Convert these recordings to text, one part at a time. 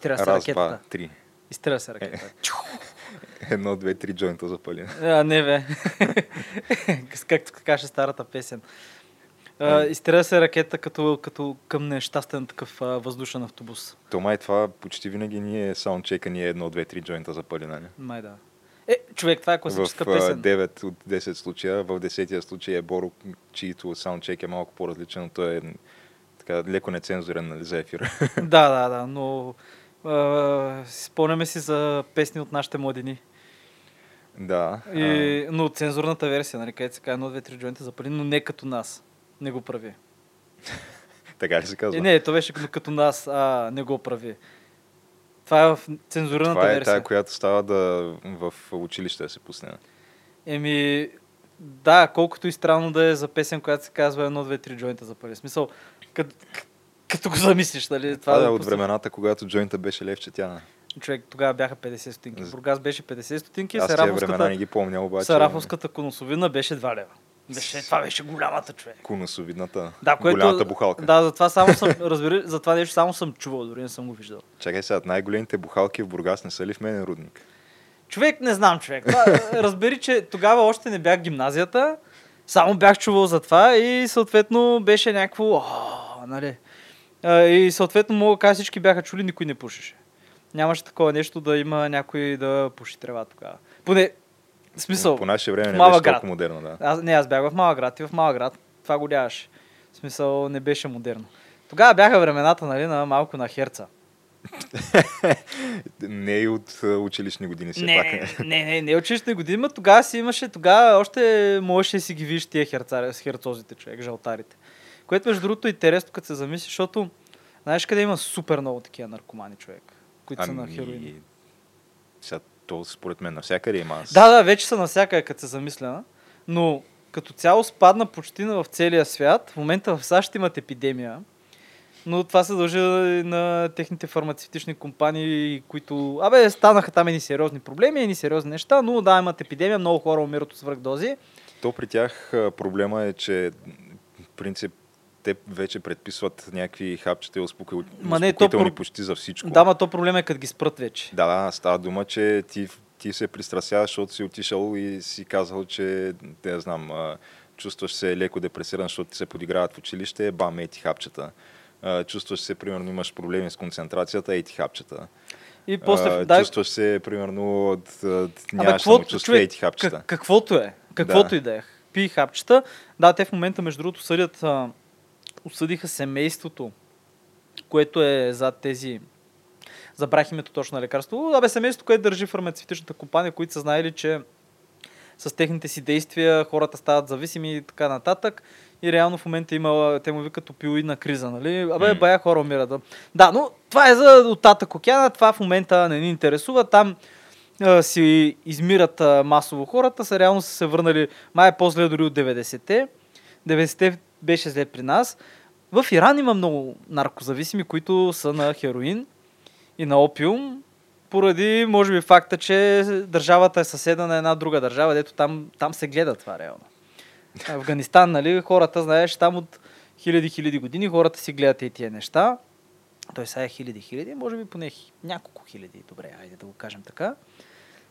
Изстреля се Раз, два, ракетата. три. Изстреля се ракетата. Едно, две, три джойнта запали. А, не бе. Както каже старата песен. А, изстреля се ракета като, като към нещастен такъв а, въздушен автобус. То май това почти винаги ни е саундчека ни е едно, две, три джойнта запали, нали? Май да. Е, човек, това е В класическа а, песен. 9 от 10 случая, в 10 случай е Боро, чието саундчек е малко по-различен, той е така леко нецензурен нали, за ефира. Да, да, да, но спомняме си за песни от нашите младини. да. И, но цензурната версия, нали, където се казва едно, две, три джойнта запали, но не като нас. Не го прави. а, така ли се казва? Е, не, то беше като- нас, а не го прави. Това е в цензурната това е версия. тая, която става да в училище да се пусне. Еми, да, колкото и странно да е за песен, която се казва едно, две, три джойнта за пари. Смисъл, като, като го замислиш, нали? Това, да е да от времената, когато джойнта беше левче тя. Човек, тогава бяха 50 стотинки. Бургас беше 50 стотинки, Аз тия времена не ги помня, обаче. Сарафовската конусовина беше 2 лева. Беше, това беше голямата човек. Конусовидната, Да, което, голямата бухалка. Да, затова само съм, разбери, за това нещо само съм чувал, дори не съм го виждал. Чакай сега, най-големите бухалки в Бургас не са ли в менен рудник? Човек, не знам, човек. Това, разбери, че тогава още не бях гимназията, само бях чувал за това и съответно беше някакво... О, нали. А, И съответно мога да кажа всички бяха чули, никой не пушеше. Нямаше такова нещо да има някой да пуши трева тогава. Поне, в смисъл, По наше време не беше град. толкова модерно, да. аз, не, аз бях в малък град и в малък град това го нямаше. В смисъл, не беше модерно. Тогава бяха времената, нали, на малко на херца. Не и от училищни години все пак. Не, не, не, не училищни години, но тогава си имаше, тогава още можеше да си ги видиш тия херцари, с херцозите, човек, жълтарите. Което между другото е интересно, като се замислиш, защото знаеш къде има супер много такива наркомани, човек, които са на хероин. Ами, Сега, то според мен навсякъде има. Аз... Да, да, вече са навсякъде, като се замисля, но като цяло спадна почти в целия свят. В момента в САЩ имат епидемия, но това се дължи на техните фармацевтични компании, които... Абе, станаха там едни сериозни проблеми, едни сериозни неща, но да, имат епидемия, много хора умират от свръхдози. То при тях проблема е, че принцип те вече предписват някакви хапчета и успокои... Ма не, то успокоителни про- почти за всичко. Да, ма то проблем е като ги спрат вече. Да, да, става дума, че ти, ти се пристрасяваш, защото си отишъл и си казал, че, не знам, чувстваш се леко депресиран, защото ти се подиграват в училище, бам, ети хапчета. Чувстваш се, примерно, имаш проблеми с концентрацията, ети хапчета. И после... а, да, чувстваш се, примерно, от, от, нямаш самочувствие, човек, ети хапчета. как, каквото е, каквото Да. и да е. Пи хапчета. Да, те в момента, между другото, съдят, а, осъдиха семейството, което е зад тези забрах името точно на лекарство. Абе, семейството, което държи фармацевтичната компания, които са знаели, че с техните си действия хората стават зависими и така нататък. И реално в момента има, те му викат опиоидна криза, нали? Абе, М. бая хора умират. да. Да, но това е за оттатък океана, това в момента не ни интересува. Там а, си измират а, масово хората, са реално са се върнали, май е по-зле дори от 90-те. 90-те беше зле при нас. В Иран има много наркозависими, които са на хероин и на опиум, поради, може би, факта, че държавата е съседа на една друга държава, дето там, там се гледа това реално. Афганистан, нали, хората, знаеш, там от хиляди-хиляди години хората си гледат и тия неща. Той сега е хиляди-хиляди, може би поне няколко хиляди, добре, айде да го кажем така.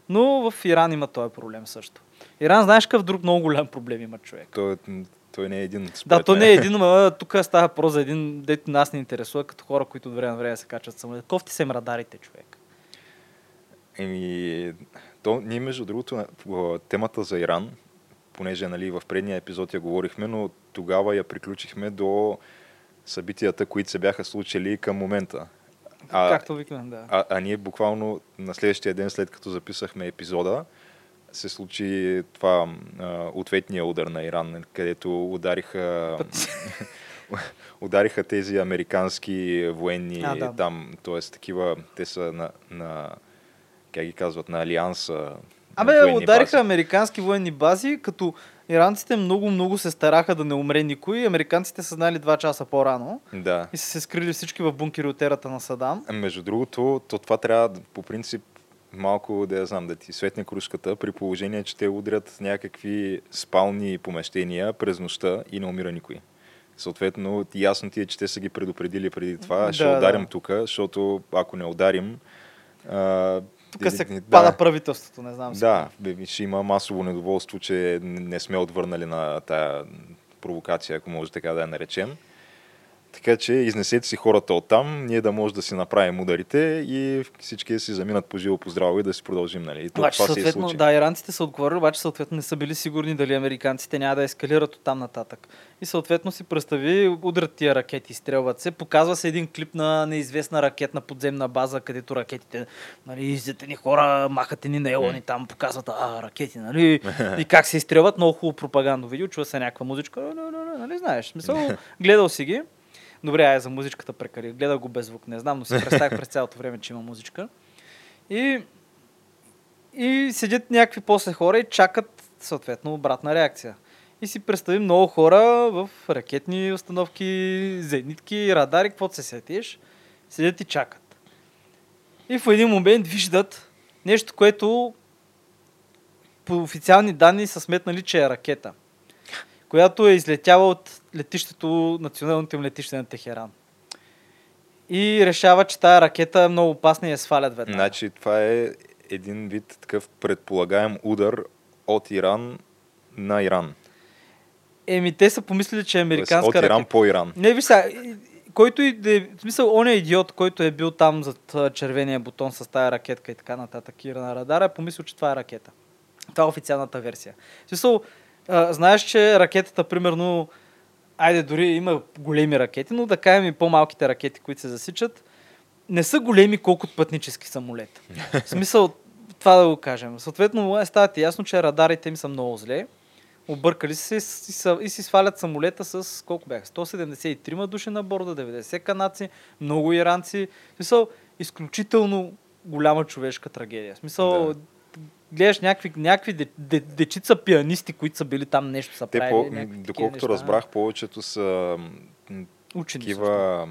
Но в Иран има този проблем също. Иран, знаеш какъв друг много голям проблем има човек? Той, той не е един. Да, то не е един, но тук става про за един, дето нас не интересува, като хора, които от време на време се качват самолет. Кофти се им радарите, човек. Еми, то, ние между другото, темата за Иран, понеже нали, в предния епизод я говорихме, но тогава я приключихме до събитията, които се бяха случили към момента. А, Както викнем, да. а, а ние буквално на следващия ден, след като записахме епизода, се случи това а, ответния удар на Иран, където удариха удариха тези американски военни А, да. там, т.е. такива, те са на, на как ги казват, на Алианса. Абе, удариха бази. американски военни бази, като иранците много-много се стараха да не умре никой. Американците са знали два часа по-рано Да. и са се скрили всички в бункери от ерата на Садам. Между другото, то това трябва по принцип малко да я знам, да ти светне кружката, при положение, че те удрят някакви спални помещения през нощта и не умира никой. Съответно, ясно ти е, че те са ги предупредили преди това. ще Да, ударим да. тук, защото ако не ударим... А, Тук се да, пада правителството, не знам. Да, ще има масово недоволство, че не сме отвърнали на тая провокация, ако може така да я наречем. Така че изнесете си хората оттам, ние да може да си направим ударите и всички да си заминат по живо по здраво и да си продължим. Нали? И Обаче, това се е съответно, случи. да, иранците са отговорили, обаче съответно не са били сигурни дали американците няма да ескалират от там нататък. И съответно си представи, удрят тия ракети, изстрелват се. Показва се един клип на неизвестна ракетна подземна база, където ракетите, нали, излизат ни хора, махат ни на елони там, показват, а, ракети, нали, и как се изстрелват. Много хубаво пропагандно видео, чува се някаква музичка, нали, знаеш, смисъл, гледал си ги. Добре, ай, за музичката прекали. Гледах го без звук, не знам, но си представях през цялото време, че има музичка. И и седят някакви после хора и чакат съответно обратна реакция. И си представим много хора в ракетни установки, зенитки, радари, каквото се сетиш, седят и чакат. И в един момент виждат нещо, което по официални данни са сметнали, че е ракета, която е излетяла от летището, националното им летище на Техеран. И решава, че тая ракета е много опасна и я свалят веднага. Значи това е един вид такъв предполагаем удар от Иран на Иран. Еми, те са помислили, че е Тоест, американска от Иран ракета. по Иран. Не, виж сега, който и да е, в смисъл, он е идиот, който е бил там зад червения бутон с тая ракетка и така нататък и на радара, е помислил, че това е ракета. Това е официалната версия. В смисъл, а, знаеш, че ракетата, примерно, айде дори има големи ракети, но да кажем и по-малките ракети, които се засичат, не са големи колкото пътнически самолет. В смисъл, това да го кажем. Съответно, е, става ти ясно, че радарите им са много зле. Объркали се и, и, си свалят самолета с колко бяха? 173 души на борда, 90 канадци, много иранци. В смисъл, изключително голяма човешка трагедия. В смисъл, Да. Гледаш някакви, някакви де, де, дечица пианисти, които са били там нещо са Те, правили. по, някакви доколкото неща. разбрах, повечето са Учени такива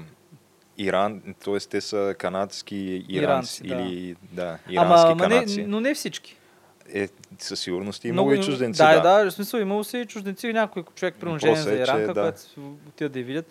Иран, т.е. те са канадски иранци, Иранци, да. или да, Ама, ирански ама не, канадци. но не всички. Е, със сигурност имало и чужденци, да, да. да, в смисъл имало си и чужденци някой човек при унижение Въпросът за е, Иранка, да. който си отиват да я видят.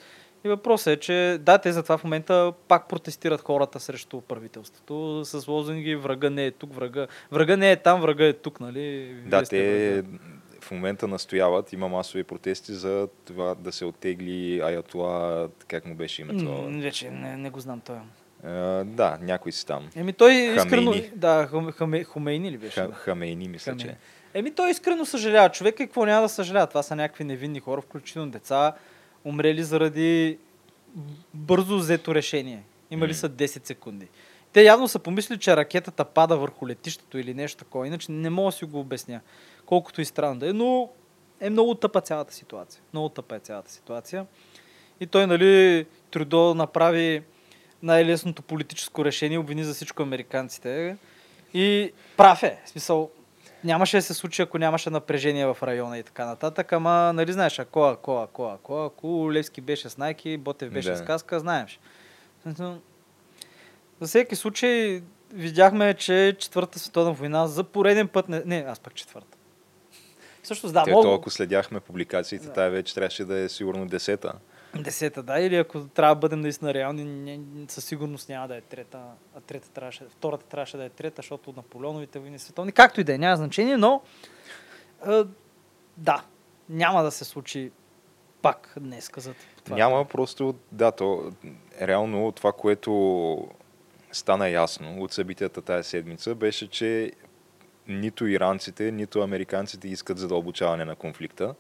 И въпросът е, че да, те затова в момента пак протестират хората срещу правителството с лозунги врага не е тук, врага, врага не е там, врага е тук, нали? Да, те врага. в момента настояват, има масови протести за това да се оттегли Аятола, как му беше името? Вече не, не го знам той. А, да, някой си там. Еми той искрено... Хамейни. Да, хаме, хаме, Хумейни ли беше? Ха, Хамейни, мисля, Хамейни. че. Еми той искрено съжалява. Човек какво няма да съжалява? Това са някакви невинни хора, включително деца, умрели заради бързо взето решение. Имали са 10 секунди. Те явно са помислили, че ракетата пада върху летището или нещо такова. Иначе не мога да си го обясня. Колкото и странно да е, но е много тъпа цялата ситуация. Много тъпа е цялата ситуация. И той, нали, Трудо направи най-лесното политическо решение, обвини за всичко американците. И прав е. В смисъл, нямаше да се случи, ако нямаше напрежение в района и така нататък, ама, нали знаеш, ако, ако, ако, ако, ако Левски беше с Найки, Ботев беше Да. с каска, знаеш. За всеки случай видяхме, че Четвърта световна война за пореден път... Не, не аз пък четвърта. Всъщност, да, Те, мога... то, ако следяхме публикациите, Да. тая вече трябваше да е сигурно десета. Десета, да, или ако трябва да бъдем наистина реални, не, със сигурност няма да е трета, а трета трябваше, втората трябваше да е трета, защото Наполеоновите войни световни, както и да е, няма значение, но а, да, няма да се случи пак днес, казат. Това. Няма просто, да, то реално това, което стана ясно от събитията тази седмица, беше, че нито иранците, нито американците искат задълбочаване на конфликта.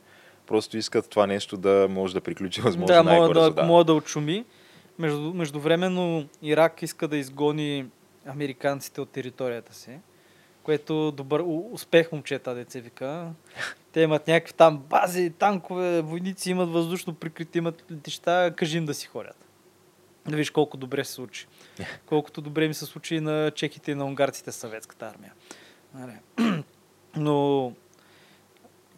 Просто искат това нещо да може да приключи възможно да, най-бързо. да, мога да очуми. Между, междувременно Ирак иска да изгони американците от територията си, което добър успех момчета, деца вика. Те имат някакви там бази, танкове, войници имат въздушно прикрити, имат летища, кажи им да си ходят. Да виж колко добре се случи. Колкото добре ми се случи на чехите и на унгарците съветската армия. Нали. Но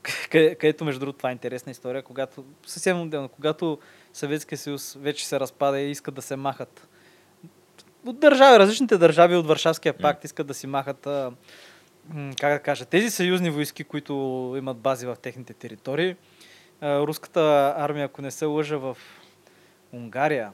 къде- където между другото това е интересна история, когато съвсем отделно, когато Съветския съюз вече се разпада и искат да се махат. От държави, различните държави от Варшавския пакт искат да си махат а, как да кажа, тези съюзни войски, които имат бази в техните територии. А, руската армия, ако не се лъжа в Унгария,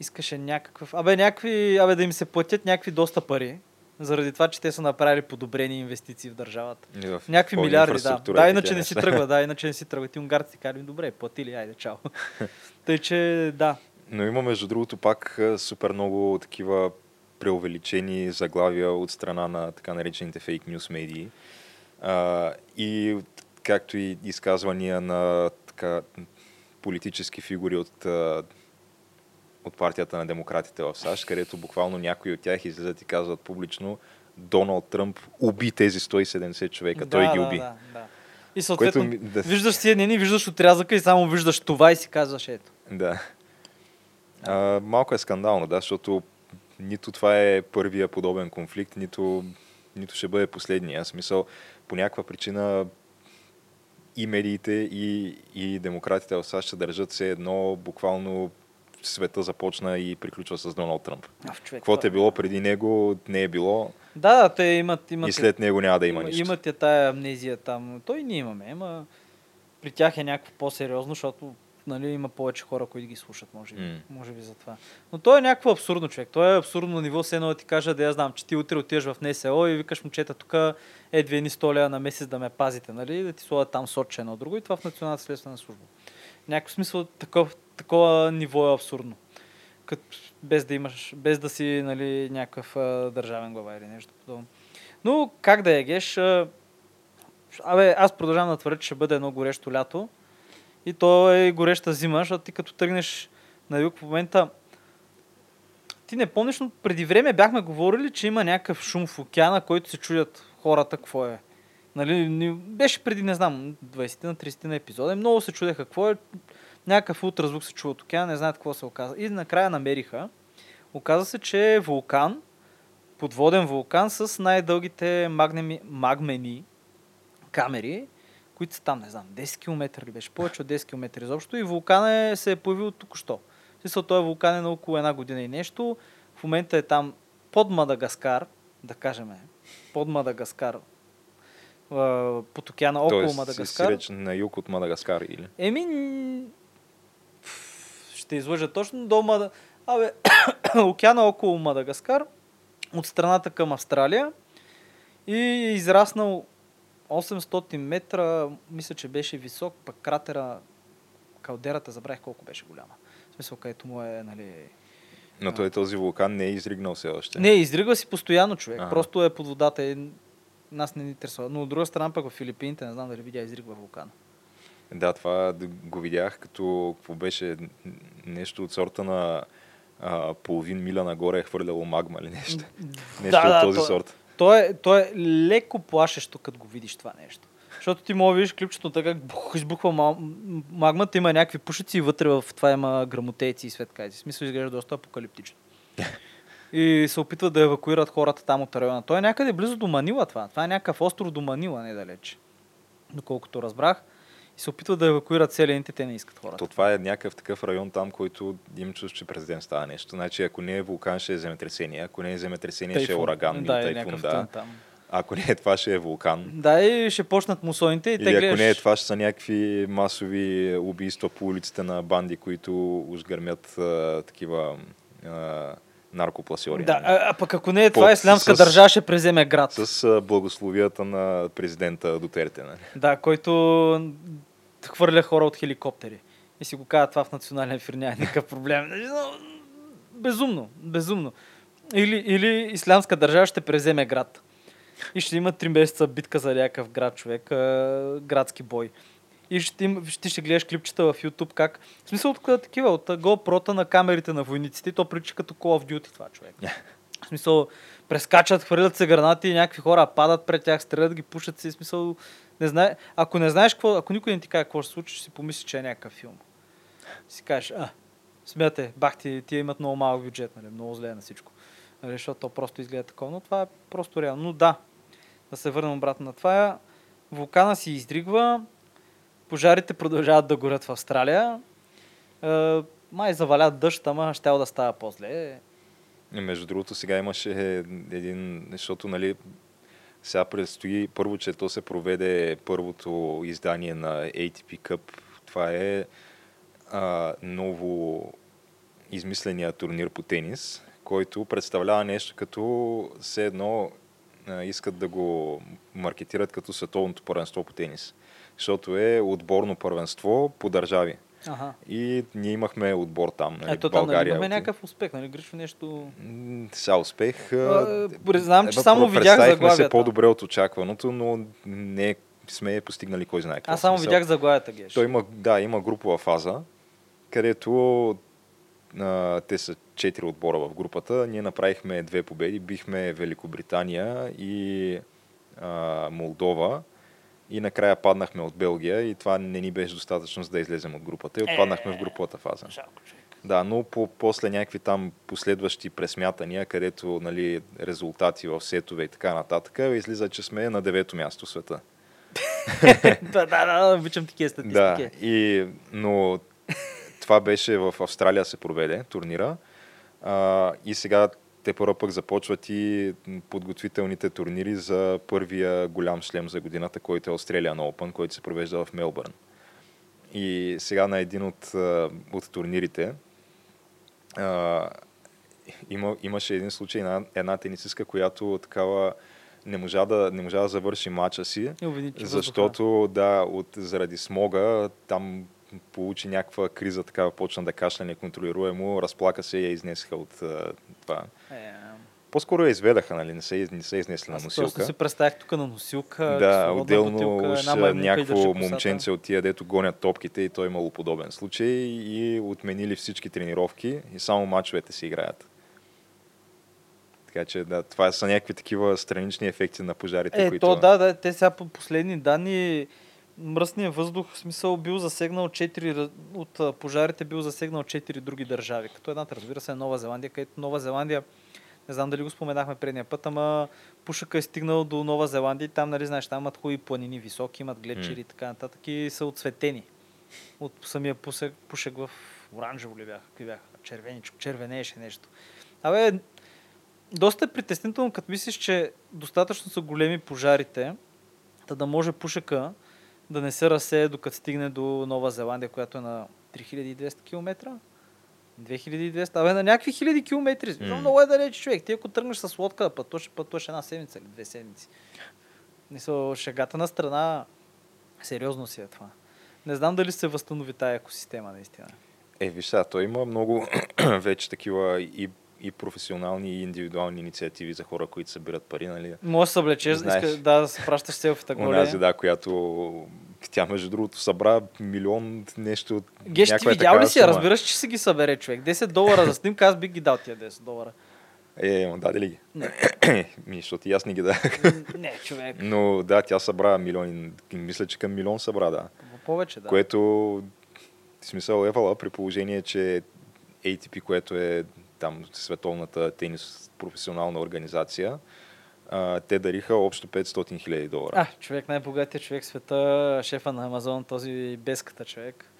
искаше някакъв, абе, някакви, абе да им се платят някакви доста пари, заради това, че те са направили подобрени инвестиции в държавата. И в Някакви милиарди, да. Да, иначе не си тръгва, да, иначе не си тръгва. Ти унгарците казали, добре, платили, айде, чао. Тъй, че да. Но има между другото пак супер много такива преувеличени заглавия от страна на така наречените фейк нюс медии. А, и както и изказвания на така, политически фигури от, от партията на демократите в САЩ, където буквално някои от тях излизат и казват публично Доналд Тръмп уби тези 170 човека. Той да, ги да, уби. Да, да. И съответно, ми- да. виждаш CNN, виждаш отрязъка и само виждаш това и си казваш ето. Да. А, малко е скандално, да, защото нито това е първия подобен конфликт, нито, нито ще бъде последния. Аз смисъл, по някаква причина и медиите, и, и демократите в САЩ ще държат се едно, буквално света започна и приключва с Доналд Тръмп. В човек, Каквото е било преди него, не е било Да, да, те имат, имат, и след него няма да има има, нищо. имат я тая амнезия там. Той ние имаме, ама при тях е някакво по-сериозно, защото нали, има повече хора, които ги слушат, може би, М. може би за това. Но то е някакво абсурдно, човек. То е абсурдно ниво, все едно да ти кажа, да я знам, че ти утре отиваш в НСО и викаш момчета, тук е две ни столя на месец да ме пазите, нали, да ти сложат там соче едно друго и това в Националната следствена служба. Някакъв смисъл такова, такова ниво е абсурдно. Кът, без да имаш, без да си нали, някакъв а, държавен глава или нещо подобно. Но как да е геш, а, абе, аз продължавам да твърдя, че ще бъде едно горещо лято. И то е гореща зима, защото ти като тръгнеш на юг в момента, ти не помниш, но преди време бяхме говорили, че има някакъв шум в океана, който се чудят хората какво е. Нали, беше преди, не знам, 20 на 30 на епизода. Много се чудеха какво е. Някакъв ултразвук се чува от океана, не знаят какво се оказа. И накрая намериха. Оказа се, че е вулкан, подводен вулкан с най-дългите магнеми, магмени камери, които са там, не знам, 10 км ли беше, повече от 10 км изобщо. И вулкан е, се е появил току-що. Смисъл, той вулкан е на около една година и нещо. В момента е там под Мадагаскар, да кажем, под Мадагаскар, под океана около Тоест, Мадагаскар. си реч на юг от Мадагаскар или? Еми, ще излъжа точно до Мада... Абе, океана около Мадагаскар, от страната към Австралия и е израснал 800 метра, мисля, че беше висок, пък кратера, калдерата, забравих колко беше голяма. В смисъл, където му е, нали... Но той този вулкан не е изригнал все още. Не, издригва си постоянно човек, Ага. просто е под водата и нас не ни интересува. Но от друга страна пък в Филипините, не знам дали видя, изригва вулкана. Да, това го видях като какво беше нещо от сорта на а, половин миля нагоре е хвърляло магма или нещо. Нещо от този то, сорт. То е, то е леко плашещо, като го видиш това нещо. Защото ти мога да видиш клипчето така, бух, избухва магмата, има някакви пушици и вътре в това има грамотейци и светкайци. В смисъл изглежда доста апокалиптично. И се опитват да евакуират хората там от района. Той е някъде близо до Манила това. Това е някакъв остров до Манила, недалеч. Доколкото разбрах. И се опитват да евакуират селените, те не искат хората. То това е някакъв такъв район там, който им чувство, че през ден става нещо. Значи, ако не е вулкан, ще е земетресение. Ако не е земетресение, ще е Тайфун. ураган да, или тайфун. Да. там. Ако не е това, ще е вулкан. Да, и ще почнат мусоните и те Или ако гледаш... не е това, ще са някакви масови убийства по улиците на банди, които уж гърмят а, такива а, наркопласиори. Да, нали? а, а пък ако не е това, Под- ислямска с- държава ще преземе град. С благословията на президента Дутерте. Нали? Да, който хвърля хора от хеликоптери. И си го казва това в национален ефир, няма никакъв проблем. Но, Безумно, безумно. Или, или ислямска държава ще преземе град. И ще има три месеца битка за някакъв град, човек, градски бой. И ще, им, ще, ще гледаш клипчета в YouTube как... В смисъл от такива, от GoPro-та на камерите на войниците, то прилича като Call of Duty това, човек. В смисъл, прескачат, хвърлят се гранати и някакви хора падат пред тях, стрелят ги, пушат си. В смисъл, не знае, ако не знаеш какво, ако никой не ти каже какво ще случи, ще си помисли, че е някакъв филм. Си кажеш, а, смяте, бах ти, тия имат много малък бюджет, нали, много зле на всичко. Нали, защото то просто изгледа такова, но това е просто реално. Но да, да се върнем обратно на това. Вулкана си издригва, пожарите продължават да горят в Австралия. Е, май завалят дъжд, ама ще да става по-зле. И между другото, сега имаше един, защото, нали, сега предстои първо, че то се проведе първото издание на ATP Cup. Това е а, ново измисления турнир по тенис, който представлява нещо като все едно искат да го маркетират като световното първенство по тенис. Защото е отборно първенство по държави. Ага. И ние имахме отбор там. Нали, Ето нали, имаме някакъв успех, нали? Гришо нещо... Сега успех... А, признавам, че само видях заглавията. се по-добре от очакваното, но не сме постигнали кой знае какво. Аз само видях заглавията, Геш. Той има, да, има групова фаза, където а, те са четири отбора в групата. Ние направихме две победи. Бихме Великобритания и а, Молдова и накрая паднахме от Белгия и това не ни беше достатъчно за да излезем от групата и отпаднахме в груповата фаза. Жалко. Да, но по, после някакви там последващи пресмятания, където нали, резултати в сетове и така нататък, излиза, че сме на девето място в света. да, да, да, обичам такива статистики. Да, и, но това беше в Австралия се проведе турнира а, и сега те първо пък започват и подготвителните турнири за първия голям шлем за годината, който е Australian Open, който се провежда в Мелбърн. И сега на един от, от турнирите а, има, имаше един случай на една тенисистка, която такава не можа да, не можа да завърши матча си, защото да, от, заради смога там получи някаква криза, такава почна да кашля неконтролируемо, разплака се и я изнесаха от това. Е, По-скоро я изведаха, нали? Не се, не се изнесли на носилка. Аз просто си представях тук на носилка. Да, отделно бутилка, някакво момченце от тия, дето гонят топките и той имало подобен случай и отменили всички тренировки и само мачовете си играят. Така че да, това са някакви такива странични ефекти на пожарите. Е, които... то да, да, те сега по последни данни мръсния въздух, в смисъл, бил засегнал 4, от пожарите бил засегнал 4 други държави. Като едната, разбира се, е Нова Зеландия, където Нова Зеландия, не знам дали го споменахме предния път, ама пушъка е стигнал до Нова Зеландия и там, нали, знаеш, там имат хубави планини, високи, имат глечери и така нататък и са отцветени от самия пушек в оранжево ли бяха, какви бяха, червеничко, червенееше нещо. Абе, доста е притеснително, като мислиш, че достатъчно са големи пожарите, да, да може пушека да не се разсее докато стигне до Нова Зеландия, която е на 3200 км. 2200, абе на някакви хиляди километри. Mm. Много е далеч човек. Ти ако тръгнеш с лодка да пътуваш, пътуваш една седмица или две седмици. Мисля, шегата на страна, сериозно си е това. Не знам дали се възстанови тая екосистема наистина. Е, виж сега, той има много вече такива и и професионални и индивидуални инициативи за хора, които събират пари, нали? Може да се облечеш, Знаеш, да, пращаш селфита горе. Онази, да, която тя между другото събра милион нещо. Геш, ти видял ли си? Сума. Разбираш, че си ги събере човек. 10 долара за снимка, аз бих ги дал тия 10 долара. Е, ма даде ли ги? Не. Ми, защото и аз не ги дах. Не, човек. Но да, тя събра милион. Мисля, че към милион събра, да. Повече, да. Което в смисъл левала при положение, че ATP, което е там световната тенис професионална организация, а, те дариха общо 500 хиляди долара. А, човек, най-богатия човек в света, шефа на Амазон, този безката човек,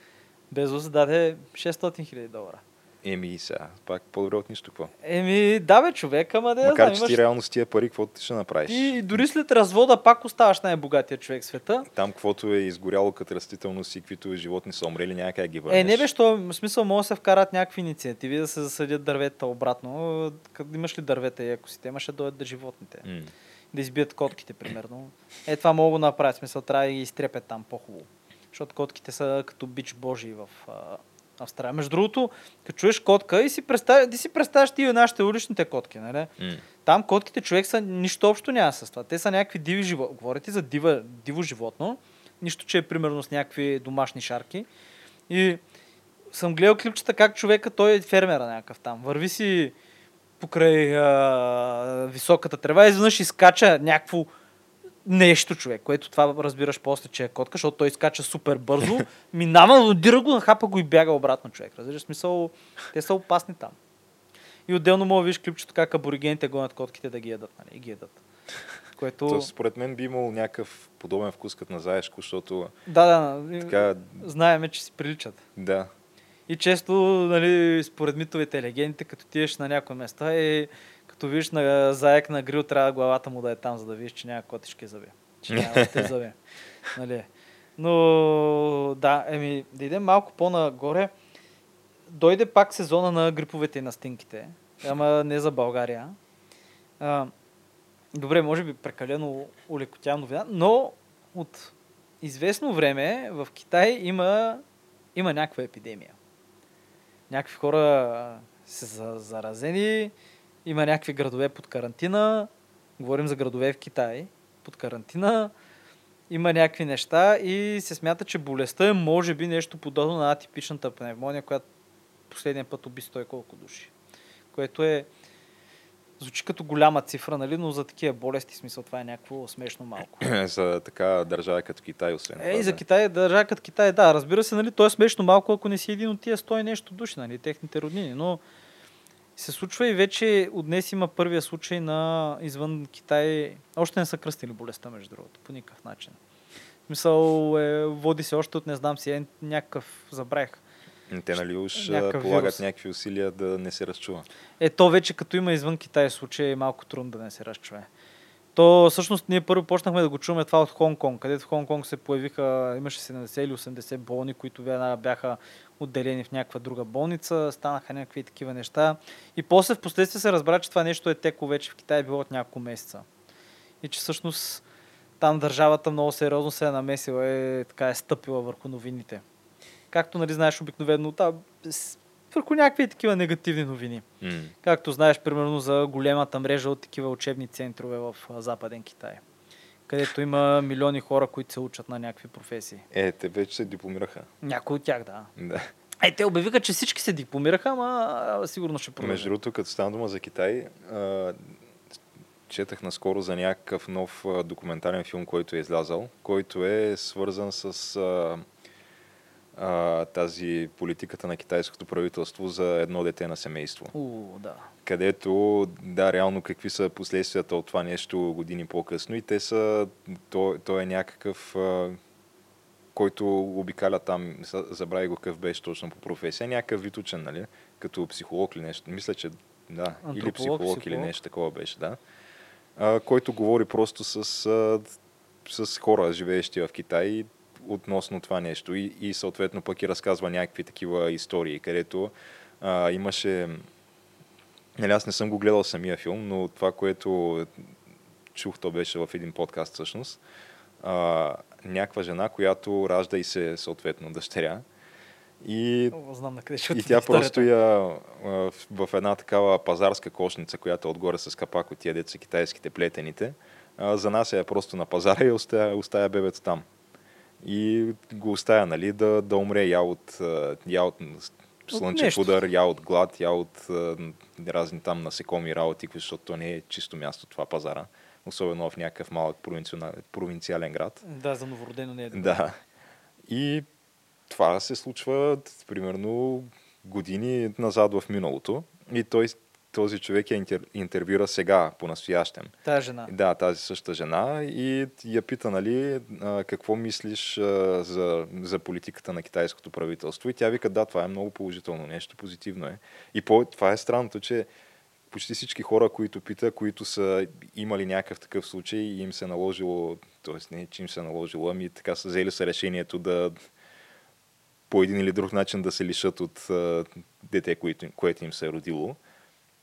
Безос даде 600 хиляди долара. Еми сега, пак по-добре от нищо какво. Еми, да бе, човек, ама да Макар, че ти реално с тия пари, какво ти ще направиш? И дори след развода пак оставаш най-богатия човек в света. Там, каквото е изгоряло като растителност и каквито животни са умрели, няма как ги върнеш. Е, не бе, що, в смисъл, може да се вкарат някакви инициативи да се засадят дървета обратно. Къде имаш ли дървета и екосистема, ще дойдат да животните. Mm. Да избият котките, примерно. Е, това мога да направят. Смисъл, трябва да ги изтрепят там по-хубаво. Защото котките са като бич божий в Австралия. Между другото, като чуеш котка и си представяш, ти си представяш ти и нашите уличните котки, нали? Mm. Там котките човек са нищо общо няма с това. Те са някакви диви животни. Говорите за дива, диво животно. Нищо, че е примерно с някакви домашни шарки. И съм гледал клипчета как човека, той е фермера някакъв там. Върви си покрай а, високата трева, изведнъж изкача някакво нещо, човек, което това разбираш после, че е котка, защото той изкача супер бързо, минава, удира го, нахапа го и бяга обратно, човек. Разбираш, смисъл, те са опасни там. И отделно мога да видиш клипчето как аборигените гонят котките да ги ядат, нали, и ги ядат. Което... То, според мен би имал някакъв подобен вкус като на заешко, защото Да, да, така, знаеме, че си приличат. да, И често, нали, според митовете легендите, като тиеш на някои места и като видиш на заек на грил, трябва главата му да е там, за да видиш, че няма котишки зъби. Че няма остри зъби. Нали. Но, да, еми, да идем малко по-нагоре. Дойде пак сезона на гриповете и на стинките. Ама не за България. А, добре, може би прекалено улекотявам новина, но от известно време в Китай има, има някаква епидемия. Някакви хора са за- заразени, има някакви градове под карантина. Говорим за градове в Китай под карантина. Има някакви неща и се смята, че болестта е може би нещо подобно на атипичната пневмония, която последния път уби 100 и колко души. Което е звучи като голяма цифра, нали? но за такива болести, смисъл, това е някакво смешно малко. за така държава като Китай, освен Е, това. и за. Китай, държава като Китай, да, разбира се, нали, то е смешно малко, ако не си един от тия 100 и нещо души, нали, техните роднини, но се случва и вече от днес има първия случай на извън Китай. Още не са кръстили болестта, между другото, по никакъв начин. В смисъл, е, води се още от, не знам си, е някакъв, забравих. Те нали уж полагат вирус. някакви усилия да не се разчува. Е, то вече като има извън Китай случай е малко трудно да не се разчуе. То всъщност ние първо почнахме да го чуваме това от Хонг-Конг, където в Хонг-Конг се появиха, имаше 70 или 80 болни, които бя- бяха отделени в някаква друга болница, станаха някакви такива неща. И после в последствие се разбра, че това нещо е текло вече в Китай, е било от няколко месеца. И че всъщност там държавата много сериозно се е намесила, е, така е стъпила върху новините. Както, нали, знаеш, обикновено с- върху някакви такива негативни новини. М. Както знаеш, примерно за големата мрежа от такива учебни центрове в Западен Китай, където има милиони хора, които се учат на някакви професии. Е, те вече се дипломираха. Някои от тях, да. Да. Е, те обявиха, че всички се дипломираха, ама сигурно ще продължат. Между другото, като стана дума за Китай, а, четах наскоро за някакъв нов документален филм, който е излязал, който е свързан с а, а, тази политиката на китайското правителство за едно дете на семейство. У, да. където, да, реално какви са последствията от това нещо години по-късно и те са, то, то е някакъв, а, който обикаля там, за- забравя го какъв беше точно по професия, някакъв вид учен, нали, като психолог или нещо, мисля, че да, или Антрополог, психолог, или психолог. нещо такова беше, да, а, който говори просто с, а, с хора, живеещи в Китай, относно това нещо и, и съответно пък и разказва някакви такива истории, където а, имаше Нали, аз не съм го гледал самия филм, но това, което чух, то беше в един подкаст всъщност. А, някаква жена, която ражда и се съответно дъщеря. И, О, знам на къде ще и тя историята. просто я в, една такава пазарска кошница, която е отгоре с капак от тия деца китайските плетените, занася я просто на пазара и оставя, оставя бебето там. И го оставя, нали, да, да умре я от, я от слънчев нещо. удар, я от глад, я от разни там насекоми работи, защото то не е чисто място това пазара. Особено в някакъв малък провинциален, град. Да, за новородено не е добре. Да. И това се случва примерно години назад в миналото. И той, този човек я интер, интервюра сега, по-настоящем. Тая жена. Да, тази същата жена и я пита, нали, какво мислиш за, за политиката на китайското правителство. И тя вика, да, това е много положително нещо, позитивно е. И по, това е странното, че почти всички хора, които пита, които са имали някакъв такъв случай и им се наложило, т.е. не, че им се наложило, ами така са взели са решението да по един или друг начин да се лишат от а, дете, което, което им се е родило.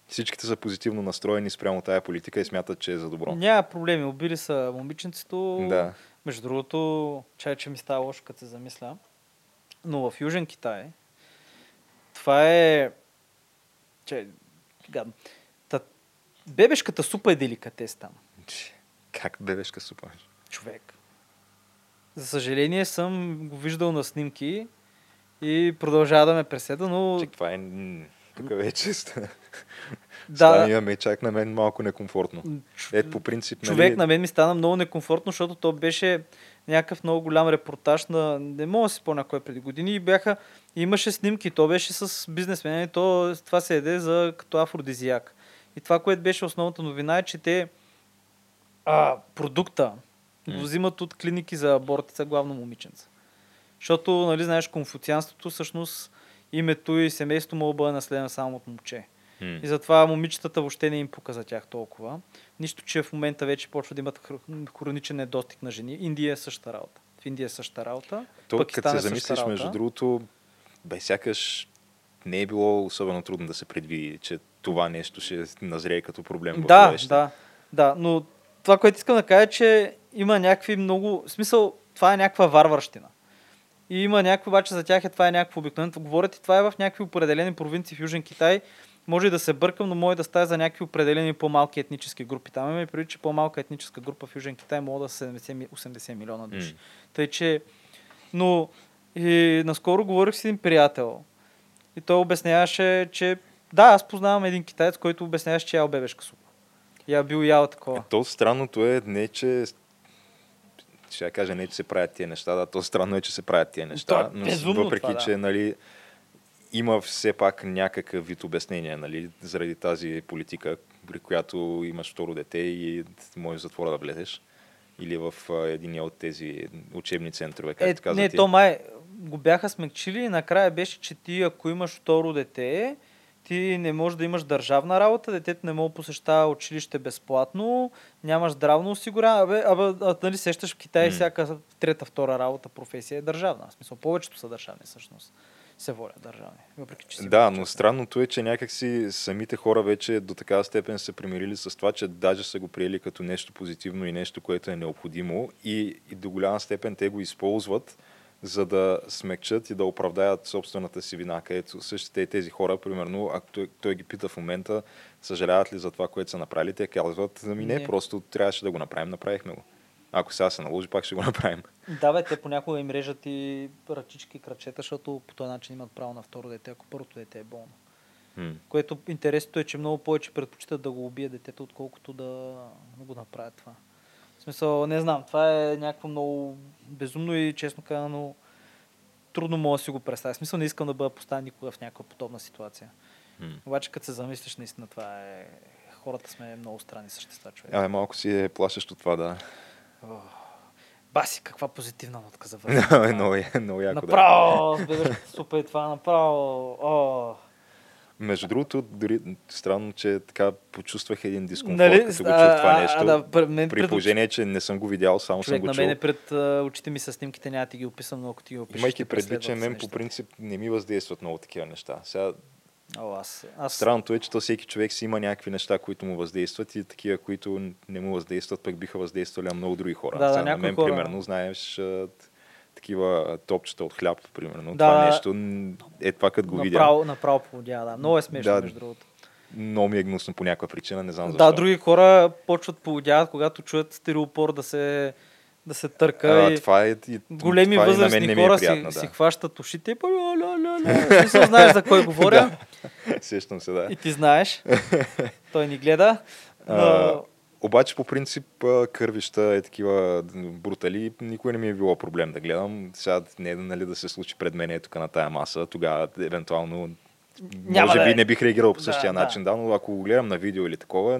Всичките са позитивно настроени спрямо тая политика и смятат, че е за добро. Няма проблеми. Убили са момиченцето. Да. Между другото, чай, че ми става лошо, като се замисля. Но в Южен Китай, това е... Че, гадно. Та, бебешката супа е деликатес там. Как бебешка супа? Човек. За съжаление съм го виждал на снимки и продължава да ме преседа, но Че това е... Тук вече Да. Стана ми е чак на мен малко некомфортно. Ето по принцип, Човек нали, на мен ми стана много некомфортно, защото то беше някакъв много голям репортаж на... Не мога да си спомня кой е преди години и бяха... Имаше снимки, то беше с бизнесмени, то това се еде за като афродизияк. И това, което беше основната новина е, че те а, продукта го взимат от клиники за абортица, главно момиченца. Защото, нали, знаеш, конфуцианството всъщност името и семейството му бъде наследено само от момче. М, И затова момичетата въобще не им пука за тях толкова. Нищо, че в момента вече почва да имат хр- хроничен недостиг на жени. Индия е същата работа. В Индия е същата работа. то, Пакистан като се е замислиш, работа. между другото, бе сякаш не е било особено трудно да се предвиди, че това нещо ще назрее като проблем Да, бъдеще. да, да. Но това, което искам да кажа е, че има някакви много... В смисъл, това е някаква варварщина. И има някакви, обаче за тях е това е някакво обикновено. Говорят и това е в някакви определени провинции в Южен Китай. Може и да се бъркам, но може да става за някакви определени по-малки етнически групи. Там имаме преди, че по-малка етническа група в Южен Китай може да са 70, ми- 80 милиона души. М. Тъй, че... Но и наскоро говорих с един приятел. И той обясняваше, че да, аз познавам един китаец, който обясняваше, че е ял бебешка супа. Я бил ял такова. Е, то странното е не, че ще кажа не, че се правят тия неща, да, то странно е, че се правят тия неща, То е но въпреки, това, да. че нали, има все пак някакъв вид обяснение, нали, заради тази политика, при която имаш второ дете и можеш в затвора да влезеш. Или в един от тези учебни центрове, както Е, каза не, ти. то май го бяха смекчили и накрая беше, че ти ако имаш второ дете, ти не можеш да имаш държавна работа, детето не може да посещава училище безплатно, нямаш здравно осигуряване. Абе, абе, а, нали сещаш в Китай М. всяка трета, втора работа, професия е държавна. В смисъл, повечето са държавни всъщност. Се волят държавни. Въпреки, че си Да, но странното е, че някакси самите хора вече до такава степен са примирили с това, че даже са го приели като нещо позитивно и нещо, което е необходимо и, и до голяма степен те го използват, за да смекчат и да оправдаят собствената си вина. Където същите тези хора, примерно, ако той, той ги пита в момента, съжаляват ли за това, което са направили, те казват, ами не, Не. просто трябваше да го направим, направихме го. Ако сега се наложи, пак ще го направим. Да, бе, те понякога им режат и ръчички и крачета, защото по този начин имат право на второ дете, ако първото дете е болно. М. Което интересното е, че много повече предпочитат да го убие детето, отколкото да, го направят това. В смисъл, не знам, това е някакво много безумно и честно казано трудно мога да си го представя. В смисъл не искам да бъда поставен никога в някаква подобна ситуация. М. Обаче като се замислиш, наистина това е... Хората сме много странни същества, човек. Абе, малко си е плашещо това, да. Ох. Баси, каква позитивна нотка за върху. много, е, много яко, да. Направо, с бебешката супа и това, направо. О. Между другото, дори странно, че така почувствах един дискомфорт, Нали, като го а, чух това а, нещо. да, пред мен при пред положение, че не съм го видял, само Човек съм го на чул. мен пред а, очите ми са снимките, няма да ти ги описам, но ако ти ги опишеш, Имайки предвид, че мен по принцип не ми въздействат много такива неща. Сега, О, аз, аз... странното е, че то всеки човек си има някакви неща, които му въздействат и такива, които не му въздействат, пък биха въздействали на много други хора. Да, да, на мен, хора- примерно, знаеш, такива топчета от хляб, примерно. Да. Това нещо е това, като го видя. Направо, направо поводя, да. Много е смешно, Да. между другото. Много ми е гнусно по някаква причина, не знам защо. Да, други хора почват поводяват, когато чуят стереопор да се, да се търка а, и това е, и, големи това и на мен възрастни не ми е хора приятно, си, да. си хващат ушите и ля, ля. Смисъл, знаеш за кой говоря Сещам се, да. и ти знаеш. Той ни гледа. Но... А, обаче по принцип кървища е такива брутали, никой не ми е било проблем да гледам. Сега не е нали, да се случи пред мен е тук на тая маса, тогава евентуално Няма може да би е. не бих реагирал по Да, същия да. начин, да, но ако го гледам на видео или такова,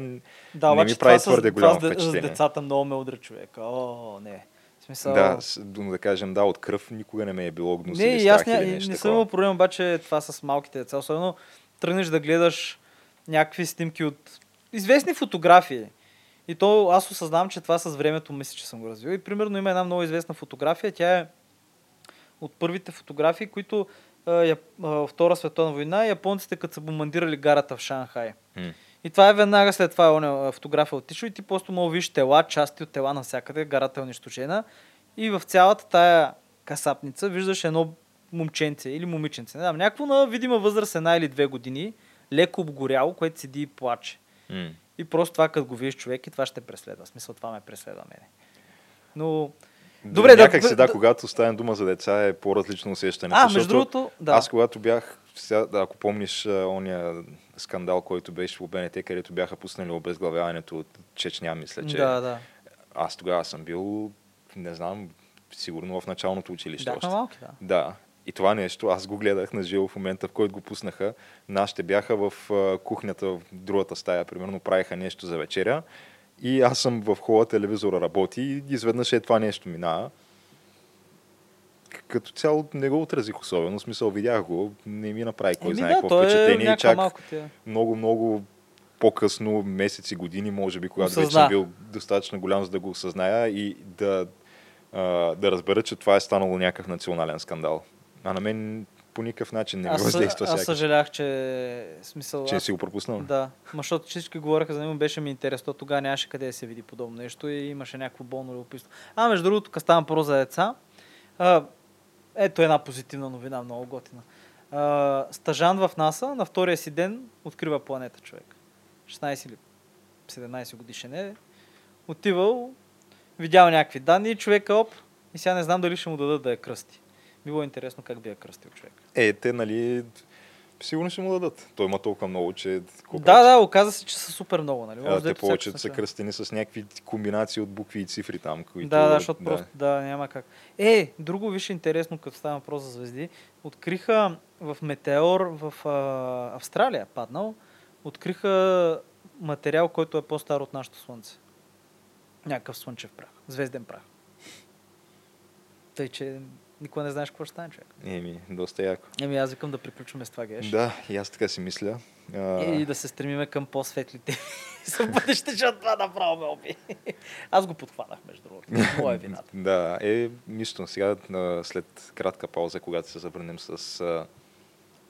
Да, не ми прави твърде с, голямо това де- с впечатление. децата много ме удра човек. О, не. В смисъл... да, да кажем, да, от кръв никога не ме е било гнус Не, или и аз страх не, или не нещо съм такова. имал проблем, обаче това с малките деца. Особено тръгнеш да гледаш някакви снимки от известни фотографии. И то аз осъзнавам, че това с времето мисля, че съм го развил. И примерно има една много известна фотография. Тя е от първите фотографии, които Втора световна война, японците като са бомбандирали гарата в Шанхай. М. И това е веднага след това оня фотография отишла и ти просто мога видиш тела, части от тела навсякъде, гарата е унищожена. И в цялата тая касапница виждаш едно момченце или момиченце. Не знам, някакво на видима възраст една или две години, леко обгоряло, което седи и плаче. М. И просто това, като го видиш човек, и това ще преследва. В смисъл, това ме преследва мене. Но... Добре, да- Някак си, да, да- когато стане дума за деца е по-различно усещането. А, между другото, да. Аз когато бях, сега, да, ако помниш ония скандал, който беше в БНТ, където бяха пуснали обезглавяването от Чечня, мисля, че Да, да. аз тогава съм бил, не знам, сигурно в началното училище още. малки, да. Да. И това нещо, аз го гледах на живо в момента, в който го пуснаха. Нашите бяха в кухнята, в другата стая, примерно, правиха нещо за вечеря. И аз съм в хола, телевизора работи и изведнъж е това нещо минава. К- Като цяло не го отразих особено, в смисъл видях го, не ми направи кой Еми знае да, какво е впечатление. и някаква чак много, много по-късно, месеци, години, може би, когато вече Осъзна. съм бил достатъчно голям, за да го осъзная и да, а, да разбера, че това е станало някакъв национален скандал. А на мен по никакъв начин не ми Аз, въздейства аз сякаш, съжалях, че смисъл. че аз- си го пропуснал. Да, защото всички говореха за него, беше ми интересно, тогава нямаше къде да се види подобно нещо и имаше някакво болно любопитство. А, между другото, като ставам про за деца, а, ето една позитивна новина, много готина. А, стажан в НАСА на втория си ден открива планета човек. 16 или 17 годишен е. Отивал, видял някакви данни, човека оп, и сега не знам дали ще му дадат да я кръсти. Било интересно как би я кръстил човек. Е, те, нали, сигурно ще му дадат. Той има толкова много, че... Да, да, оказа се, че са супер много, нали? А, Може да те е по повече са кръстени с някакви комбинации от букви и цифри там, които... Да, да, защото просто да, няма как. Е, друго виж интересно, като става въпрос за звезди. Откриха в метеор в а, Австралия, паднал, откриха материал, който е по-стар от нашето Слънце. Някакъв слънчев прах, звезден прах. Тъй, че никога не знаеш какво ще стане, човек. Еми, доста яко. Еми, аз викам да приключваме с това, геш. Да, и аз така си мисля. А, И да се стремиме към по-светлите за бъдеще, защото това направо ме оби. Аз го подхванах, между другото. Моя е вината. Да, е нищо. Сега, след кратка пауза, когато се завърнем с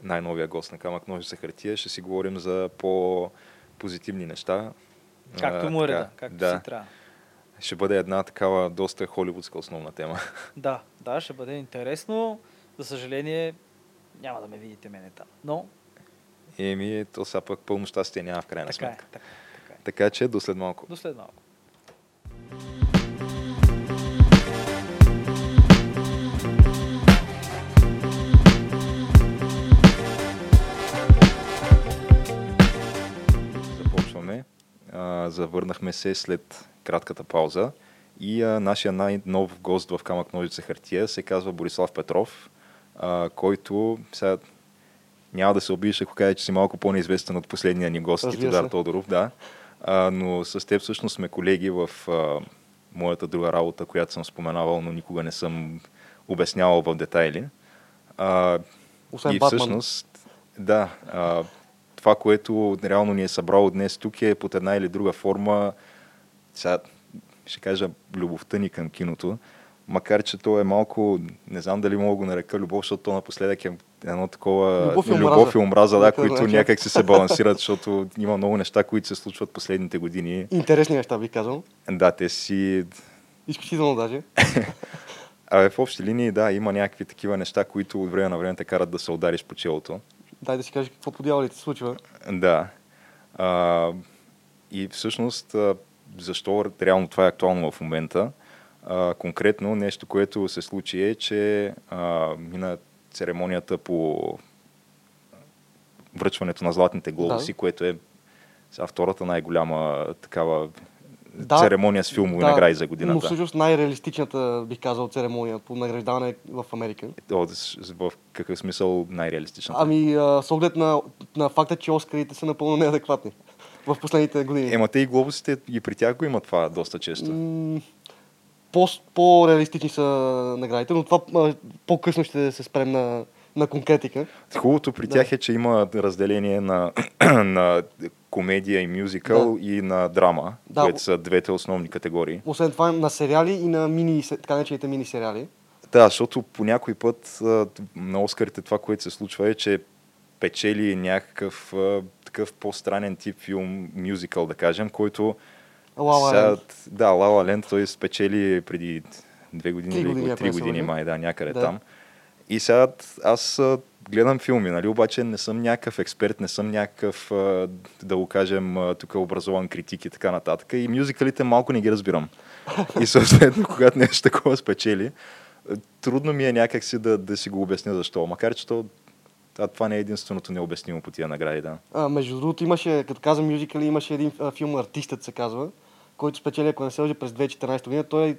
най-новия гост на Камък Ножица хартия, ще си говорим за по-позитивни неща. Както му е реда, както да. си трябва. Ще бъде една такава доста холивудска основна тема. Да, да, ще бъде интересно. За съжаление, няма да ме видите мене там. Но Еми, то сега пък пълно щастие няма в крайна така е, сметка. така, така е. Така че до след малко. До след малко. А, завърнахме се след кратката пауза и а, нашия най-нов гост в Камък Ножица хартия се казва Борислав Петров, а, който сега няма да се обидиш, ако кажа, че си малко по-неизвестен от последния ни гост, се. Тодоров, да. А, но с теб всъщност сме колеги в а, моята друга работа, която съм споменавал, но никога не съм обяснявал в детайли. А, Освен и Батман. всъщност, да, а, това, което реално ни е събрало днес тук е под една или друга форма, сега ще кажа любовта ни към киното, макар че то е малко, не знам дали мога го нарека любов, защото то напоследък е едно такова Любов и омраза. любов и омраза, да, които някак се балансират, защото има много неща, които се случват последните години. Интересни неща, би казал. Да, те си Изключително даже. Абе, в общи линии, да, има някакви такива неща, които от време на време те карат да се удариш по челото. Дай да си кажеш какво по дяволите се случва. Да. А, и всъщност, защо реално това е актуално в момента? А, конкретно нещо, което се случи е, че а, мина церемонията по връчването на златните глобуси, Да. което е сега втората най-голяма такава Да. церемония с филмови награди за годината. Но всъщност най-реалистичната, бих казал, церемония по награждаване в Америка. О, с- с- в какъв смисъл най-реалистичната? Ами, а, с оглед на, на факта, че Оскарите са напълно неадекватни в последните години. Ема те и глобусите и при тях го има това доста често. М, по, по-реалистични са наградите, но това по-късно ще се спрем на, на конкретика. Хубавото при Да. тях е, че има разделение на, на комедия и мюзикъл и на драма, Да. които са двете основни категории. Освен това на сериали и на мини, така наречените мини сериали. Да, защото по някой път на Оскарите това, което се случва е, че печели някакъв такъв по-странен тип филм, мюзикъл, да кажем, който La сега-. Да, La Land той спечели преди две години Три или години, три години май, да, някъде Да. там. И сега аз гледам филми, нали, обаче не съм някакъв експерт, не съм някакъв, да го кажем, тук образован критик и така нататък. И мюзикалите малко не ги разбирам. И съответно, когато нещо такова спечели, трудно ми е някакси да, да си го обясня защо. Макар, че то А това не е единственото необяснимо по тия награди, да. А, между другото имаше, като каза мюзикъл, имаше един а, филм Артистът се казва, който спечели, ако не се лъжа, през 2014 година. Той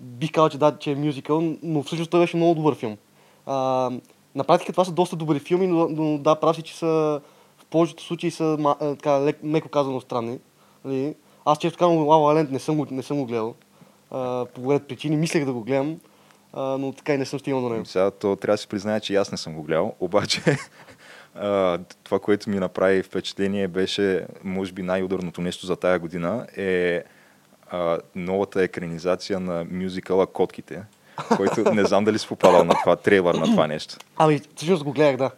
бих казал, че да, че е мюзикъл, но всъщност той беше много добър филм. А, на практика това са доста добри филми, но, но да, прав си, че са в повечето случаи са така, лек, меко казано странни. Нали? Аз често казвам La Land не съм го, не съм го гледал. А, по ред причини мислех да го гледам, а, но така и не съм стигнал до него. Сега то трябва да си призная, че аз не съм го гледал, обаче това, което ми направи впечатление беше, може би най-ударното нещо за тая година е а, новата екранизация на мюзикъла Котките, който не знам дали си попадал на това, трейлър на това нещо. Ами, всъщност го гледах, да.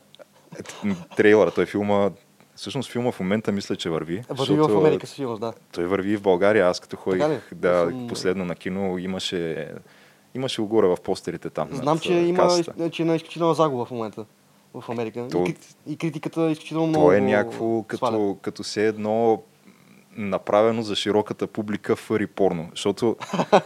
Трейлър, той филма, всъщност филма в момента мисля, че върви. Върви в Америка със сигурност, да. Той върви в България. Аз като ходих да, Съм- последно на кино, имаше, имаше го горе в постерите там. Знам, че има че е на изключителна загуба в момента в Америка. То- И, крит- и критиката е изключително много. То е някакво като, като се едно направено за широката публика фъри порно. Защото,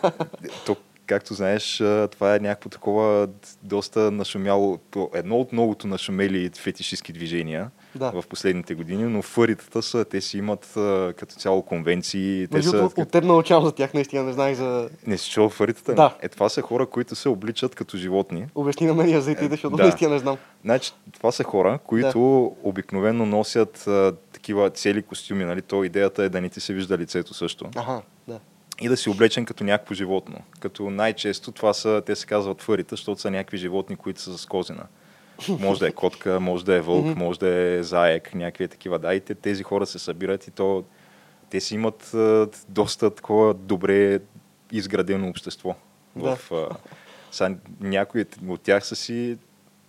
то, както знаеш, това е някакво такова доста нашумяло, едно от многото нашумели фетишистски движения Да. в последните години, но фъритата са, те си имат като цяло конвенции. Те Между са, от теб научавам за тях, наистина не знаех за... Не си чул фъритата? Да. Е, това са хора, които се обличат като животни. Обясни на мен и на зрителите, защото да. наистина не знам. Значи, това са хора, които обикновено носят а, такива цели костюми, нали? То идеята е да не ти се вижда лицето също. Аха, да. И да си облечен като някакво животно. Като най-често това са, те се казват фърите, защото са някакви животни, които са с козина. Може да е котка, може да е вълк, може да е заек, някакви такива. Да, и те, тези хора се събират и то те си имат а, доста такова добре изградено общество. Да. В, а, са, някои от тях са си,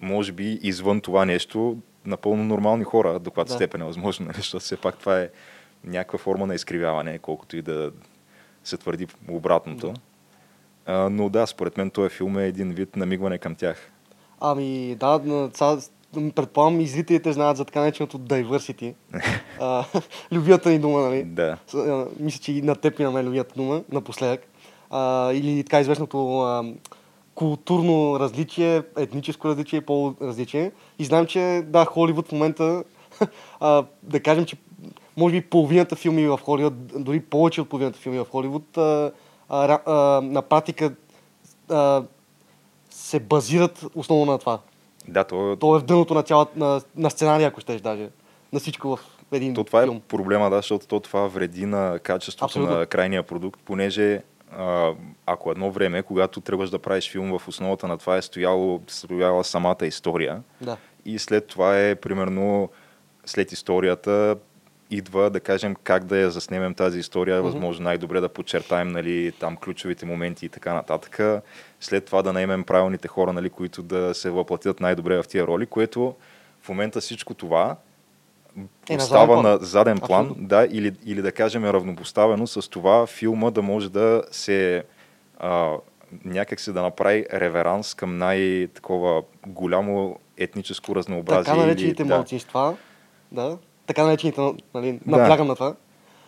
може би, извън това нещо, напълно нормални хора, до каквато Да. степен е възможно, нали? защото все пак това е някаква форма на изкривяване, колкото и да се твърди обратното. А, но да, според мен този филм е един вид намигване към тях. Ами, да, сега, предполагам и зрителите знаят за така нареченото diversity. А, любимата ни дума, нали? Да. Мисля, че и на теб и на мен любимата дума, напоследък. А, или така известното а, културно различие, етническо различие, по-различие. И знам, че да, Холивуд в момента, а, да кажем, че може би половината филми в Холивуд, дори повече от половината филми в Холивуд, а, а, а, на практика а, се базират основно на това. Да, то, То е в дъното на, цялата, на, на сценария, ако щеш даже. На всичко в един то това е филм. проблема, да, защото то това вреди на качеството Абсолютно. на крайния продукт, понеже а, ако едно време, когато тръгваш да правиш филм, в основата на това е стояло, стояла самата история, Да. и след това е примерно след историята идва да кажем как да я заснемем тази история, Мгм. възможно най-добре да подчертаем нали, там ключовите моменти и така нататък. След това да наемем правилните хора, нали, които да се въплатят най-добре в тия роли, което в момента всичко това Е, на остава заден план. на заден план, да, или, или да кажем е равнопоставено с това филма да може да се а, някак се да направи реверанс към най-такова голямо етническо разнообразие. Така наречените да. малцинства, да, така наречените, нали, Да. наблягам на това.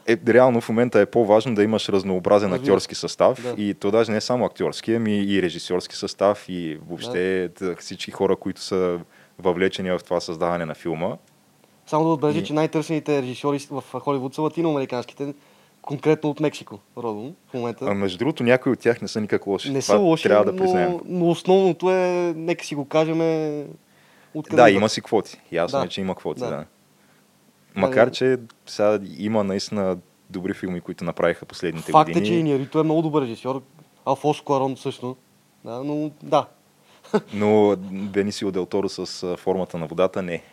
Е, реално в момента е по-важно да имаш разнообразен актьорски състав Да. и то даже не само актьорски, ами и режисьорски състав и въобще да. всички хора, които са въвлечени в това създаване на филма. Само да отбележа, И- че най-търсените режисьори в Холивуд са латиноамериканските, конкретно от Мексико, родом, в момента. А между другото, някои от тях не са никак лоши. не Това са лоши, трябва да признаем. но, но основното е, нека си го кажем, е откъде Да, има си квоти. Ясно Да. е, че има квоти, Да. да. Макар, че сега има наистина добри филми, които направиха последните Факт е, години. че Иньярито е много добър режисьор, Алфонсо Куарон също. Да, но да. Но Бенисио Дел Торо с формата на водата не.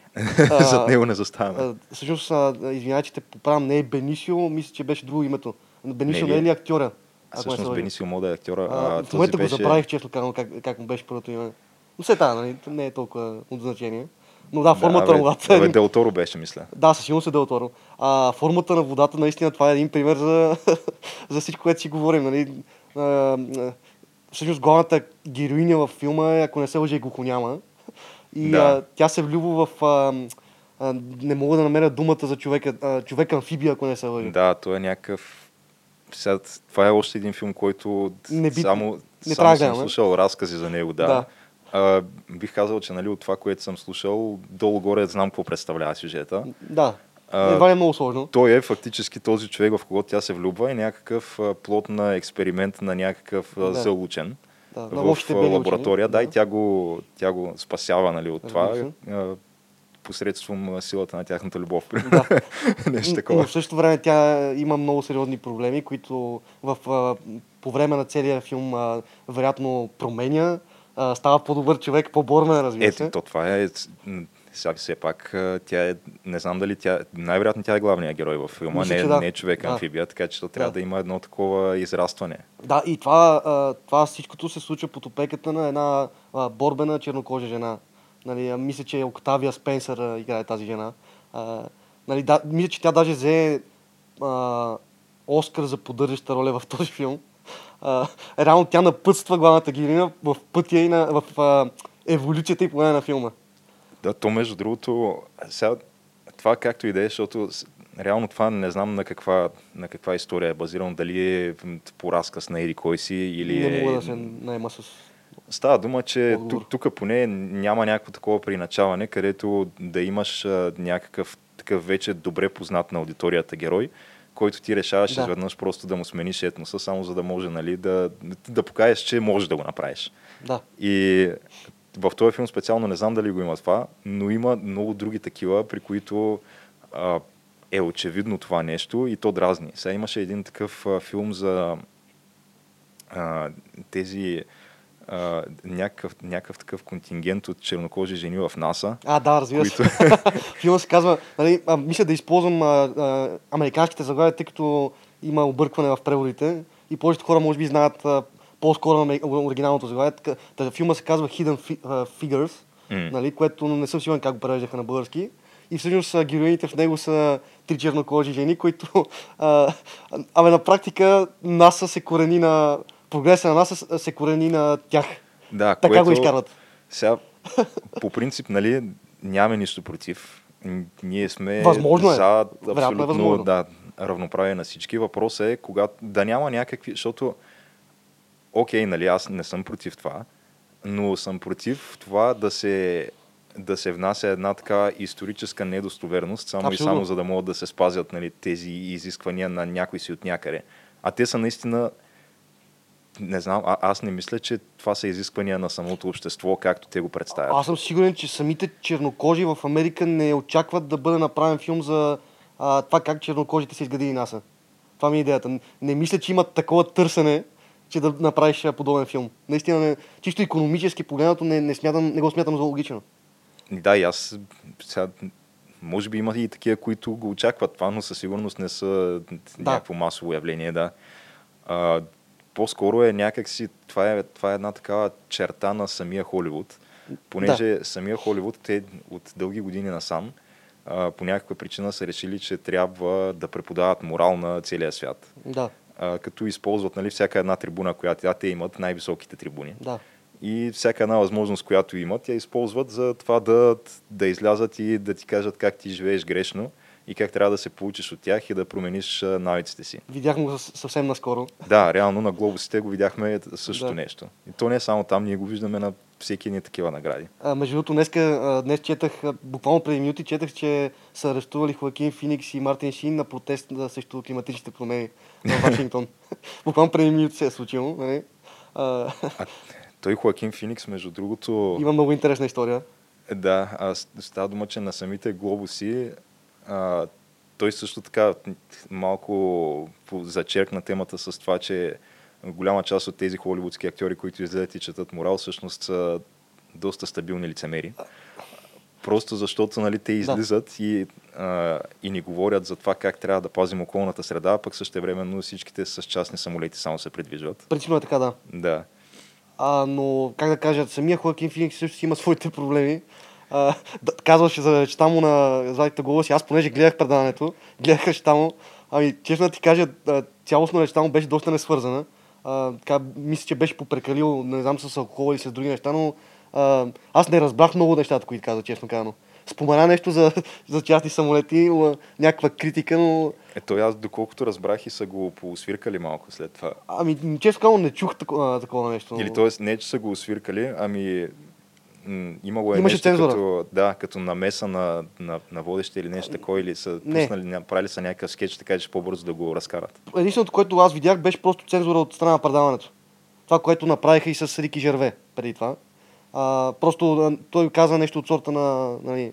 А, Зад него не заставаме. Всъщност, извинявай, че те поправям, не е Бенисио, мисля, че беше друго името. Бенисио Не не, е ли актьора? А, всъщност. Бенисио мода е актьора. А, А, в момента беше... го забравих, честно казвам, как, как му беше първото име. Но все така, нали, не е толкова от значение. Но да, формата да, на бе, водата е Абе, един... Дел Торо беше, мисля. Да, със сигурност е Делторо. А формата на водата, наистина, това е един пример за, за всичко, което си говорим. Нали? А, всъщност, главната героиня във филма е, ако не се лъжа, и глухоняма. И Да. а, тя се влюбва в... А, а, не мога да намеря думата за човека, а, човек амфибия, ако не се лъжа. Да, той е някакъв... Сега, това е още един филм, който Не би- само, не само съм слушал разкази за него, да. Да. А, бих казал, че нали, от това, което съм слушал, долу-горе знам какво представлява сюжета. Да. А, Едва ли е много сложно. Той е фактически този човек, в когото тя се влюбва, е някакъв плод на експеримент на някакъв Да. заучен Да, в бели лаборатория. учени. Да, и тя го, тя го спасява нали, от това Разбира а, посредством силата на тяхната любов. Да. Нещо Но такова. в същото време тя има много сериозни проблеми, които в, по време на целия филм вероятно променя. А, става по-добър човек, по-бормен, разбира се. Ето, то това е... Сега все пак тя е... Не знам дали тя... Най-вероятно тя е главният герой във филма, Мисля, не, да. не е човек Да. амфибия, така че то трябва Да. да. има едно такова израстване. Да, и това, това всичкото се случва под опеката на една борбена чернокожа жена. Нали, мисля, че Октавия Спенсър играе тази жена. Нали, да, мисля, че тя даже взе Оскар за поддържаща роля в този филм. А, реално тя напътства главната героиня в пътя и на, в а, еволюцията и по на филма. Да, то между другото, сега, това както и да е, защото реално това не знам на каква, на каква история е базирано, дали е по разказ на Еди кой си или Не е... мога да се наема с... Става дума, че тук, тук поне няма някакво такова приначаване, където да имаш а, някакъв такъв вече добре познат на аудиторията герой, който ти решаваш Да. изведнъж просто да му смениш етноса, само за да може нали, да, да покажеш, че можеш да го направиш. Да. И в този филм специално не знам дали го има това, но има много други такива, при които а, е очевидно това нещо и то дразни. Сега имаше един такъв а, филм за а, тези а, някакъв, някакъв такъв контингент от чернокожи жени в НАСА. А, да, разбира които... се. Филма се казва, нали, а, мисля да използвам а, а, американските заглавия, тъй като има объркване в преводите и повечето хора може би знаят а, по-скоро оригиналното заглавие. Та, филма се казва Hidden Fi- а, Figures, М. нали, което не съм сигурен как го превеждаха на български. И всъщност а, героините в него са три чернокожи жени, които а, абе, на практика НАСА се корени на прогреса на НАСА се корени на тях. Да, Така което... го изкарват. Сега, по принцип, нали, нямаме нищо против. Ние сме Възможно е. за е абсолютно възможно. да, равноправие на всички. Въпросът е когато, да няма някакви, защото окей, нали, аз не съм против това, но съм против това да се да се внася една така историческа недостоверност, само Абсолютно. и само за да могат да се спазят нали, тези изисквания на някой си от някъде. А те са наистина не знам, а, аз не мисля, че това са изисквания на самото общество, както те го представят. Аз съм сигурен, че самите чернокожи в Америка не очакват да бъде направен филм за а, това как чернокожите са изградили НАСА. Това ми е идеята. Не мисля, че има такова търсене, че да направиш а, подобен филм. Наистина, не, чисто економически погледнато не, не, смятам, не го смятам за логично. Да, и аз сега, може би има и такива, които го очакват това, но със сигурност не са Да. някакво масово явление, да. А, по-скоро е някакси, това е, това е една такава черта на самия Холивуд, понеже да. самия Холивуд, те от дълги години насам, а, по някаква причина са решили, че трябва да преподават морал на целия свят. Да, А, като използват нали, всяка една трибуна, която те имат най-високите трибуни. да. И всяка една възможност, която имат, я използват за това да, да излязат и да ти кажат как ти живееш грешно и как трябва да се получиш от тях и да промениш навиците си. Видяхме го съвсем наскоро. Да, реално на глобусите го видяхме същото Да. нещо. И то не е само там, ние го виждаме на всеки ни такива награди. А, между другото, днеска, днес четах, буквално преди минути, четах, че са арестували Хоакин Феникс и Мартин Шин на протест срещу климатичните промени в Вашингтон. буквално преди минути се е случило. Нали? А, А, той Хоакин Феникс, между другото, има много интересна история. да, а, става дума, че на самите глобуси а, той също така малко зачеркна темата с това, че голяма част от тези холивудски актьори, които излезат и четат морал, всъщност са доста стабилни лицемери. Просто защото нали, те излизат и, а, и ни говорят за това как трябва да пазим околната среда, а пък също времено всичките с частни самолети само се придвижват. Принципно е така, да. Да. А, но, как да кажа, самия Хоакин Феникс също си има своите проблеми. А, да, казваше за речта му на Златите гласа. Аз понеже гледах предаването, гледах речта му. Ами, честно да ти кажа, цялостно речта му беше доста несвързана. А, така, мисля, че беше попрекалил, не знам с алкохол или с други неща, но а, аз не разбрах много нещата, които каза, честно казано. Спомена нещо за, за частни самолети, някаква критика, но Ето аз, доколкото разбрах и са го поосвиркали малко след това. ами, честно казано не чух такова, такова нещо. Или т.е. не, че са го освиркали, ами м, имало е Имаше нещо цензура. като, да, като намеса на, на, на водеща или нещо такова, или са Не. пуснали, направили са някакъв скетч, така че по-бързо да го разкарат. Единственото, което аз видях, беше просто цензура от страна на предаването. Това, което направиха и с Рики Жерве преди това. А, просто той каза нещо от сорта на... Нали,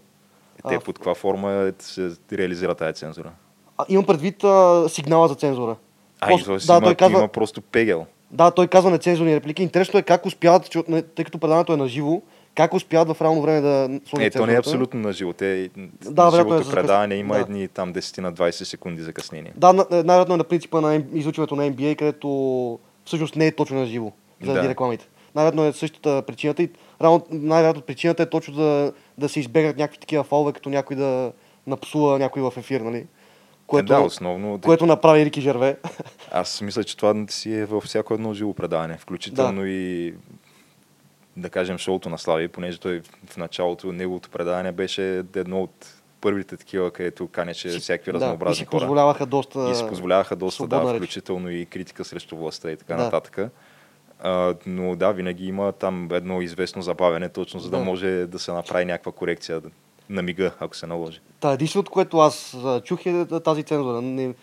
Те А, под каква форма е- се реализира тази цензура? а, имам предвид а, сигнала за цензура. А, си да, има, той казва- има просто пегел. Да, той казва нецензурни реплики. Интересно е как успяват, тъй като предаването е на живо, как успяват в реално време да сложат Е, то не е абсолютно на живо. Те, Да, да, е живото за предаване има да. едни там 10 на 20 секунди закъснение. Да, на- най-вероятно е на принципа на излучването на NBA, където всъщност не е точно на живо, заради Да. рекламите. Най-вероятно е същата причината и най-вероятно причината е точно да, да се избегнат някакви такива фалове, като някой да напсува някой в ефир, нали? Което, е, да, основно. което направи Рики Жерве. Аз мисля, че това си е във всяко едно живо предаване, включително и да кажем шоуто на Слави, понеже той в началото неговото предаване беше едно от първите такива, където канеше всякакви да, и разнообразни си хора. позволяваха доста... И си позволяваха доста, да, реч. включително и критика срещу властта и така Да. нататък. А, но да, винаги има там едно известно забавяне, точно за да, Да. може да се направи някаква корекция на мига, ако се наложи. Та, единственото, което аз чух е тази цензура. Не,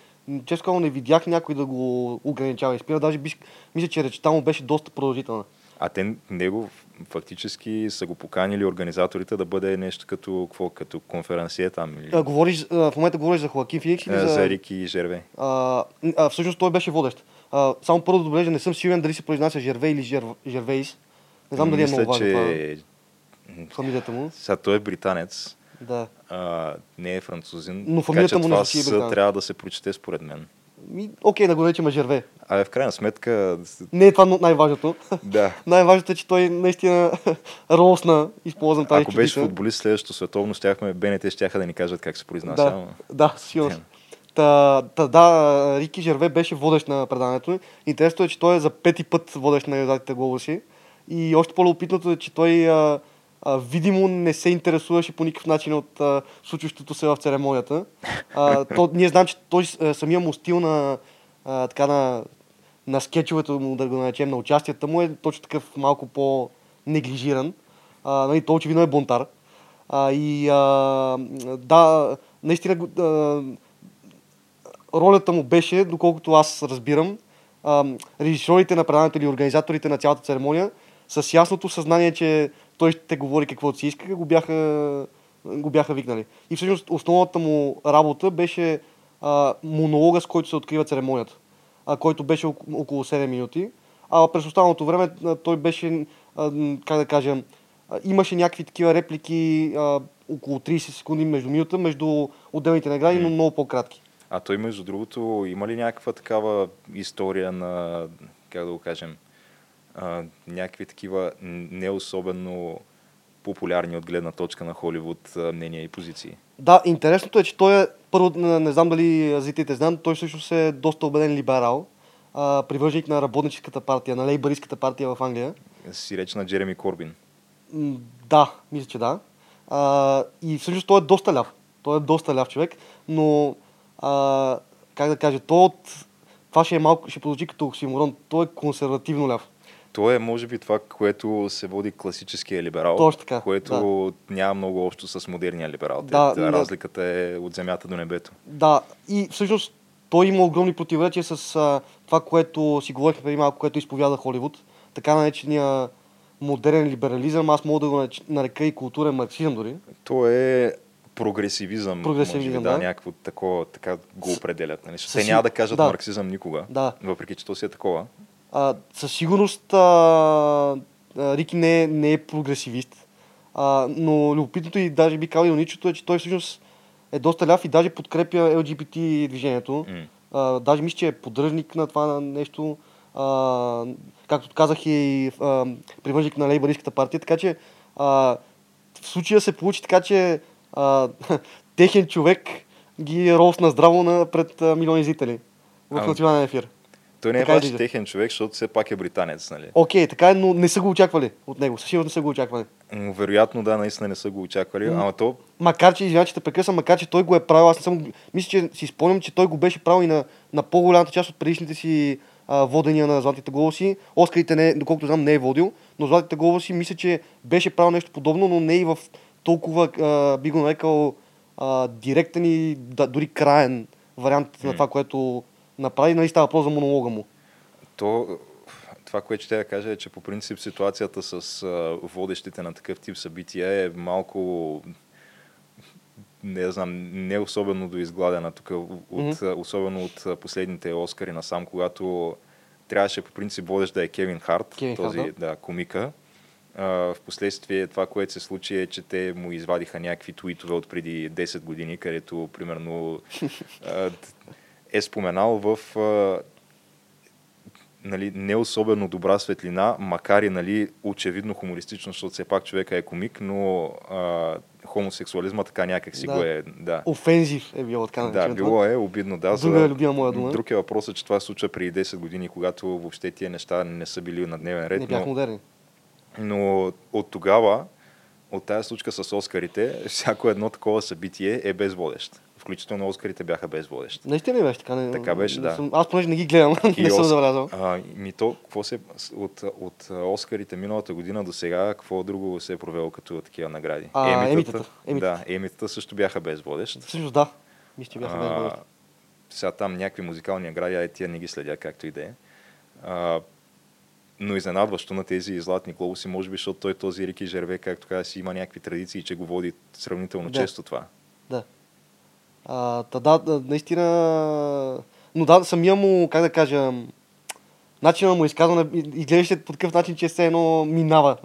често не видях някой да го ограничава и спира. Даже биш, мисля, че речта му беше доста продължителна. А те него фактически са го поканили организаторите да бъде нещо като, какво, като конференция там или А, говориш, а, в момента говориш за Хоакин Феникс или е, за... за Рики и Жерве. А, а, всъщност той беше водещ. А, само първо да добележа, не съм сигурен дали се произнася Жерве или Жер, Жервейс. Не знам дали е много важно това, че фамилията му. сега той е британец, Да. а, не е французин. Но така фамилията че му не това звучи с- британец. трябва да се прочете според мен. Ми, окей, да го наричаме Жерве. А в крайна сметка, Не е това но- най-важното. да, Най-важното е, че той наистина росна, използвам тази ако беше футболист следващото световно, щяхме, БНТ щяха да ни кажат как се произнася. Да, да, със сигурност. Та, та, да, Рики Жерве беше водещ на предаването. Интересното е, че той е за пети път водещ на редаките глобуси. И още по-любопитното е, че той а, а, видимо не се интересуваше по никакъв начин от а, случващото се в церемонията. А, то, ние знам, че той, самия му стил на, а, така на, на скетчовете му, да го наречем, на участията му е точно такъв малко по-неглижиран. А, нали, той очевидно е бунтар. А, и а, да, наистина а, ролята му беше, доколкото аз разбирам, а, режисьорите на предаването или организаторите на цялата церемония с ясното съзнание, че той ще говори каквото си иска, го бяха, го бяха викнали. И всъщност основната му работа беше а, монолога, с който се открива церемонията, а, който беше около, около 7 минути. А през останалото време а, той беше, а, как да кажа, а, имаше някакви такива реплики а, около 30 секунди между минута, между отделните награди, но много по-кратки. А той, между другото, има ли някаква такава история на, как да го кажем, а, някакви такива не особено популярни от гледна точка на Холивуд мнения и позиции? Да, интересното е, че той е, първо, не, знам дали зрителите но той всъщност е доста убеден либерал, а, привърженик на работническата партия, на лейбаристската партия в Англия. Си реч на Джереми Корбин. Да, мисля, че да. А, и всъщност той е доста ляв. Той е доста ляв човек, но а, как да кажа, той от... Това ще е малко, ще прозвучи като оксиморон. Той е консервативно ляв. То е, може би, това, което се води класическия либерал, Точно така, което няма много общо с модерния либерал. Те- Да, та не- разликата е от земята до небето. Да, и всъщност той има огромни противоречия с а, това, което си говорихме преди малко, което изповяда Холивуд. Така наречения модерен либерализъм, аз мога да го нарека и културен марксизъм дори. То е прогресивизъм, Прогресивизъм, може би, да, да. някакво такова, така го определят. Нали? Те няма да кажат да. марксизъм никога, Да. въпреки че то си е такова. А, със сигурност а, Рики не е, не е прогресивист, а, но любопитното и даже би казал ироничното е, че той всъщност е доста ляв и даже подкрепя LGBT движението. М. А, даже мисля, че е поддръжник на това нещо. А, както казах е и а, привърженик на лейбаристската партия. Така че а, в случая се получи така, че а, техен човек ги росна здраво на, пред милиони зрители в А, национален ефир. Той не е Така ваш техен човек, защото все пак е британец, нали? Окей, така е, но не са го очаквали от него. Със сигурност не са го очаквали. Но вероятно, да, наистина не са го очаквали, М. ама то Макар, че, извинявай, че те прекъсвам, макар, че той го е правил, аз не съм... Мисля, че си спомням, че той го беше правил и на, на по-голямата част от предишните си а, водения на Златните глобуси. Оскарите, не, доколкото знам, не е водил, но Златните глобуси мисля, че беше правил нещо подобно, но не и в толкова, а, би го нарекал, а, директен и да, дори краен вариант на това, което направи. Нали става въпрос за монолога му. То, това, което ще я кажа е, че по принцип ситуацията с водещите на такъв тип събития е малко не знам, не особено доизгладена тук, от, mm-hmm. особено от последните Оскари насам, когато трябваше по принцип водещ да е Кевин Харт, Кевин този Харт, да, комика. А, в последствие това, което се случи е, че те му извадиха някакви твитове от преди 10 години, където примерно а, е споменал в а, нали, не особено добра светлина, макар и нали, очевидно хумористично, защото все пак човека е комик, но а, хомосексуализма така някак си Да. го е. Да, Офензив е било така да било е обидно. Да, Друга е любима моя дума. Друг е въпросът, че това се случва преди 10 години, когато въобще тия неща не са били на дневен ред. Не бяха но, модерни. но от тогава, от тази случка с Оскарите, всяко едно такова събитие е без водещ. Включително Оскарите бяха без водещ. Наистина ли беше така? Не, Така беше, да. Съм, аз понеже не ги гледам, И не съм забелязал. А, ми то, какво се, от, от Оскарите миналата година до сега, какво друго се е провело като такива награди? А, емитата, емитата. Да, емитата също бяха без водещ. Всъщност да. Мисля, че бяха без А, водещ. сега там някакви музикални награди, ай тия не ги следя, както и да е. А, но изненадващо на тези златни глобуси, може би, защото той този Рики Жерве, както каза, си има някакви традиции, че го води сравнително Да. често това. Да. А, та, да, да, наистина... Но да, самия му, как да кажа, начинът му изказване и- изглеждаше по такъв начин, че все едно минава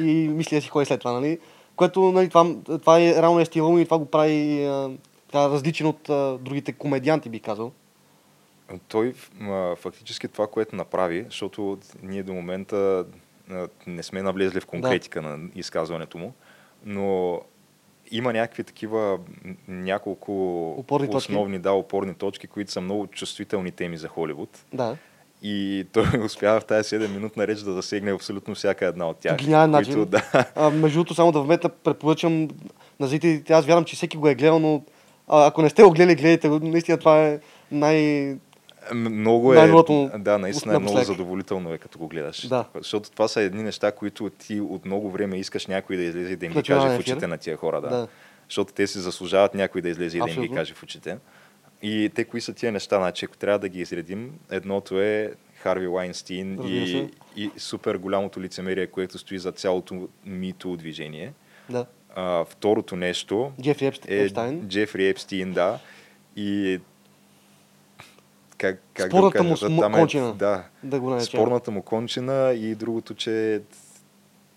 и мисли да си ходи след това, нали? Което, нали, това, това е реално е стила му и това го прави а, така, различен от а, другите комедианти, би казал. Той фактически това, което направи, защото ние до момента не сме навлезли в конкретика на изказването му, но има някакви такива няколко Опорни точки. основни да, опорни точки, които са много чувствителни теми за Холивуд. Да. И той успява в тази 7 минутна реч да засегне абсолютно всяка една от тях. гениален начин. които, да, А, между другото, само да вметна, препоръчам на зрителите, аз вярвам, че всеки го е гледал, но а, ако не сте го гледали, гледайте. Наистина това е най... Много е, да, наистина е много задоволително е като го гледаш. Да. Защото това са едни неща, които ти от много време искаш някой да излезе и да им ги каже в очите на тия хора. Да. Да. Защото те си заслужават някой да излезе и да им ги каже в очите. И те кои са тия неща, значи ако трябва да ги изредим, едното е Харви Лайнстин и, и супер голямото лицемерие, което стои за цялото мито движение. Да. А, второто нещо Джефри Епст- е Епстайн. Джефри Епстин, да. И как, как Спорната да му кажа, см- там кончина. Е, да, Да го наречем. спорната му кончина и другото, че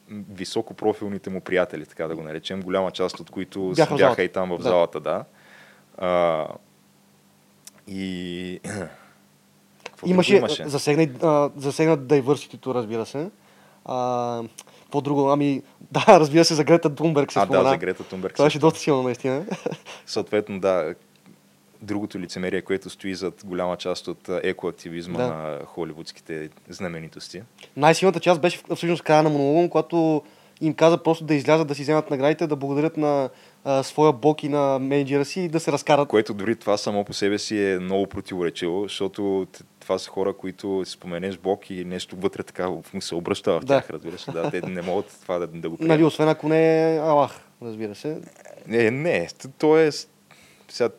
високопрофилните му приятели, така да го наречем, голяма част от които Бяха бяха, и там в Да. залата, да. А, и... Имаше, имаше? засегна, засегна diversity разбира се. А, какво друго? Ами, да, разбира се, за Грета Тунберг се А, спомена. да, за Грета Тунберг. Това беше доста силно, наистина. Съответно, да, другото лицемерие, което стои зад голяма част от екоактивизма Да. на холивудските знаменитости. Най-силната част беше всъщност края на монолога, когато им каза просто да излязат да си вземат наградите, да благодарят на а, своя бог и на менеджера си и да се разкарат. Което дори това само по себе си е много противоречиво, защото това са хора, които споменеш Бог и нещо вътре така му се обръща в Да. тях, разбираш. ли. Да, те не могат това да, да го Нали, приемат. освен ако не е Аллах, разбира се. Не, не, т- то е... Сега,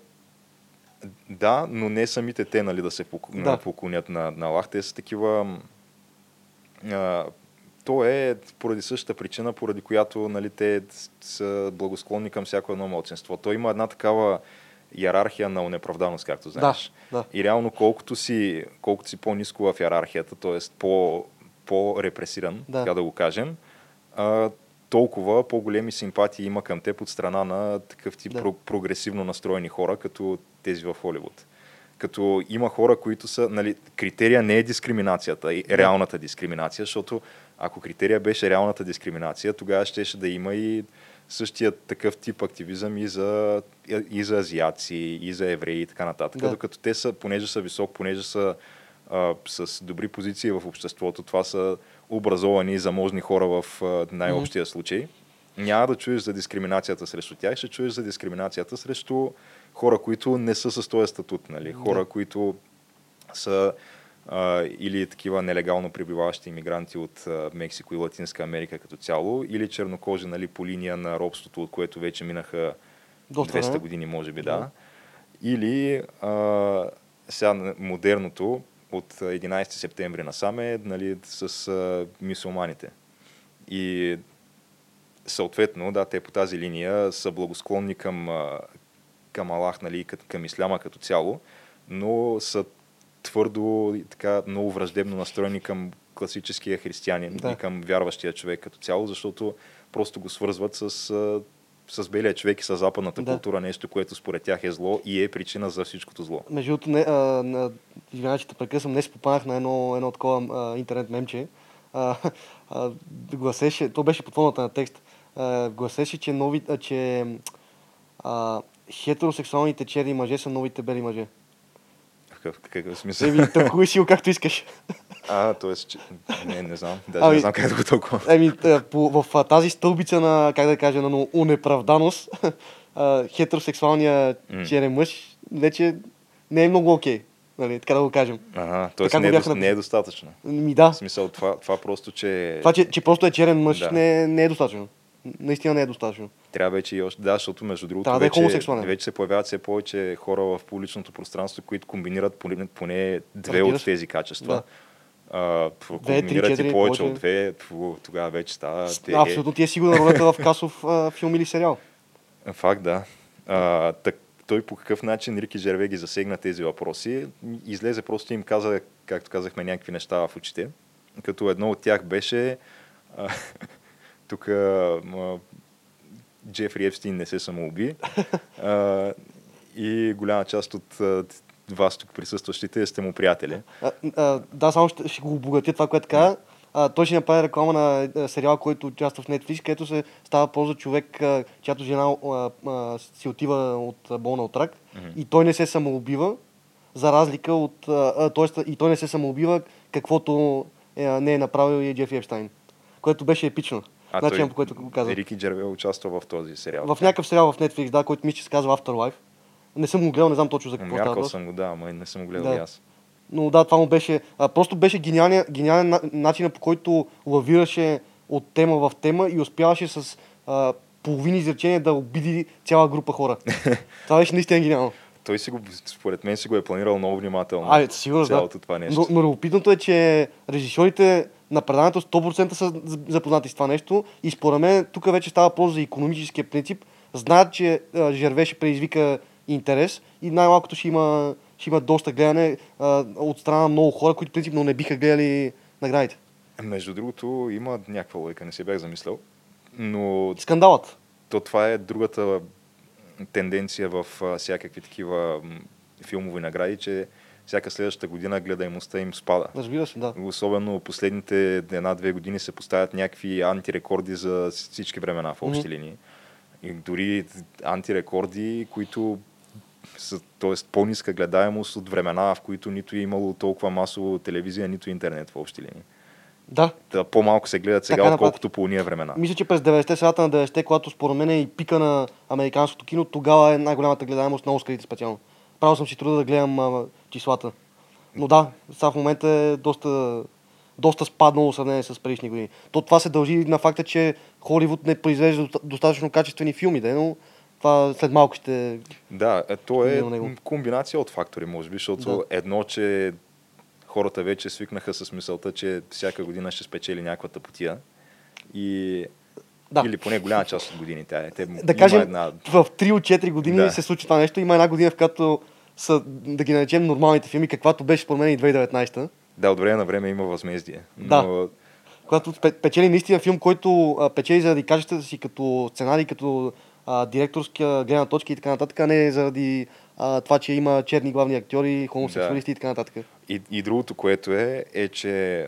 да, но не самите те, нали, да се Да. поклонят на, на Аллах. Те са такива... А, то е поради същата причина, поради която нали, те са благосклонни към всяко едно младсенство. Той има една такава иерархия на онеправданост, както знаеш. да. И реално колкото си, колкото си по-низко в иерархията, т.е. По, по-репресиран, Да. така да го кажем, а, толкова по-големи симпатии има към теб от страна на такъв тип Да. про- прогресивно настроени хора, като тези в Холивуд. Като има хора, които са... Нали, критерия не е дискриминацията, и реалната дискриминация, защото ако критерия беше реалната дискриминация, тогава щеше да има и същия такъв тип активизъм и за, и за азиаци, и за евреи и така нататък. Да. Докато те са, понеже са висок, понеже са а, с добри позиции в обществото, това са образовани и заможни хора в а, най-общия случай, няма да чуеш за дискриминацията срещу тях, ще чуеш за дискриминацията срещу хора, които не са с този статут, нали? хора, Да. които са а, или такива нелегално пребиваващи иммигранти от а, Мексико и Латинска Америка като цяло, или чернокожи нали, по линия на робството, от което вече минаха Доста 200 време. години, може би, Да. да. Или а, сега модерното от а, 11 септември насаме нали, с а, мюсюлманите. И съответно, да, те по тази линия са благосклонни към, към Аллах, нали, към исляма като цяло, но са твърдо и така много враждебно настроени към класическия християнин Да. и към вярващия човек като цяло, защото просто го свързват с, с белия човек и с западната Да. култура, нещо, което според тях е зло и е причина за всичкото зло. Между другото, извинявай, че те прекъсвам, днес попаднах на едно, едно такова а, интернет мемче. А, а, гласеше, то беше под формата на текст. А, гласеше, че, нови, а, че а, хетеросексуалните черни мъже са новите бели мъже. В какъв, какъв смисъл? Еми, тълкувай си го както искаш. А, т.е. че... Не, не знам. Даже Ами- не знам как да го толкова. Еми, т- по, в тази стълбица на, как да кажа, на унеправданост, хетеросексуалният М. черен мъж вече не е много окей. Нали, така да го кажем. Ага, т.е. Не, е, бяха не е достатъчно. Ми да, В смисъл, това, това просто, че... това, че, че просто е черен мъж, Да. не, не е достатъчно. Наистина не е достатъчно. Трябва вече и още, да, защото между другото Трябва да е вече, вече се появяват все повече хора в публичното пространство, които комбинират поне, поне две Разбира от тези качества. Да. А, ако комбинират и повече от две, тогава вече става... Те- Абсолютно ти е сигурна ролята в касов а, филм или сериал. Факт, да. А, так, той по какъв начин Рики Жерве ги засегна тези въпроси. Излезе просто им каза, както казахме, някакви неща в очите. Като едно от тях беше тук Джефри Епстин не се самоуби. А, и голяма част от вас тук присъстващите сте му приятели. А, а, да, само ще, ще го обогатя това, което каза. А, той ще направи реклама на сериал, който участва в Netflix, където се става по за човек, а, чиято жена а, а, си отива от болна от рак Мгм. и той не се самоубива, за разлика от... А, тоест, и той не се самоубива, каквото е, не е направил и Джефи Епстайн. Което беше епично. А Начинът, по който го каза. Рики Джерве участва в този сериал. В някакъв сериал в Netflix, да, който мисля, че се казва Afterlife. Не съм го гледал, не знам точно за какво става. Мяркал въпрос. съм го, да, ама не съм го гледал Да. и аз. Но да, това му беше. А, просто беше гениален, гениален на- начинът по който лавираше от тема в тема и успяваше с а, половин изречение да обиди цяла група хора. това беше наистина гениално. Той си го, според мен си го е планирал много внимателно. Ай, сигурно да. цялото това нещо. Но, но любопитното е, че режисьорите на преданието 100% са запознати с това нещо и според мен тук вече става въпрос за економическия принцип. Знаят, че а, Жерве ще предизвика интерес и най-малкото ще има, ще има доста гледане а, от страна на много хора, които принципно не биха гледали наградите. Между другото, има някаква лойка, не се бях замислял. Но Скандалът. то това е другата тенденция в всякакви такива филмови награди, че всяка следващата година гледаемостта им спада. Разбира се, да. Особено последните една-две години се поставят някакви антирекорди за всички времена в общи линии. И дори антирекорди, които са, т.е. по-ниска гледаемост от времена, в които нито е имало толкова масово телевизия, нито интернет в общи линии. Да. Та, по-малко се гледат сега, Така отколкото по уния времена. Мисля, че през 90-те, средата на 90-те, когато според мен е и пика на американското кино, тогава е най-голямата гледаемост на Оскарите специално. Правил съм си труда да гледам а, числата. Но да, сега в момента е доста, доста спаднало сравнение с предишни години. То това се дължи на факта, че Холивуд не произвежда доста- достатъчно качествени филми, да, е, но това след малко ще... Да, е, то е комбинация от фактори, може би, защото Да. едно, че хората вече свикнаха с мисълта, че всяка година ще спечели някаква тъпотия. И... Да. Или поне голяма част от годините. Те, Да кажем, една... в 3 от 4 години Да. се случва това нещо. Има една година, в която са, да ги наречем, нормалните филми, каквато беше според мен и 2019 Да, от време на време има възмездие. Да. Но когато пе- печели наистина филм, който печели заради качествата си като сценарий, като а, директорска гледна точка и така нататък, а не заради а, това, че има черни главни актьори, хомосексуалисти и така нататък. И, и другото, което е, е, че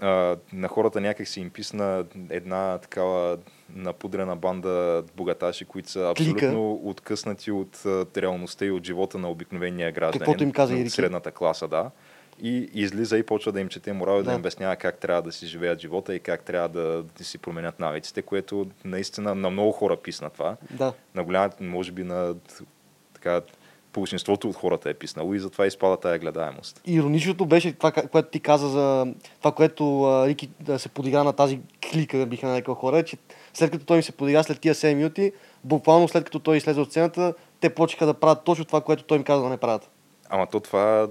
а, на хората някак си им писна една такава напудрена банда богаташи, които са Клика. абсолютно откъснати от реалността и от живота на обикновения гражданин. Каквото им каза Ирики. Средната класа, да. И излиза и почва да им чете морал и да, Да. им обяснява как трябва да си живеят живота и как трябва да, да си променят навиците, което наистина на много хора писна това Да. на голяма, може би на така, Большинството от хората е писнало и затова изпада тая гледаемост. Ироничното беше това, което ти каза за това, което а, Рики да се подигра на тази клика, биха нарекал хора, е, че след като той им се подигра след тия 7 минути, буквално след като той излезе от сцената, те почеха да правят точно това, което той им каза да не правят. Ама то това,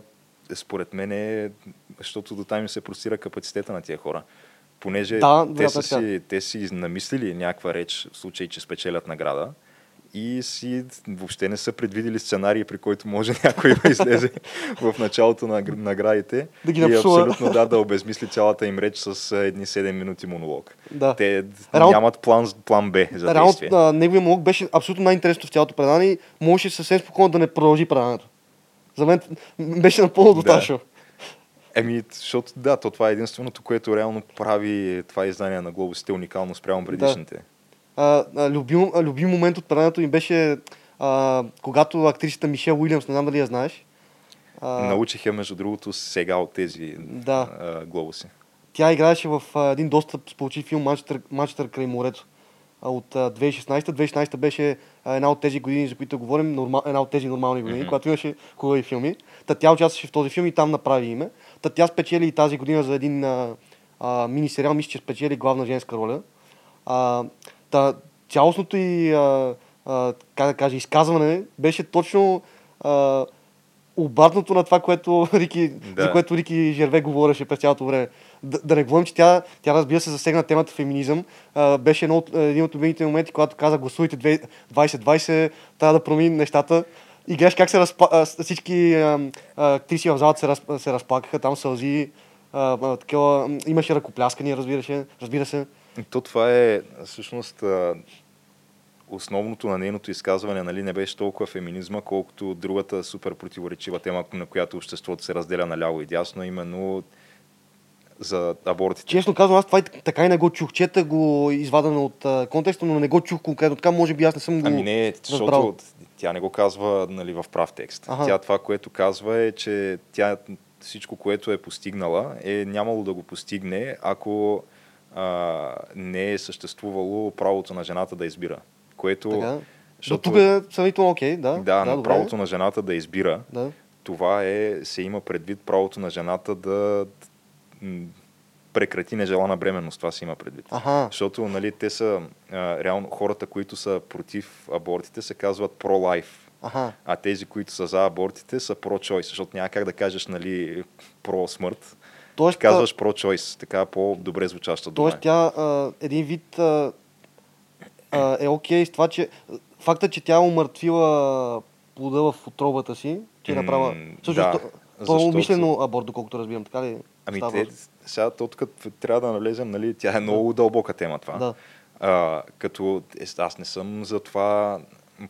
е, според мен, е, защото до там им се простира капацитета на тия хора. Понеже Да, те, да, са си, те си намислили някаква реч, в случай, че спечелят награда, и си въобще не са предвидили сценарий, при който може някой да излезе в началото на гр- наградите Да ги и напсува. абсолютно да, да обезмисли цялата им реч с а, едни 7 минути монолог. Да. Те Реално- нямат план, план Б за Реално, действие. а, неговия монолог беше абсолютно най-интересното в цялото предание и можеше съвсем спокойно да не продължи предаването. За мен беше напълно достатъчно. Еми, защото да, то това е единственото, което реално прави това издание на глобусите уникално спрямо предишните. А, а, любим, любим момент от предаването им беше а, когато актрисата Мишел Уилямс, не знам дали я знаеш, а, Научих я, между другото, сега от тези Да. а, глобуси. Тя играеше в а, един доста сполучив филм Манчестър, Манчестър край морето от а, 2016. 2016 беше а, една от тези години, за които говорим, норма, една от тези нормални години, Мгм. когато имаше хубави филми. Та тя участваше в този филм и там направи име. Та тя спечели и тази година за един а, а, мини сериал, мисля, че спечели главна женска роля. А, та, цялостното и, а, а, как да кажа, изказване беше точно а, обратното на това, което Рики, Да. за което Рики Жерве говореше през цялото време. Да, да не говорим, че тя, тя разбира се засегна темата феминизъм. А, беше едно от, един от любимите моменти, когато каза гласувайте две- 2020, трябва да промени нещата. И гледаш как се разпа... а, с- всички актриси в залата се, раз... се разплакаха, там сълзи, а, а, такива, имаше ръкопляскания, разбира се. Разбира се. То това е всъщност основното на нейното изказване, нали, не беше толкова феминизма, колкото другата супер противоречива тема, на която обществото се разделя наляво и дясно, именно за абортите. Честно казвам, аз това и така и не го чух. Чета го извадено от а, контекста, но не го чух конкретно. Така може би аз не съм го Ами не, защото разбрал. тя не го казва нали, в прав текст. Аха. Тя това, което казва е, че тя всичко, което е постигнала, е нямало да го постигне, ако а, не е съществувало правото на жената да избира. Което... Така. До защото- тук е сравнително окей, да. Да, добре. правото на жената да избира. Да. Това е, се има предвид правото на жената да прекрати нежелана бременност. Това се има предвид. Аха. Защото нали, те са, а, реално, хората, които са против абортите, се казват pro-life. Аха. А тези, които са за абортите, са pro-choice. Защото няма как да кажеш нали, про-смърт. Тоест, казваш pro-choice. Така по-добре звучаща дума. Тоест тя а, един вид а, а, е окей с това, че факта, че тя е умъртвила плода в отробата си, че направила... Всъщност, да, то, то е умишлено аборт, доколкото разбирам, така ли? Ами те, сега то тук трябва да навлезем, нали, тя е много дълбока тема това. Да. А, като е, аз не съм за това,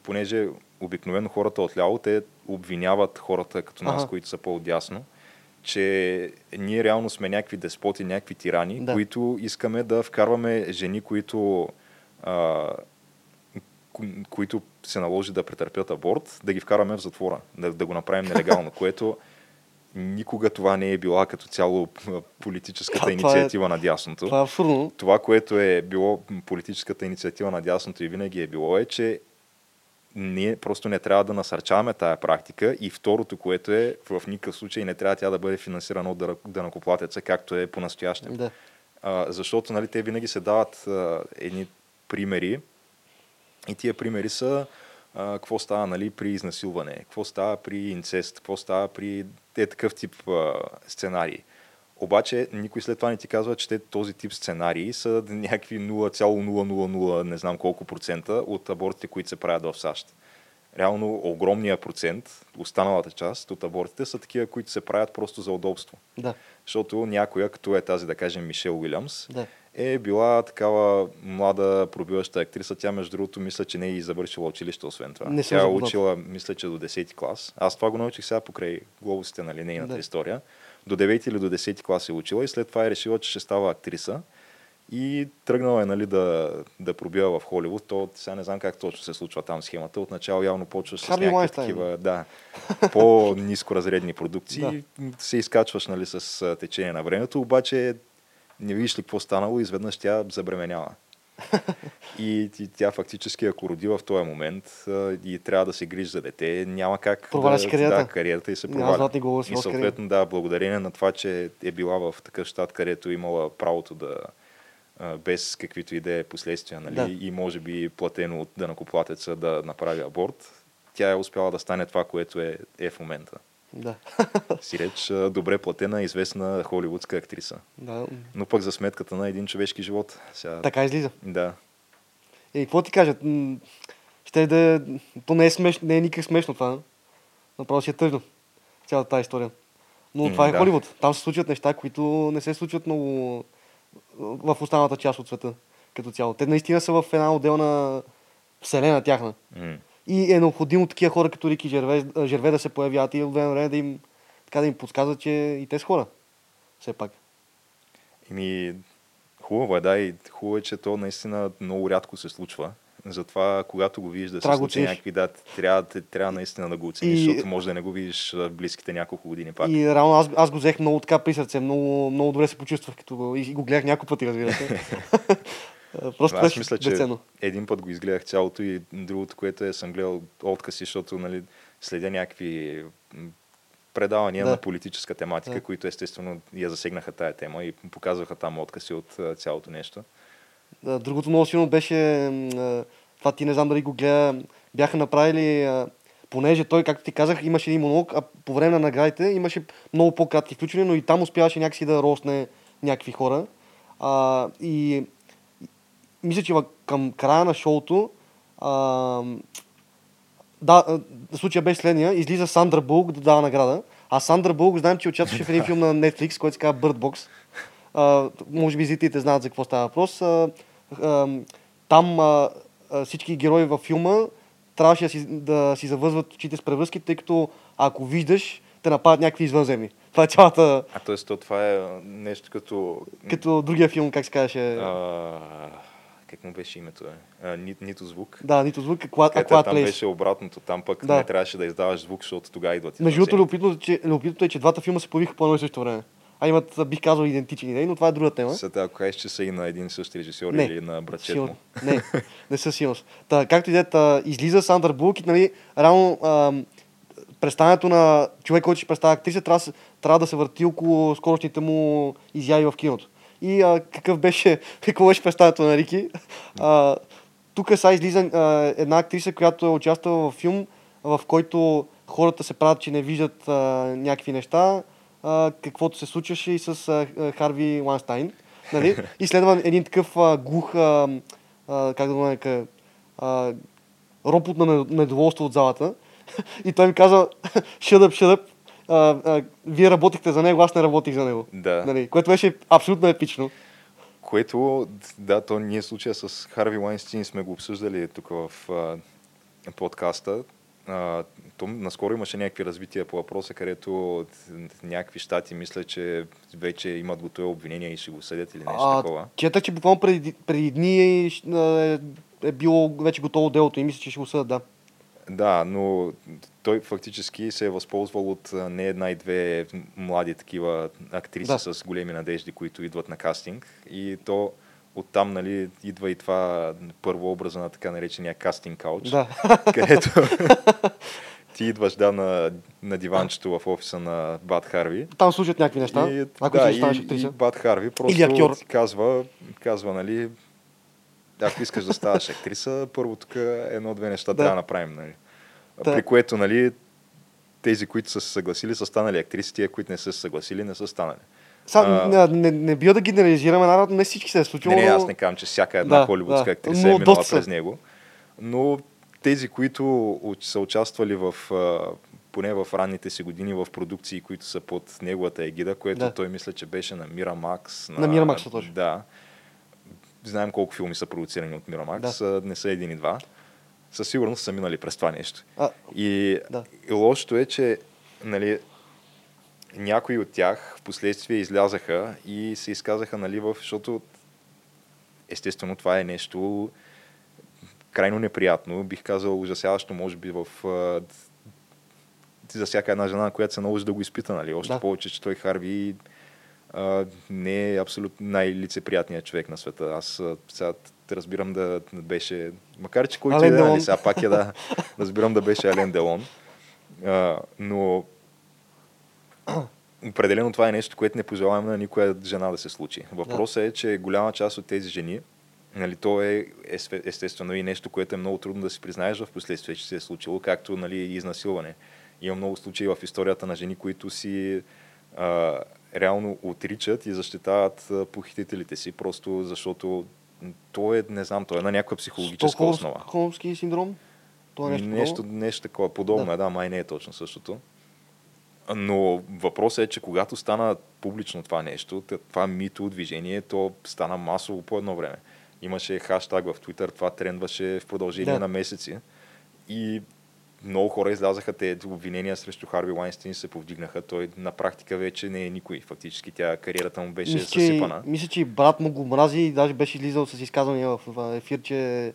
понеже обикновено хората отляво, те обвиняват хората като нас, Аха. които са по-отясно, че ние реално сме някакви деспоти, някакви тирани, Да. които искаме да вкарваме жени, които, а, ко- които се наложи да претърпят аборт, да ги вкараме в затвора, да, да го направим нелегално, което никога това не е била като цяло политическата Да, е- инициатива на дясното Това е това, което е било политическата инициатива на дясното и винаги е било е, че ние просто не трябва да насърчаваме тая практика и второто, което е в никакъв случай не трябва тя да бъде финансирана от данъкоплатеца, както е по-настоящем. Да. А, защото нали, те винаги се дават а, едни примери и тия примери са а, какво става нали, при изнасилване, какво става при инцест, какво става при те такъв тип а, сценарии. Обаче никой след това не ти казва, че те този тип сценарии са някакви 0,000 не знам колко процента от абортите, които се правят в САЩ. Реално огромния процент, останалата част от абортите са такива, които се правят просто за удобство. Да. Защото някоя, като е тази, да кажем, Мишел Уилямс, Да. е била такава млада пробиваща актриса. Тя, между другото, мисля, че не е и завършила училище, освен това. Не Тя е учила, мисля, че до 10 клас. Аз това го научих сега покрай глобусите на линейната Да. история. До 9 или до 10 клас е учила и след това е решила, че ще става актриса. И тръгнала е нали, да, да пробива в Холивуд. То сега не знам как точно се случва там схемата. Отначало явно почваш с някакви Лайнстайн. такива да, по-низко разредни продукции. Да. Се изкачваш нали, с течение на времето, обаче не видиш ли какво станало, изведнъж тя забременява. и, и тя фактически, ако роди в този момент и трябва да се грижи за дете, няма как Проваля да, кариерата. Да, кариерата и се с и съответно, да, благодарение на това, че е била в такъв щат, където е имала правото да без каквито и да е последствия, нали? Да. и може би платено от дънакоплатеца да направи аборт, тя е успяла да стане това, което е, е в момента. Да. Си реч, добре платена, известна холивудска актриса. да. Но пък за сметката на един човешки живот. Сега, Така излиза. Да. И какво ти кажат? Ще да... е- То не е, смешно, не е никак смешно това. Направо си е тъжно. Цялата тази история. Но М, това е да. Холивуд. Там се случват неща, които не се случват много в останалата част от света като цяло. Те наистина са в една отделна вселена тяхна. М. И е необходимо такива хора като Рики Жерве, Жерве да се появяват и от време време да им, така да им подсказват, че и те са хора. Все пак. Еми, хубаво е, да, и хубаво е, че то наистина много рядко се случва. Затова, когато го видиш да се да случи някакви дати, трябва, трябва наистина да го оцениш, И- защото може да не го видиш близките няколко години пак. И реално аз, аз го взех много така при сърце, много, много добре се почувствах, като и го гледах няколко пъти, разбира се. Просто Аз беше мисля, че деценно. един път го изгледах цялото и другото, което е, съм гледал откъси, защото нали, следя някакви предавания Да. на политическа тематика, Да. които естествено я засегнаха тая тема и показваха там откъси от цялото нещо. Да, Другото много силно беше, това ти не знам дали го гледа, бяха направили, понеже той, както ти казах, имаше един монолог, а по време на наградите имаше много по-кратки включвания, но и там успяваше някакси да росне някакви хора. А, и мисля, че към края на шоуто а, да, случая беше следния. Излиза Сандра Булк да дава награда. А Сандра Булк, знаем, че участваше в един филм на Netflix, който се казва Bird Box. А, може би зрителите знаят за какво става въпрос. А, а, там а, а, всички герои във филма трябваше да си, да си завързват очите с превръзки, тъй като ако виждаш, те нападат някакви извънземни. Това е цялата, А т.е. то това е нещо като... като другия филм, как се казваше. А, как му беше името? Е? А, ни, нито звук. Да, нито звук, a Където Quiet там Place. беше обратното, там пък Да. не трябваше да издаваш звук, защото тогава идват. Между другото, любопитното, че, любопитното е, че двата филма се появиха по едно и също време. А имат, бих казал, идентични идеи, но това е друга тема. Са, ако кажеш, че са и на един и режисьор Не. или на Сигурно. му. Не, не със сигурност. Та, както и е, излиза Сандър Булк и нали, реално ам, представянето на човек, който ще представя актриса, трябва, трябва да се върти около скорошните му изяви в киното. И а, какъв беше, какво беше представянето на Рики? А, тук сега излиза а, една актриса, която е участвала в филм, в който хората се правят, че не виждат а, някакви неща, а, каквото се случваше и с а, Харви Ланстайн. Нали? И следва един такъв а, глух, а, а, как да го нарека, ропот на не- недоволство от залата. И той ми каза, shut up. А, а, вие работихте за него, аз не работих за него. Да. Нали? Което беше абсолютно епично. Което, да, то ние случая с Харви Лайнстин сме го обсъждали тук в а, подкаста. А, то, наскоро имаше някакви развития по въпроса, където някакви щати мисля, че вече имат готови обвинения и ще го съдят или нещо такова. Четах, че буквално преди, преди дни е, е, е било вече готово делото и мисля, че ще го съдят, да. Да, но той фактически се е възползвал от не една и две млади такива актриси Да. с големи надежди, които идват на кастинг. И то оттам нали, идва и това първо образа на така наречения кастинг кауч, Да. където ти идваш да, на, на диванчето в офиса на Бат Харви. Там слушат някакви неща, И, ако да, си станеш и. Бат Харви просто Или актьор. казва, казва, нали, ако искаш да ставаш актриса, първо тук едно-две неща Да. трябва да направим. Нали. Да. При което, нали, тези, които са се съгласили, са станали актриси, тия, които не са се съгласили, не са станали. Са, А- не, не, бия да генерализираме, наравно не всички се е случило. Не, не, аз не казвам, че всяка една Да, холивудска да. актриса Но е минала през него. Но тези, които са участвали в, поне в ранните си години в продукции, които са под неговата егида, което Да. той мисля, че беше на Miramax. На Miramax, точно. Да. Знаем колко филми са продуцирани от Miramax, да. не са един и два. Със сигурност са минали през това нещо. А, И, Да. и лошото е, че нали, някои от тях в последствие излязаха и се изказаха, нали, в, защото естествено това е нещо крайно неприятно, бих казал ужасяващо, може би в за всяка една жена, която се наложи да го изпита, нали? Още Да. повече, че той Харви а, не е абсолютно най-лицеприятният човек на света. Аз сега разбирам да беше, макар че който и да е, нали, сега пак е да, разбирам да беше Ален Делон, а, но определено това е нещо, което не пожелавам на никоя жена да се случи. Въпросът е, че голяма част от тези жени, нали, то е есте- естествено и нещо, което е много трудно да си признаеш в последствие, че се е случило, както нали, и изнасилване. Има много случаи в историята на жени, които си а, реално отричат и защитават похитителите си, просто защото то е, не знам, то е на някаква психологическа основа. Стокхолмски синдром? Това е нещо, нещо, нещо такова подобно Да. е, да, май не е точно същото. Но въпросът е, че когато стана публично това нещо, това мито движение, то стана масово по едно време. Имаше хаштаг в Twitter, това трендваше в продължение Да. на месеци. И много хора излязаха, те обвинения срещу Харви Лайнстин се повдигнаха. Той на практика вече не е никой. Фактически тя кариерата му беше Мисля, че, съсипана. мисля, че брат му го мрази и даже беше излизал с изказвания в, ефир, че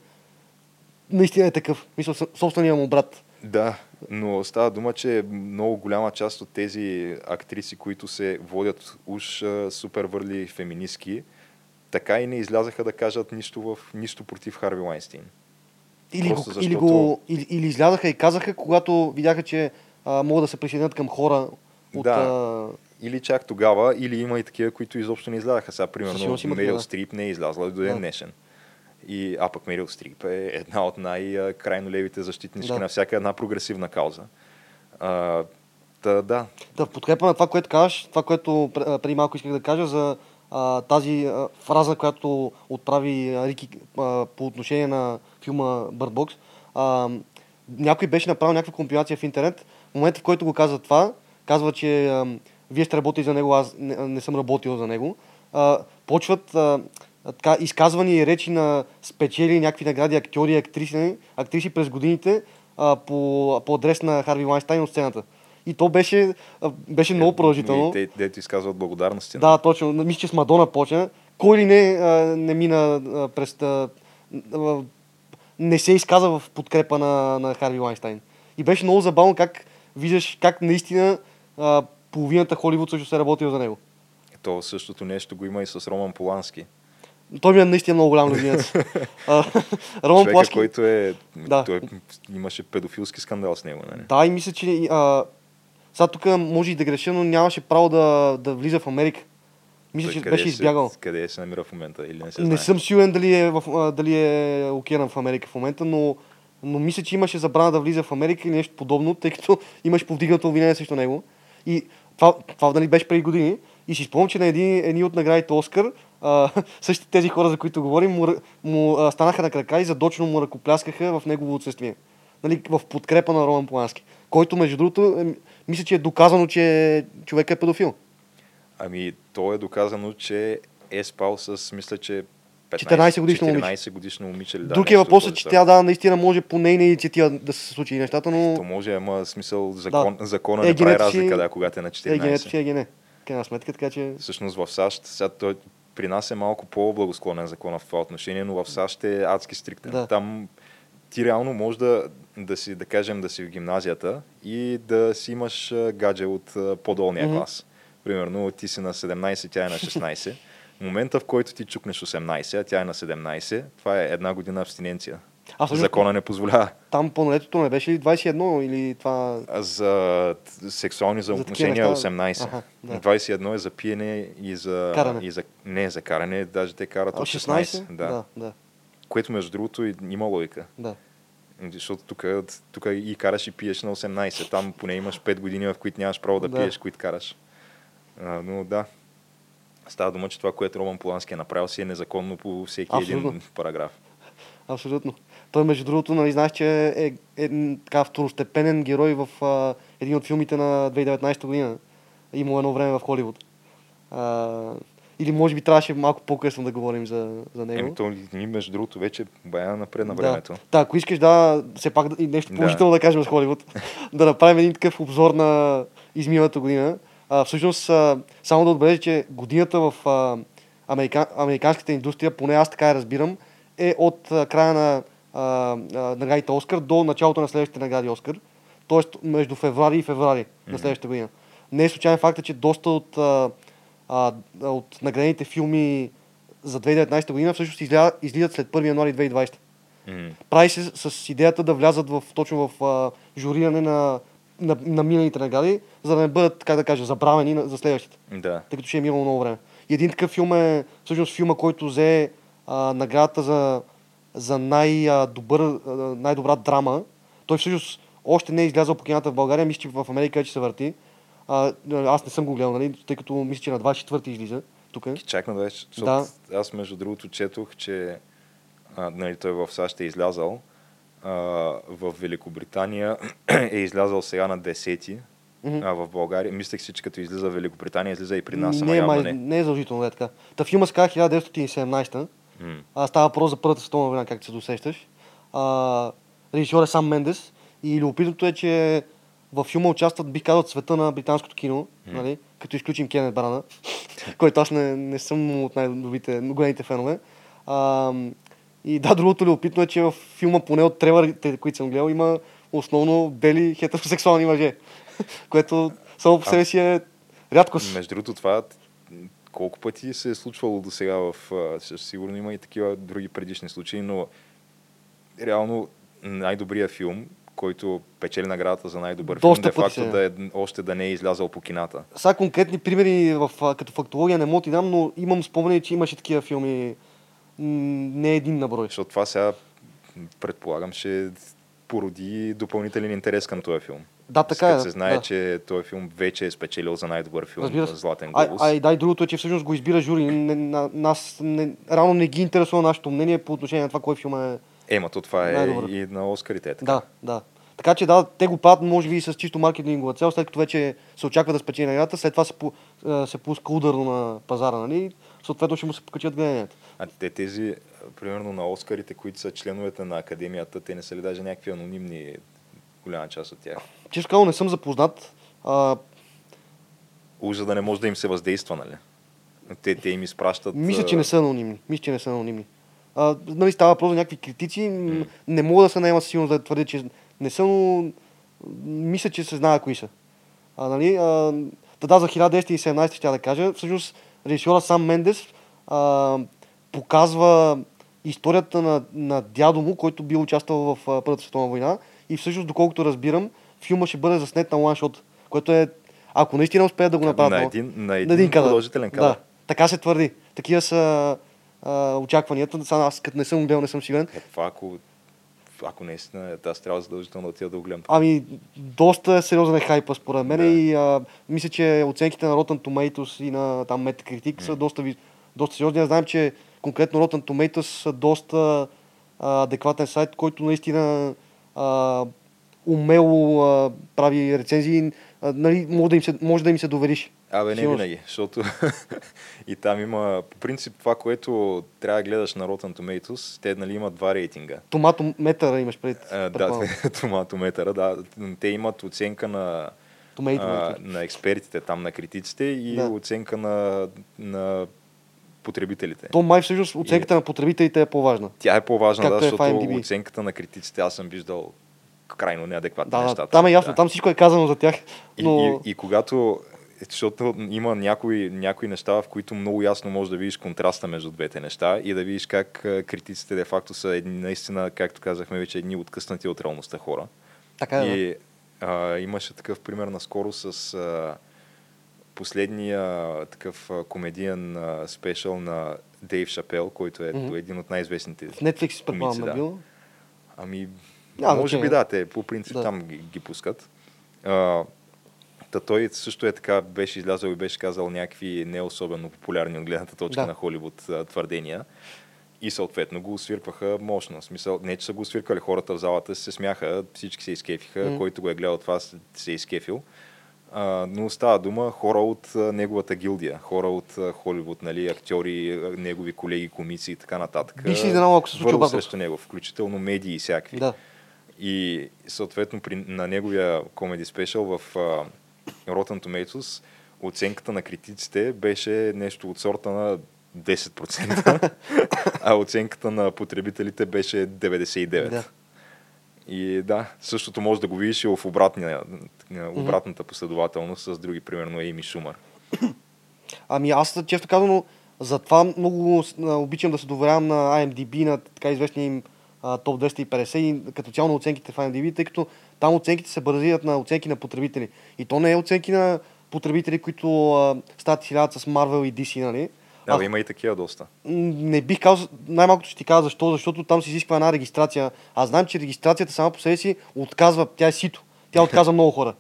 наистина е такъв. Мисля, собствения му брат. Да, но става дума, че много голяма част от тези актриси, които се водят уж супер върли феминистки, така и не излязаха да кажат нищо, в, нищо против Харви Лайнстин. Или, Просто го, или, го, или, или излязаха и казаха, когато видяха, че а, могат да се присъединят към хора от... Да. А, Или чак тогава, или има и такива, които изобщо не излязаха. Сега, примерно, Мерил. Стрип не е излязла до ден днешен. И, а пък Мерил Стрип е една от най-крайно левите защитнички Да. на всяка една прогресивна кауза. А, та, да, да, в подкрепа на това, което казваш, това, което преди малко исках да кажа за тази фраза, която отправи Рики по отношение на филма Bird Box. Някой беше направил някаква компилация в интернет. В момента, в който го казва това, казва, че вие сте работили за него, аз не, съм работил за него. Почват така, изказвания и речи на спечели някакви награди актьори и актриси, актриси през годините по, по адрес на Харви Лайнстайн от сцената. И то беше, беше много продължително. И те, дето изказват благодарности. Да, точно. Мисля, че с Мадона почна. Кой ли не, не мина през... Не се изказа в подкрепа на, на Харви Лайнстайн. И беше много забавно как виждаш как наистина половината Холивуд също се е работил за него. То същото нещо го има и с Роман Полански. Той ми е наистина много голям любимец. Роман Човека, Плашки. който е... Да. Той имаше педофилски скандал с него. Нали? Да, и мисля, че... А, сега тук може и да греша, но нямаше право да, да влиза в Америка. Мисля, че беше се- избягал. Къде се намира в момента или не се Не съм сигурен дали е, в, дали е океан в Америка в момента, но, но мисля, че имаше забрана да влиза в Америка или нещо подобно, тъй като имаше повдигнато обвинение срещу него. И това, това нали, беше преди години. И си спомням, че на един, едни от наградите Оскар, а, същите тези хора, за които говорим, му, му а, станаха на крака и задочно му ръкопляскаха в негово отсъствие. Нали, в подкрепа на Роман Полански. Който, между другото, мисля, че е доказано, че човек е педофил. Ами, то е доказано, че е спал с, мисля, че 15, 14 годишно момиче. 14 годишно момиче. Ли, да, Друг е въпросът, че тя да, наистина може по нейна инициатива да се случи нещата, но... То може, ама смисъл, закон, Да. закона Е, не прави разлика, да, когато е на Е, 14. генетика си е гене. Крайна сметка, така че... Всъщност в САЩ, сега той при нас е малко по-благосклонен закон в това отношение, но в САЩ е адски стриктен. Да. Там ти реално може да, да си, да кажем, да си в гимназията и да си имаш гадже от по-долния Мгм. клас. Примерно ти си на 17, тя е на 16. В момента, в който ти чукнеш 18, а тя е на 17, това е една година абстиненция. А всъщност, Закона не позволява. там пълнолетието не беше ли 21 или това... А За сексуални взаимоотношения неща? 18. Аха, да. 21 е за пиене и за... Каране. И за, не, за каране, даже те карат А, от 16. Да. Да, да, Което между другото и- има логика. да. Защото тук, тук и караш и пиеш на 18. Там поне имаш 5 години, в които нямаш право да, Да. пиеш, които караш. А, но да. Става дума, че това, което Роман Полански е направил, си е незаконно по всеки Абсолютно. един параграф. Абсолютно. Той, между другото, нали, знаеш, че е, е, м, така второстепенен герой в а, един от филмите на 2019 година. Имало едно време в Холивуд. А, или може би трябваше малко по-късно да говорим за, за него. Еми, то ни, между другото, вече бая напред на времето. Да. да, ако искаш да, все пак да, и нещо Да. положително да, кажем с Холивуд, да направим един такъв обзор на изминалата година. А, всъщност, а, само да отбележа, че годината в а, америка, американската индустрия, поне аз така я разбирам, е от а, края на а, а, наградите Оскар до началото на следващите награди Оскар. Тоест между февруари и февруари на Мгм. следващата година. Не е случайен факт, че доста от а, а, от наградените филми за 2019 година всъщност изля, излизат след 1 януари 2020. М. Прави се с идеята да влязат в, точно в а, журиране на, на, на миналите награди, за да не бъдат, как да кажа, забравени на- за следващите Да. тъй като ще е минало много време. И един такъв филм е всъщност филма, който взе а, наградата за, за най-добър, най-добра драма. Той всъщност още не е излязъл по кината в България, мисля, че в Америка вече се върти. А, аз не съм го гледал, нали, тъй като мисля, че на 24-ти излиза тук. Чак на 20, защото Да. аз между другото четох, че а, нали, той в САЩ е излязал. А, в Великобритания е излязал сега на 10 Мгм. а в България. Мислех си, че като излиза в Великобритания, излиза и при нас, ама не, е май, не. не е задължително, е така. Та филма казва 1917 М. А, става въпрос за Първата световна война, както се досещаш. А, режисьор е сам Мендес и любопитното е, че във филма участват, бих казал, цвета на британското кино, нали? като изключим Кенет Брана, който аз не, не съм от най-добрите, големите фенове. А, и да, другото любопитно е, че в филма, поне от трейлерите, които съм гледал, има основно бели хетеросексуални мъже, което само по себе си е рядкост. Между другото, това колко пъти се е случвало до сега в... Сигурно има и такива други предишни случаи, но реално най-добрият филм, който печели наградата за най-добър Доста филм, де факто се- да е, още да не е излязъл по кината. Сега конкретни примери в, а, като фактология не мога ти дам, но имам спомени, че имаше такива филми. Не един на брой. Защото това сега, предполагам, ще породи допълнителен интерес към този филм. Да, така Като е. се знае, да. че този филм вече е спечелил за най-добър филм Разбира се. Златен А, глобус. а и да, и другото е, че всъщност го избира жури. Не, на, нас не, рано не ги интересува нашето мнение по отношение на това, кой филм е. Ема, то това е Най-добър. и на Оскарите. е така. Да, да. Така че да, те го правят, може би, с чисто маркетингова цел, след като вече се очаква да спечели наградата, след това се, а, се пуска ударно на пазара, нали? Съответно ще му се покачат гледанията. А те тези, примерно на Оскарите, които са членовете на академията, те не са ли даже някакви анонимни, голяма част от тях? Често казано не съм запознат. А, Уж за да не може да им се въздейства, нали? Те, те им изпращат... Мисля, че не са анонимни. Мисля, че не са анонимни. А, нали, става въпрос за някакви критици. М, Не мога да се наема сигурност да твърдя, че не са, но мисля, че се знае кои са. А, нали, а, да, за 1917 ще да кажа. Всъщност, режисьора сам Мендес а, показва историята на, на дядо му, който бил участвал в а, Първата световна война. И всъщност, доколкото разбирам, филма ще бъде заснет на ланшот, което е, ако наистина успеят да го направят. на много- един, на един, кадър. продължителен кадър. Да, така се твърди. Такива са а, очакванията. Сега аз като не съм гледал, не съм сигурен. Е, това ако, ако наистина, аз трябва задължително да отида да го гледам. Ами, доста сериозен е хайпа според мен Да. и а, мисля, че оценките на Rotten Tomatoes и на там Metacritic са доста, доста сериозни. Аз знам, че конкретно Rotten Tomatoes са доста а, адекватен сайт, който наистина а, умело а, прави рецензии. А, нали, може, да им се, може да им се довериш. Абе, не Сигурно. винаги, защото и там има, по принцип, това, което трябва да гледаш на Rotten Tomatoes, те нали, имат два рейтинга. Томато метъра имаш пред. А, да, томатометъра, да. Те имат оценка на, Tomato а, на експертите, там на критиците и Да. оценка на, на потребителите. То май всъщност оценката на потребителите е по-важна. Тя е по-важна, да, е защото оценката на критиците аз съм виждал крайно неадекватни Да, неща. да, там е ясно, там всичко е казано за тях. Но... И, и, и когато, защото има някои, някои неща, в които много ясно можеш да видиш контраста между двете неща и да видиш как критиците де факто са едни, наистина, както казахме вече, едни откъснати от реалността хора. Така е. да. И а, имаше такъв пример наскоро с а, последния такъв комедиен а, спешъл на Дейв Шапел, който е Мгм. един от най-известните В Netflix предполагам комици, да. да. бил. Ами, Няма може би значение. да, те по принцип Да. да. там ги, ги пускат. А, та той също е така, беше излязъл и беше казал някакви не особено популярни от гледната точка Да. на Холивуд а, твърдения. И съответно го свиркваха мощно. В смисъл, не че са го свиркали хората в залата, се смяха, всички се изкефиха, Мгм. който го е гледал това се- е изкефил. А, но става дума хора от а, неговата гилдия, хора от а, Холивуд, нали, актьори, а, негови колеги, комици и така нататък. Би се изненадал, ако се случи обратно. срещу него, включително медии и всякакви. Да. И съответно при, на неговия комеди спешъл в uh, Rotten Tomatoes оценката на критиците беше нещо от сорта на 10%, а оценката на потребителите беше 99%. Да. И да, същото може да го видиш и в обратния, обратната последователност с други, примерно Ейми Шумър. Ами аз, често казано, затова много обичам да се доверявам на IMDb, на така известния им топ 250 и като цяло на оценките в IMDb, тъй като там оценките се базират на оценки на потребители. И то не е оценки на потребители, които а, стават хилядат с Marvel и DC, нали? Да, А, има и такива доста. Не бих казал, най-малкото ще ти кажа защо, защото там се изисква една регистрация. Аз знам, че регистрацията сама по себе си отказва, тя е сито. Тя отказва много хора.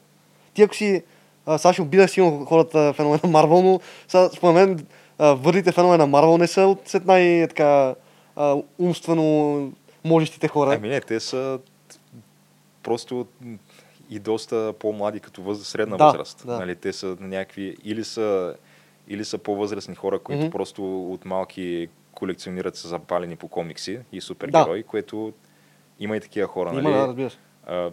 Ти ако си, а, сега ще обида силно хората фенове на Марвел, но сега, според мен а, върлите фенове на Марвел не са от сред най- така, а, умствено можещите хора. Ами не, те са просто и доста по-млади като възраст, средна Да, възраст. да. Нали, те са някакви, или са, или са по-възрастни хора, които Мгм. просто от малки колекционират са запалени по комикси и супергерои, което има и такива хора. Има, нали? да, разбира се. а,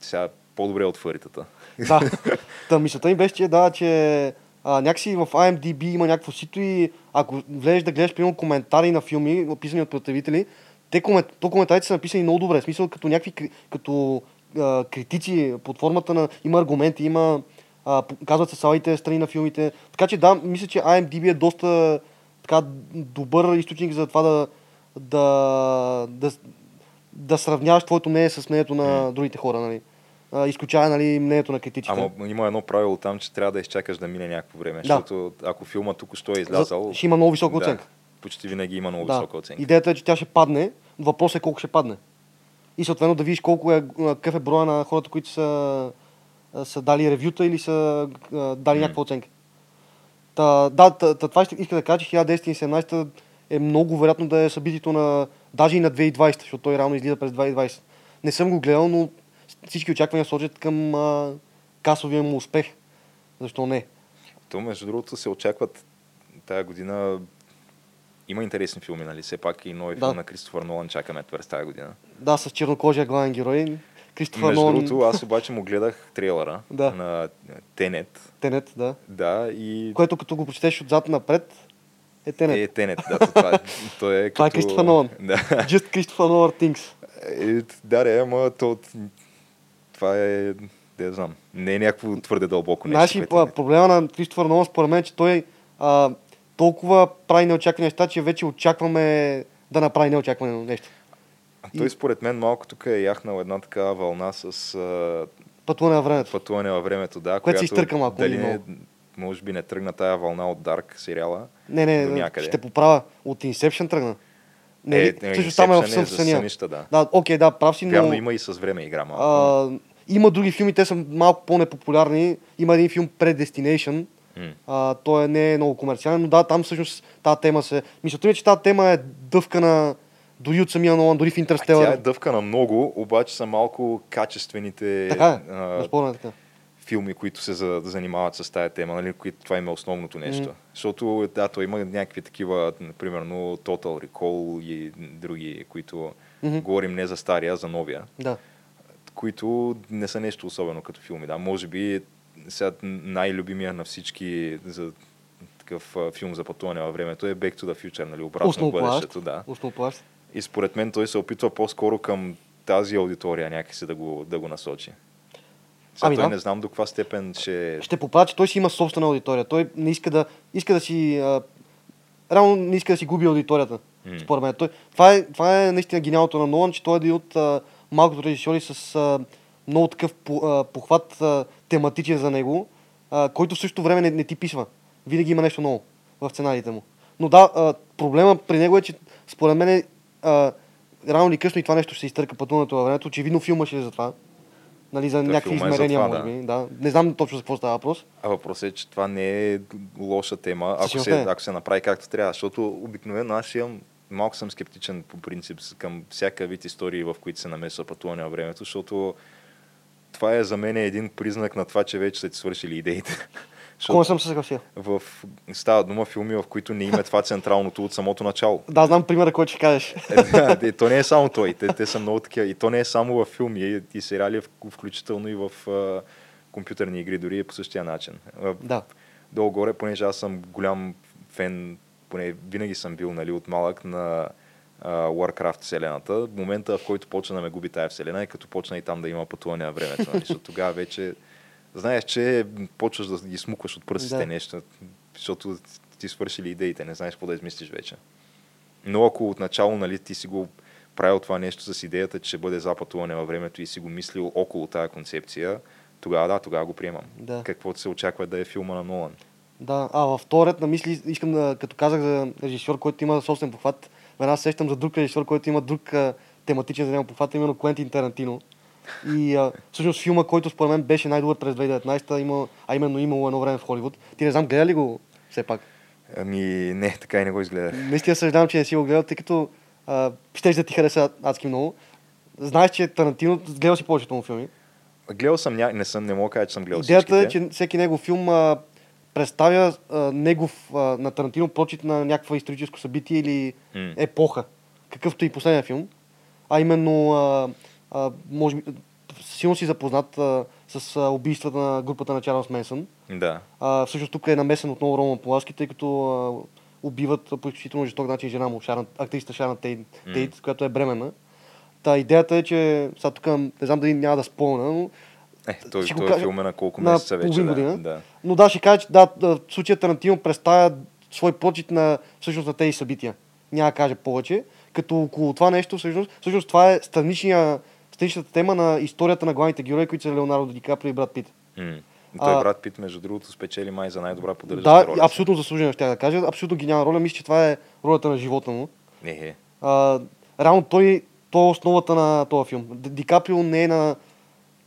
сега по-добре от фаритата. Да. Та мисълта ми беше, че да, че а, някакси в IMDb има някакво сито и ако влезеш да гледаш, примерно, коментари на филми, написани от потребители, те комент, то коментарите са написани много добре. В смисъл, като някакви, като а, критици под формата на... Има аргументи, има... А, казват се слабите страни на филмите. Така че да, мисля, че IMDb е доста така добър източник за това да, да, да, да сравняваш твоето мнение с мнението на другите хора, нали? Изключая нали, мнението на критиците. Ама има едно правило там, че трябва да изчакаш да мине някакво време, Да. защото ако филма току-що е излязал, За- ще има много висока да, оценка. почти винаги има много Да. висока оценка. Идеята е, че тя ще падне. Въпросът е колко ще падне. И съответно да видиш колко е, какъв е броя на хората, които са, са дали ревюта или са дали М. някаква оценка. Та, да, та, та, това иска да кажа, че 1917 е много вероятно да е събитието на, даже и на 2020, защото той реално излиза през 2020. Не съм го гледал, но всички очаквания сочат към а, касовия му успех. Защо не? То, между другото, се очакват тая година. Има интересни филми, нали? Все пак и нови Да. филм на Кристофър Нолан чакаме през тази година. Да, с чернокожия главен герой. Кристофър Между Нолан, другото, аз обаче му гледах трейлера Да. на Тенет. Тенет, да. Да, и Което като го прочетеш отзад напред, е Тенет. е Тенет. Да, то това е, е Това е като... Кристофър Нолан. Да. Just Christopher Nolan Things. Е, да, ре, ама то, това е, не знам, не е някакво твърде дълбоко нещо. А, проблема на Кристофър Нолан според мен, е, че той а, толкова прави неочаквани неща, че вече очакваме да направи неочаквано нещо. А той според мен малко тук е яхнал една такава вълна с а, Пътуване на времето. пътуване във времето, да. Което се изтърка малко Дали не, може би не тръгна тая вълна от Dark сериала. Не, не, до не, някъде. ще поправя. От Inception тръгна. Не, е, ли? е, Също там е в сън съня. сънища, да. Да, окей, да, прав си, но... Вярно има и с време игра малко. а, има други филми, те са малко по-непопулярни. Има един филм Predestination. А, той е- не е много комерциален, но да, там всъщност тази тема се... Мисълта ми е, че тази тема е дъвкана дори от самия Нолан, дори в Интерстелър. тя е дъвка на много, обаче са малко качествените Така е, а, така. филми, които се за, занимават с тая тема, нали, които това им е основното нещо. Мгм. Защото, да, то има някакви такива, например, Total Recall и други, които Мгм. говорим не за стария, а за новия, Да. които не са нещо особено като филми. Да, може би сега най-любимия на всички за такъв филм за пътуване във времето е Back to the Future, нали, обратно в бъдещето, да. И според мен той се опитва по-скоро към тази аудитория някакси да го, да го насочи. Сега Ами той да. не знам до каква степен ще... Ще поправя, че той си има собствена аудитория. Той не иска да, иска да си... А, реално не иска да си губи аудиторията. М. Според мен. Той, това, е, това е наистина гениалното на Нолан, че той е един от а, малкото режисьори с а, много такъв по, а, похват а, тематичен за него, а, който в същото време не, не ти писва. Винаги има нещо ново в сценариите му. Но да, а, проблема при него е, че според мен е, а, рано или късно и това нещо ще се изтърка пътуването във времето. Очевидно филма ще е за това. Нали, за някакви филма е за измерения, това, може да. би. Да. Не знам точно за какво става въпрос. А въпросът е, че това не е лоша тема, ако се, не. ако се направи както трябва. Защото обикновено аз имам, малко съм скептичен по принцип към всяка вид истории, в които се намесва пътуване във времето, защото това е за мен един признак на това, че вече са ти свършили идеите. Защото съм се съгласил. в, става дума филми, в които не има е това централното от самото начало. Да, знам примера, който ще кажеш. Е, да, то не е само той, те, те са много такива. И то не е само в филми и, и сериали, включително и в а, компютърни игри, дори е по същия начин. Да. Долу-горе, понеже аз съм голям фен, поне винаги съм бил нали, от малък на Warcraft вселената. Момента, в който почна да ме губи тая вселена е като почна и там да има пътуване на времето. Нали, тогава вече знаеш, че почваш да ги смукваш от пръстите Да. нещо, защото ти свършили идеите, не знаеш какво да измислиш вече. Но ако отначало нали, ти си го правил това нещо с идеята, че ще бъде запътуване във времето и си го мислил около тази концепция, тогава да, тогава го приемам. Да. Каквото се очаква да е филма на Нолан. Да, а във втори ред на мисли, искам да, като казах за режисьор, който има собствен похват, веднага се сещам за друг режисьор, който има друг а, тематичен за него похват, именно Квентин Тарантино. И а, всъщност филма, който според мен беше най-добър през 2019, има, а именно имало едно време в Холивуд. Ти не знам, гледа ли го все пак? Ами не, така и не го изгледах. Наистина съжалявам, че не си го гледал, тъй като а, щеш да ти хареса адски много. Знаеш, че Тарантино, гледал си повечето му филми. Гледал съм, ня... не съм, не мога да кажа, че съм гледал Идеята е, всичките. че всеки негов филм а, представя а, негов а, на Тарантино прочит на някакво историческо събитие или М. епоха, какъвто и последния филм. А именно, а, а, може силно си запознат а, с а, убийствата на групата на Чарлз Менсън. Да. А, всъщност тук е намесен отново Роман Поласки, тъй като а, убиват по изключително жесток начин жена му, Шаран, актриста Шаран Тейт, М. Тейт, която е бременна. Та идеята е, че сега тук не знам дали няма да спомня, но Е, той, Ще той кажа е филм е на колко на месеца вече. половин Да, година. да. Но да, ще кажа, че да, в случая Тарантино представя свой прочит на всъщност на тези събития. Няма да каже повече. Като около това нещо, всъщност, всъщност това е страничния, страничната тема на историята на главните герои, които са Леонардо Ди Каприо и Брат Пит. М. Той А- брат Пит, между другото, спечели май за най-добра поддържаща Да, роля. абсолютно заслужено ще да кажа. Абсолютно гениална роля. Мисля, че това е ролята на живота му. Не, е. А, реално той, той е основата на този филм. Ди Каприо не е на...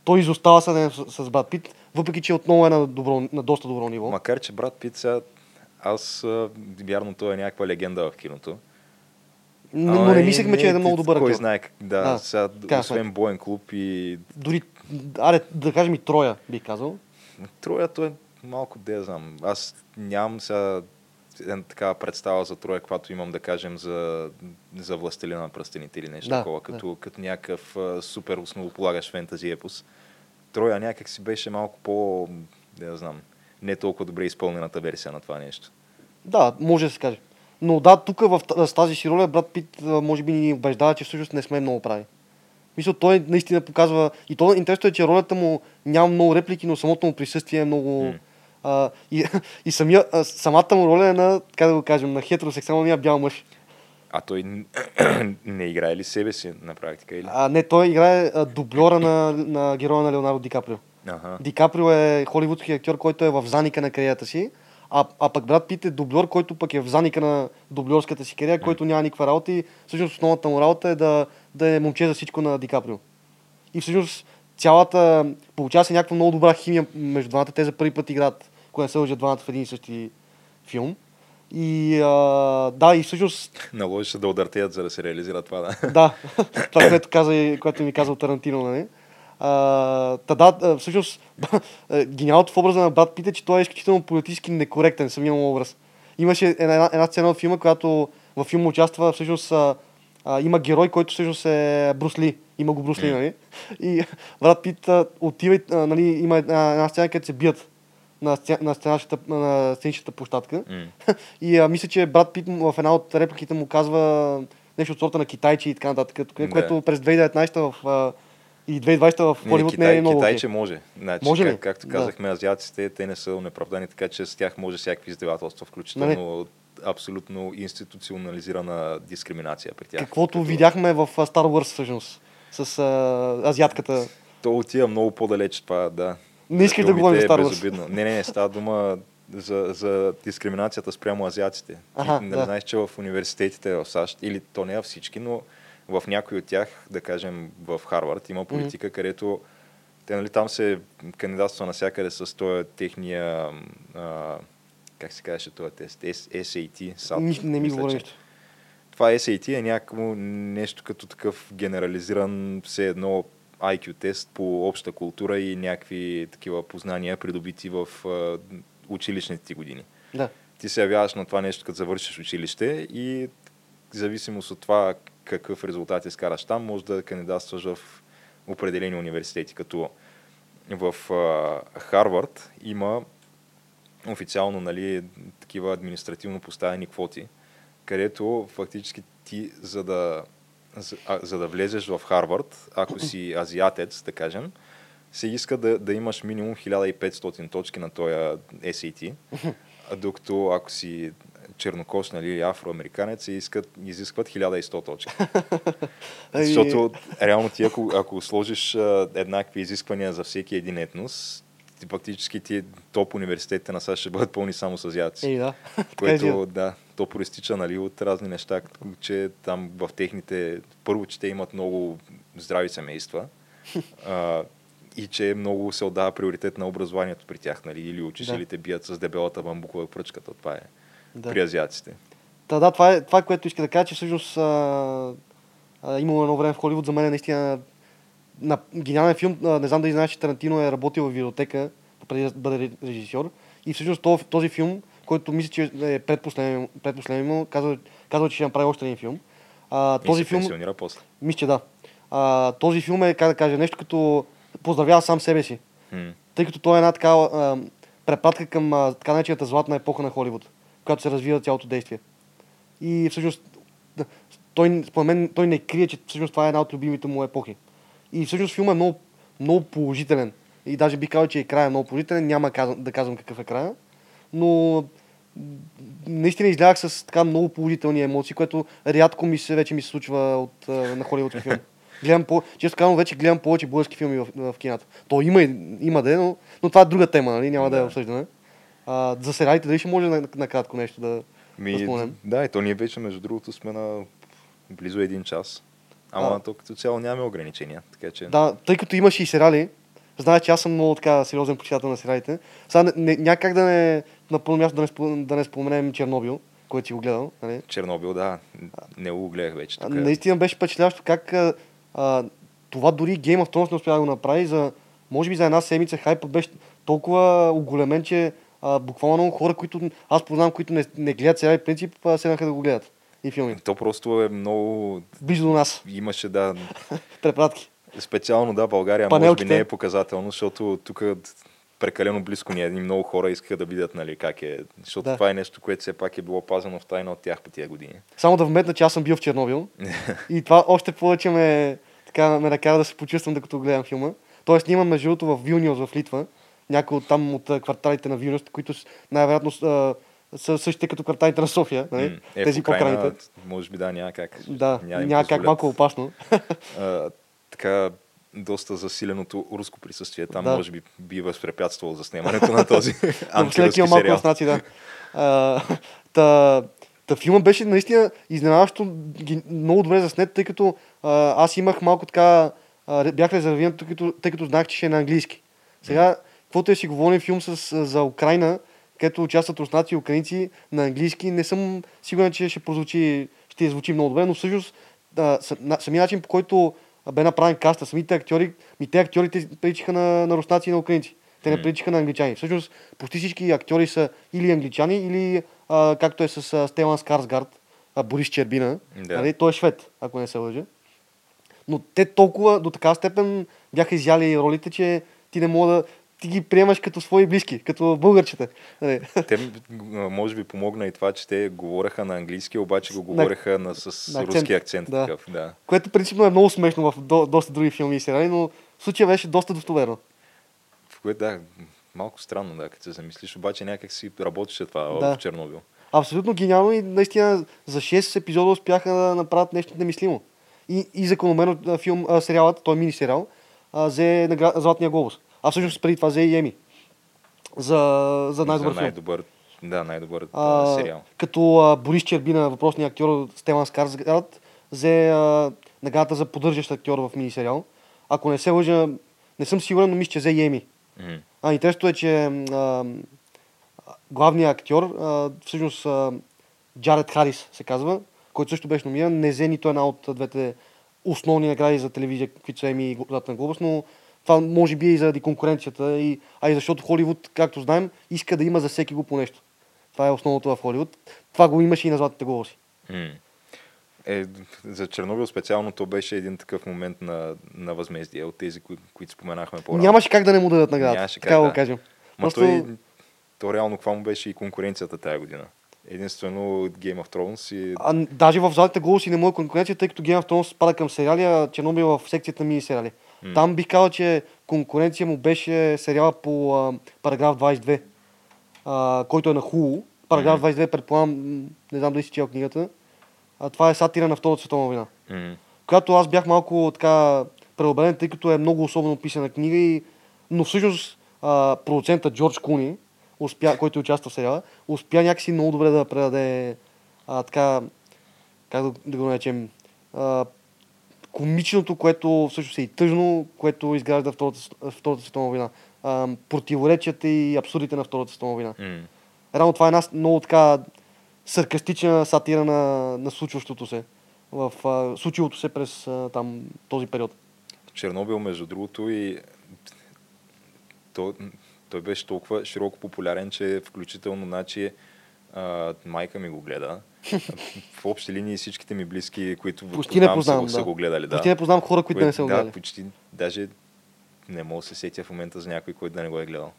Той изостава с, с, с Брат Пит, въпреки че отново е на, добро, на доста добро ниво. Макар, че брат Пит сега, аз вярно той е някаква легенда в киното. Но, но не мислехме, че е много добър Кой знае, да, Да, сега, така освен. Боен клуб и Дори, аре, да кажем и Троя, бих казал. Троято е малко, де знам. Аз нямам сега такава представа за Троя, каквато имам да кажем за, за Властелина на пръстените или нещо Да, такова, като, като някакъв супер основополагащ фентази епос. Троя някак си беше малко по, да знам, не толкова добре изпълнената версия на това нещо. Да, може да се каже. Но да, тук в тази си роля Брат Пит може би ни убеждава, че всъщност не сме много прави. Мисля, той наистина показва... И то интересно е, че ролята му няма много реплики, но самото му присъствие е много... М. А, и, и самия, а, самата му роля е на, как да го кажем, на хетеросексуалния бял мъж. А той не играе ли себе си на практика? Или? А не, той играе а, дублера на, на героя на Леонардо Ди Каприо. Ага. Ди Каприо е холивудски актьор, който е в заника на кариерата си, а, а пък Брат Пит е дублер, който пък е в заника на дублерската си кариера, който няма никаква работа и всъщност основната му работа е да, да е момче за всичко на Ди Каприо. И всъщност цялата... Получава се някаква много добра химия между двамата. Те за първи път играят, не се лъжат двамата в един и същи филм. И а, да, и всъщност Наложи се да удъртеят, за да се реализира това, да. да, това, което, каза, и- което ми казал Тарантино, нали? А, та да, всъщност, гениалното в образа на Брат Пит е, че той е изключително политически некоректен, самия му образ. Имаше една, една сцена в филма, която във филма участва, всъщност а, има герой, който всъщност е Брус Ли. Има го Брус Ли, нали? И Брат Пит отива, нали, има една, една сцена, където се бият на, сцена, на, сценичната, на сценичната площадка. М. И а, мисля, че брат Пит в една от репликите му казва нещо от сорта на китайчи и така нататък, Да. което през 2019 в, а, и 2020 в Не, Холивуд не, Китай, е много Китай, окей. че може. Значи, Може ли? как, както Да. казахме, азиатците, те не са неправдани, така че с тях може всякакви издевателства, включително абсолютно институционализирана дискриминация при тях. Каквото Като- видяхме в Star Wars всъщност, с а, азиатката. То отива много по-далеч това, да. Не искаш да говорим за Филмите Star е Wars. безобидно. Не, не, не, става дума за, за дискриминацията спрямо азиатите. Ти не да. знаеш, че в университетите в САЩ, или то не е всички, но в някои от тях, да кажем в Харвард, има политика, където те, нали, там се кандидатства навсякъде с този техния, а, как се казваше този тест, SAT, SAT, Ни- Не ми говори нищо. Това SAT е някакво нещо като такъв генерализиран все едно IQ тест по обща култура и някакви такива познания, придобити в а, училищните ти години. Да. Ти се явяваш на това нещо, като завършиш училище и в зависимост от това какъв резултат изкараш там, може да кандидатстваш в определени университети, като в а, Харвард има официално нали, такива административно поставени квоти, където фактически ти, за да, за, а, за да влезеш в Харвард, ако си азиатец, да кажем, се иска да, да имаш минимум 1500 точки на този SAT, докато ако си чернокош нали, или афроамериканец, се искат, изискват 1100 точки. Защото реално ти, ако, ако сложиш а, еднакви изисквания за всеки един етнос, фактически ти топ университетите на САЩ ще бъдат пълни само с азиаци. Ей, да. Което, да, то проистича нали, от разни неща, че там в техните... Първо, че те имат много здрави семейства а, и че много се отдава приоритет на образованието при тях, нали, или учиш, Да. или те бият с дебелата бамбукова пръчката. Това е Да. при азиаците. Да, да, това е, това, е, което иска да кажа, че всъщност а, а, имало едно време в Холивуд, за мен е наистина на, гениален филм. Не знам дали знаеш, че Тарантино е работил в библиотека, преди да бъде режисьор. И всъщност този, този филм, който мисля, че е предпоследен, предпоследен му, казва, казва, че ще направи още един филм. А, този филм, после. мисля, че да. А, този филм е, как да кажа, нещо като поздравява сам себе си. М. Тъй като той е една такава а, препратка към а, така наречената златна епоха на Холивуд, която се развива цялото действие. И всъщност, той, според мен, той не крие, че всъщност това е една от любимите му епохи. И всъщност филмът е много, много положителен. И даже би казал, че и края е много положителен. Няма да казвам какъв е края. Но наистина излязах с така много положителни емоции, което рядко ми се, вече ми се случва от, на холивудски филм. Гледам по, често казвам, вече гледам повече български филми в, в кината. То има, има да е, но, но това е друга тема, нали? няма да, я Да. обсъждаме. А, за сериалите дали ще може на- накратко нещо да, да Ми, споменем? да, и то ние вече, между другото, сме на близо един час. Ама А. то като цяло нямаме ограничения. Така че... Да, тъй като имаше и сериали, знаеш, че аз съм много така сериозен почитател на сериалите. Сега не, не, някак да не, на първо място да не, да не споменем Чернобил, който си го гледал. Нали? Чернобил, да. Не го гледах вече. Тук. Наистина беше впечатляващо как а, това дори Game of Thrones не успя да го направи. За, може би за една седмица хайпът беше толкова оголемен, че а, буквално хора, които аз познавам, които не, не гледат сериали, принцип, седнаха да го гледат. И филми. То просто е много... Близо до нас. Имаше, да... Препратки. Специално, да, България Панелките. може би не е показателно, защото тук прекалено близко ни е. И много хора искаха да видят, нали, как е. Защото Да. това е нещо, което все пак е било пазено в тайна от тях по тия години. Само да вметна, че аз съм бил в Чернобил. и това още повече ме, така, ме накара да се почувствам, докато гледам филма. Тоест, снимам между другото в Вилниус, в Литва. Някои от там от кварталите на Вилниус, които най-вероятно са същите като кварталите на София. Нали? М, е, Тези по-крайните. Може би да, няма как. Да, няма, как малко опасно. а, така доста засиленото руско присъствие там Да. може би би възпрепятствало за снимането на този антируски има малко сериал. руснаци, да. А, та, та филма беше наистина изненадващо ги- много добре заснет, тъй като а, аз имах малко така, а, бях резервиран, тъй като, тъй като знаех, че ще е на английски. Сега, каквото е си говорим филм с, за Украина, където участват руснаци и украинци на английски, не съм сигурен, че ще прозвучи, ще звучи много добре, но всъщност а, самия начин, по който бе направен каста, самите актьори, ми те актьорите приличаха на, на руснаци и на украинци. Те не приличаха на англичани. Всъщност, почти всички актьори са или англичани, или а, както е с а, Стелан Скарсгард, а, Борис Чербина. Да. Нали? Той е швед, ако не се лъжа. Но те толкова до така степен бяха изяли ролите, че ти не мога да ти ги приемаш като свои близки, като българчета. Нали? Те може би помогна и това, че те говореха на английски, обаче го говореха на, с на акцент, руски акцент. да. Такъв, да. Което принципно е много смешно в до, доста други филми и сериали, но в случая беше доста достоверно. В което да, малко странно, да, като се замислиш, обаче някак си работеше това Да. в Чернобил. Абсолютно гениално и наистина за 6 епизода успяха да направят нещо немислимо. И, и закономерно филм, а, сериалът, той е мини сериал, взе награ... Златния глобус. А всъщност преди това взе и Еми. За, за най-добър За филм. най-добър, да, най-добър А, сериал. Като а, Борис Чербина, въпросният актьор Стелан Скарсгард, взе а, наградата за поддържащ актьор в мини сериал. Ако не се лъжа, не съм сигурен, но мисля, че взе и Еми. М. А, интересното е, че а, главният актьор, а, всъщност а, Джаред Харис се казва, който също беше номиниран, не взе нито една от двете основни награди за телевизия, които са Еми и Златна глобус, но това може би е и заради конкуренцията, и, а и защото Холивуд, както знаем, иска да има за всеки го по нещо. Това е основното в Холивуд. Това го имаше и на Златните глобуси. М. Е, за Чернобил специално то беше един такъв момент на, на възмездие от тези, кои, които споменахме по-рано. Нямаше как да не му дадат наградата. Нямаше как, така да да. го кажем. Ма Просто... той, то реално каква му беше и конкуренцията тази година. Единствено Game of Thrones и... А, даже в Златните глобуси не му е конкуренция, тъй като Game of Thrones спада към сериали, а Чернобил е в секцията ми сериали. Там бих казал, че конкуренция му беше сериала по а, параграф 22, а, който е на Хулу. Параграф 22, предполагам, не знам дали си чел книгата. А, това е сатира на Втората световна война. М. Която аз бях малко така преобеден, тъй като е много особено писана книга, и, но всъщност а, продуцента Джордж Куни, успя, който участва в сериала, успя някакси много добре да предаде а, така, как да, да го наречем, а, комичното, което всъщност е и тъжно, което изгражда Втората, Втората световна война. А, противоречията и абсурдите на Втората световна война. Реално това е една много така саркастична сатира на, на случващото се. В а, случилото се през а, там този период. Чернобил, между другото, и той, той беше толкова широко популярен, че включително, значи, а, майка ми го гледа. В общи линии всичките ми близки, които Почти не познавам, са, го- са да. го гледали. Да. Почти не познавам хора, които Кое- не са го Да, гледали. почти. Даже не мога да се сетя в момента за някой, който да не го е гледал.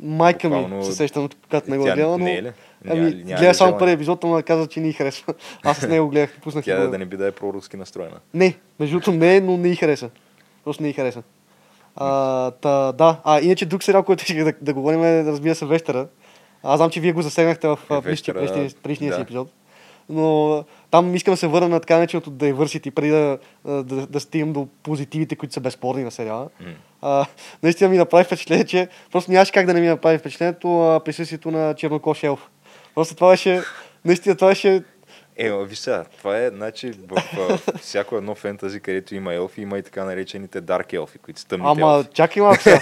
Майка ми буквално- се сещам, когато не го е гледала, но... не е ли? Ами, Няма- няма гледа само първи епизод, но каза, че не й харесва. Аз с него гледах, пуснах Тя го. да не би да е проруски настроена. Не, между другото не, но не й хареса. Просто не й хареса. А, та, да, а иначе друг сериал, който ще да, да говорим е, разбира се, Вещера. Аз знам, че вие го засегнахте в Е, предишния, предишния си да. епизод. Но там искам да се върна на така нареченото diversity, преди да, да, да стигам до позитивите, които са безспорни на сериала. М. А, наистина ми направи впечатление, че просто нямаше как да не ми направи впечатлението а, присъствието на чернокош елф. Просто това беше, наистина това беше Е, виж сега, това е, значи, в а, всяко едно фентази, където има елфи, има и така наречените дарк елфи, които са тъмните Ама, елфи. чакай малко сега.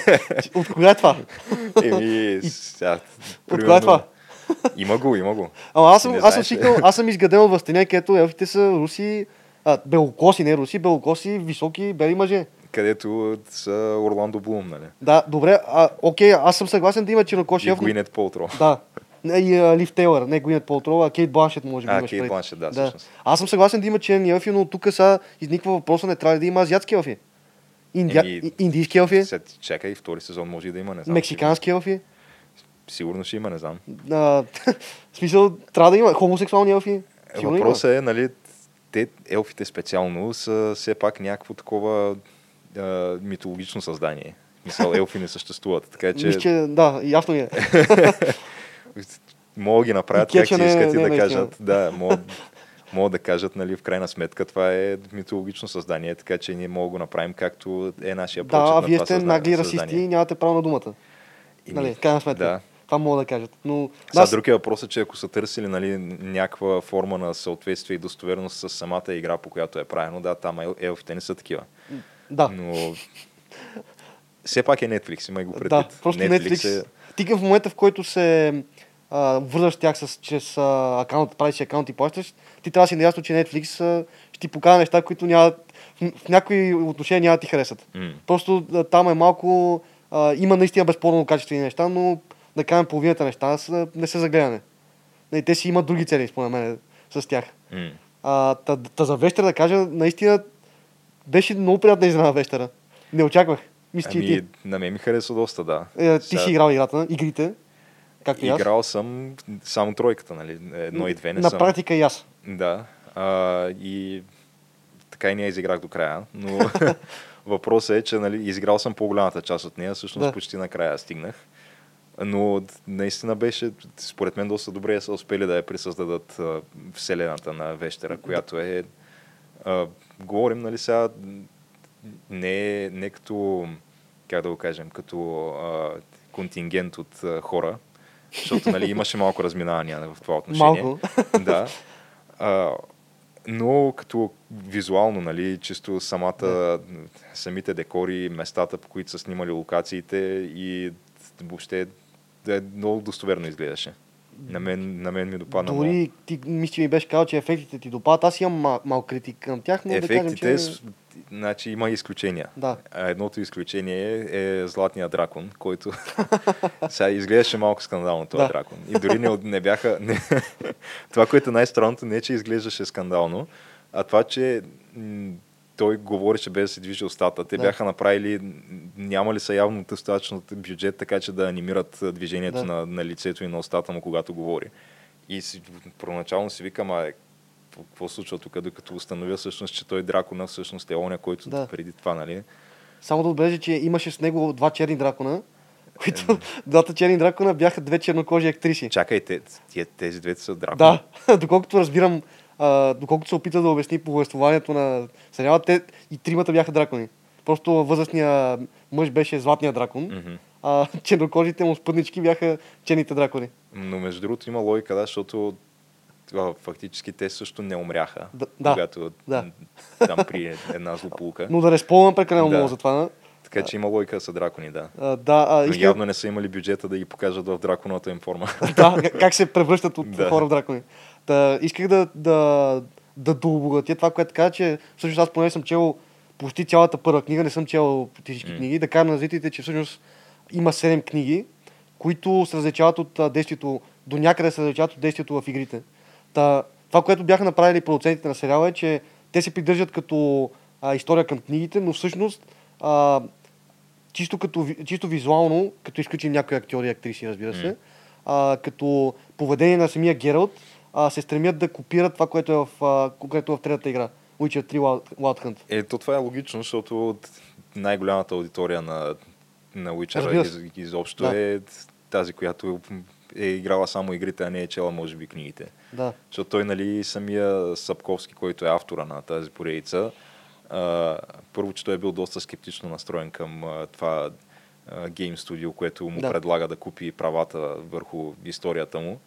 От кога е това? Еми, сега, кога е това? Има го, има го. Ама аз съм, аз съм свикнал, аз съм изграден от възстания, където елфите са руси, а, белокоси, не руси, белокоси, високи, бели мъже. Където са Орландо Блум, нали? Да, добре, а, окей, аз съм съгласен да има чернокош И Гуинет Полтро. Да. Не, И а, Лив Тейлър, не Гуинет Полтро, а Кейт Бланшет може би А, Кейт. Бланшет, да, всъщност. Аз съм съгласен да има черни елфи, но тук сега изниква въпроса, не трябва ли да има азиатски елфи? Индия... Еми, Индийски елфи, Сега, чакай, втори сезон може и да има, не знам. мексикански елфи. Сигурно ще има, не знам. А, в смисъл, трябва да има хомосексуални елфи. Сигурно има. Въпросът е, нали, те, елфите специално, са все пак някакво такова а, митологично създание. Мисъл, елфи не съществуват. Така че, Мисля, да, ясно е. могат да ги направят И как си не- искат и е да кажат. Да, могат, да кажат, нали, в крайна сметка това е митологично създание, така че ние можем да го направим както е нашия Да, прочит а на вие сте нагли расисти и нямате право на думата. Еми, Нали, в крайна сметка. Да. Това мога да кажат. Но Сега да, друг е въпросът, че ако са търсили нали, някаква форма на съответствие и достоверност с самата игра, по която е правено, да, там ел- елфите не са такива. да. Но все пак е Netflix, има и го предвид. Да, просто Netflix. е... Ти в момента, в който се а, вързваш с тях с, чрез а, акаунт, правиш си акаунт и плащаш, ти трябва да си наясно, че Netflix а, ще ти покажа неща, които няма, в, в някои отношения няма да ти харесат. М. Просто а, там е малко, а, има наистина безспорно качествени неща, но да кажем половината неща са, не са за гледане. Нали, те си имат други цели, според мен, с тях. М. А, та, та за Вещера да кажа, наистина беше много приятна изненада Вещера. Не очаквах. Мисля, че и Ами, ти. на мен ми хареса доста, да. Е, ти Сега, си играл играта, игрите, както и аз. Играл съм само тройката, нали? Едно и две не На съм. практика и аз. Да. А, и така и не я изиграх до края, но въпросът е, че нали, изиграл съм по-голямата част от нея, всъщност Да. почти накрая стигнах. Но наистина беше, според мен, доста добре са успели да я присъздадат а, вселената на Вещера, която е... А, говорим, нали сега, не, не като, как да го кажем, като а, контингент от а, хора, защото нали, имаше малко разминавания в това отношение. Малко. Да. А, но като визуално, нали, чисто самата, самите декори, местата, по които са снимали локациите и въобще да е много достоверно изгледаше. На мен, на мен ми допадна много. Дори ти мисля, че ми беше казал, че ефектите ти допадат. Аз имам мал, мал критик към тях, но да кажем, Ефектите, че... значи има изключения. Да. А Едното изключение е Златния дракон, който сега изглеждаше малко скандално този Да. дракон. И дори не, не бяха... Не, това, което е най-странното, не е, че изглеждаше скандално, а това, че той говореше без да се движи устата. Те Да. бяха направили, няма ли са явно достатъчно бюджет, така че да анимират движението Да. на, на лицето и на устата му, когато говори. И си, първоначално си викам, а какво, какво случва тук, докато установя всъщност, че той дракона всъщност е оня, който Да. преди това, нали? Само да отбележа, че имаше с него два черни дракона, които двата черни дракона бяха две чернокожи актриси. Чакайте, тези двете са дракони. Да, доколкото разбирам, а, доколкото се опита да обясни повествованието на сериала, те и тримата бяха дракони. Просто възрастния мъж беше златния дракон, Мгм. а чернокожите му спътнички бяха черните дракони. Но между другото има логика, да, защото а, фактически те също не умряха, Да, когато да. там при една злополука. Но да не спомням прекалено Да. много за това. Така че има логика са дракони, да. А, да, а, Но искам, явно не са имали бюджета да ги покажат в драконовата им форма. да, как се превръщат от Да. хора в дракони. Та, исках да, да, да дообогатя това, което каза, че всъщност аз поне съм чел почти цялата първа книга, не съм чел всички М. книги, да кажа на зрителите, че всъщност има 7 книги, които се различават от действието, до някъде се различават от действието в игрите. Та, това, което бяха направили продуцентите на сериала е, че те се придържат като а, история към книгите, но всъщност а, чисто, като, чисто визуално, като изключим някои актьори и актриси, разбира се, М. а, като поведение на самия Гералт, а, се стремят да копират това, което е в, а, конкретно в третата игра. Witcher 3 Wild, Wild Hunt. Ето това е логично, защото от най-голямата аудитория на, на Witcher из, изобщо Да. е тази, която е играла само игрите, а не е чела, може би, книгите. Да. Защото той, нали, самия Сапковски, който е автора на тази поредица, а, първо, че той е бил доста скептично настроен към а, това а, гейм студио, което му Да. предлага да купи правата върху историята му.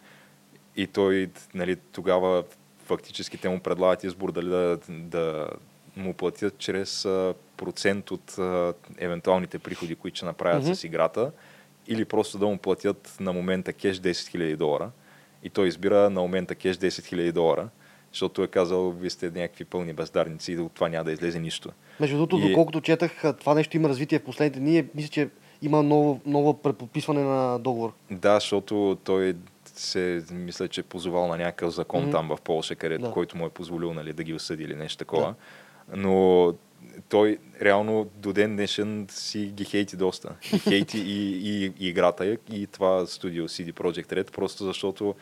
И той, нали, тогава фактически те му предлагат избор дали да, да му платят чрез процент от а, евентуалните приходи, които ще направят Мгм. с играта, или просто да му платят на момента кеш 10 000 долара. И той избира на момента кеш 10 000 долара, защото е казал, вие сте някакви пълни бездарници и от това няма да излезе нищо. Между другото, И- доколкото четах, това нещо има развитие в последните дни, мисля, че има ново, ново преподписване на договор. Да, защото той се, мисля, че е позовал на някакъв закон Мгм. там в Полша, където, Да. който му е позволил нали, да ги осъди или нещо такова. Но той реално до ден днешен си ги хейти доста. И хейти и, и, и играта, и това студио CD Projekt Red, просто защото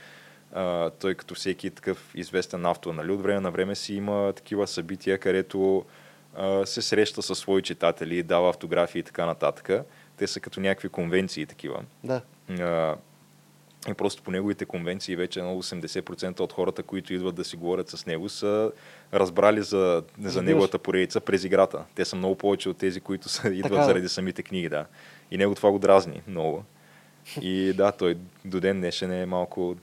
а, той като всеки такъв известен автор, нали, от време на време си има такива събития, където а, се среща със свои читатели, дава автографии и така нататък. Те са като някакви конвенции такива. Да. А, и просто по неговите конвенции вече на 80% от хората, които идват да си говорят с него, са разбрали за, за неговата поредица през играта. Те са много повече от тези, които са, идват Така е. заради самите книги, да. И него това го дразни много. И да, той до ден днешен е малко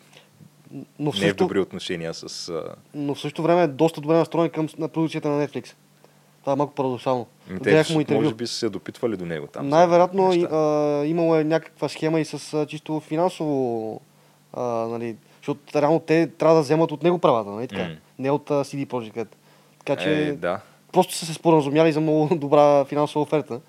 Но в, не е в добри отношения с... но в същото време е доста добре настроен към на продукцията на Netflix. Това е малко парадоксално. м, Гледах Те му интервю. може би са се допитвали до него там. Най-вероятно и, имало е някаква схема и с а, чисто финансово, а, нали, защото реално те трябва да вземат от него правата, нали така? М. Не от а, CD Projekt Red. Така че Е, да, просто са се споразумяли за много добра финансова оферта.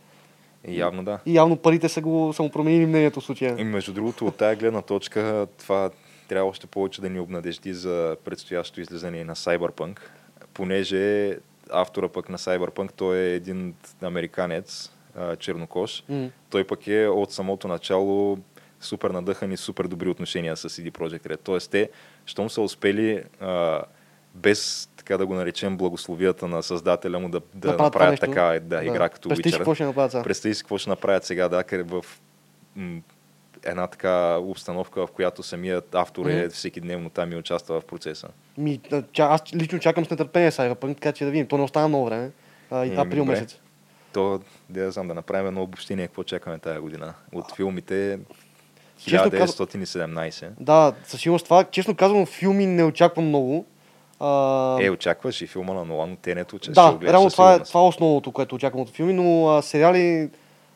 явно да. И явно парите са, го, са му променили мнението в случая. И между другото, от тая гледна точка, това трябва още повече да ни обнадежди за предстоящото излизане на Cyberpunk, понеже автора пък на Cyberpunk, той е един американец, чернокош. М. Той пък е от самото начало супер надъхан и супер добри отношения с CD Projekt Red. Тоест те, щом са успели а, без така да го наречем благословията на създателя му да, да направят нещо. така да, игра като Представи Witcher. какво ще направят сега. Представи си какво ще направят сега, да, в една така обстановка, в която самият автор е всеки дневно там и участва в процеса. Ми, а, ча, аз лично чакам с нетърпение Cyberpunk, така че да видим. То не остана много време. А, и Еми, април добре. месец. То, да знам, да направим едно обобщение, какво чакаме тази година. От филмите Честно казано- 1917. Да, със сигурност това. Честно казвам, филми не очаквам много. А, Е, очакваш и филма на Нолан, тенето, че ще да, го гледаш реално това е, това е основното, което очаквам от филми, но а, сериали,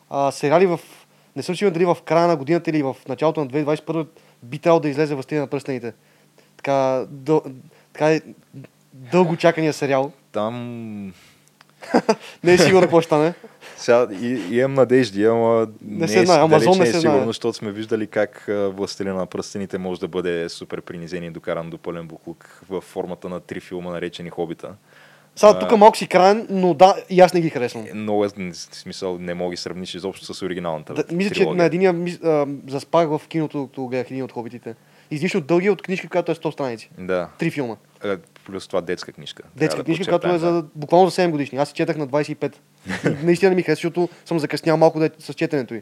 а, сериали в... Не съм сигурен дали в края на годината или в началото на 2021 би трябвало да излезе Властелина на пръстените. Така, дъл, така е дълго чакания сериал. Там Не е сигурно какво ще стане. Сега и, имам надежди, ама не, се е, знае, Амазон не не е се сигурно, защото сме виждали как Властелина на пръстените може да бъде супер принизен и докаран до пълен буклук в формата на три филма, наречени Хобита. Сега А. тук малко си краен, но да, и аз не ги харесвам. Е, Много е, смисъл, не мога ги сравниш изобщо с оригиналната Да, мисля, че на единия а, заспах в киното, като гледах един от хобитите. Излишно дълги от книжка, която е 100 страници. Да. Три филма. Е, Плюс това детска книжка. Детска да книжка, която е за буквално за 7 годишни. Аз си четах на 25. И Наистина не ми хареса, защото съм закъснял малко да, с четенето й.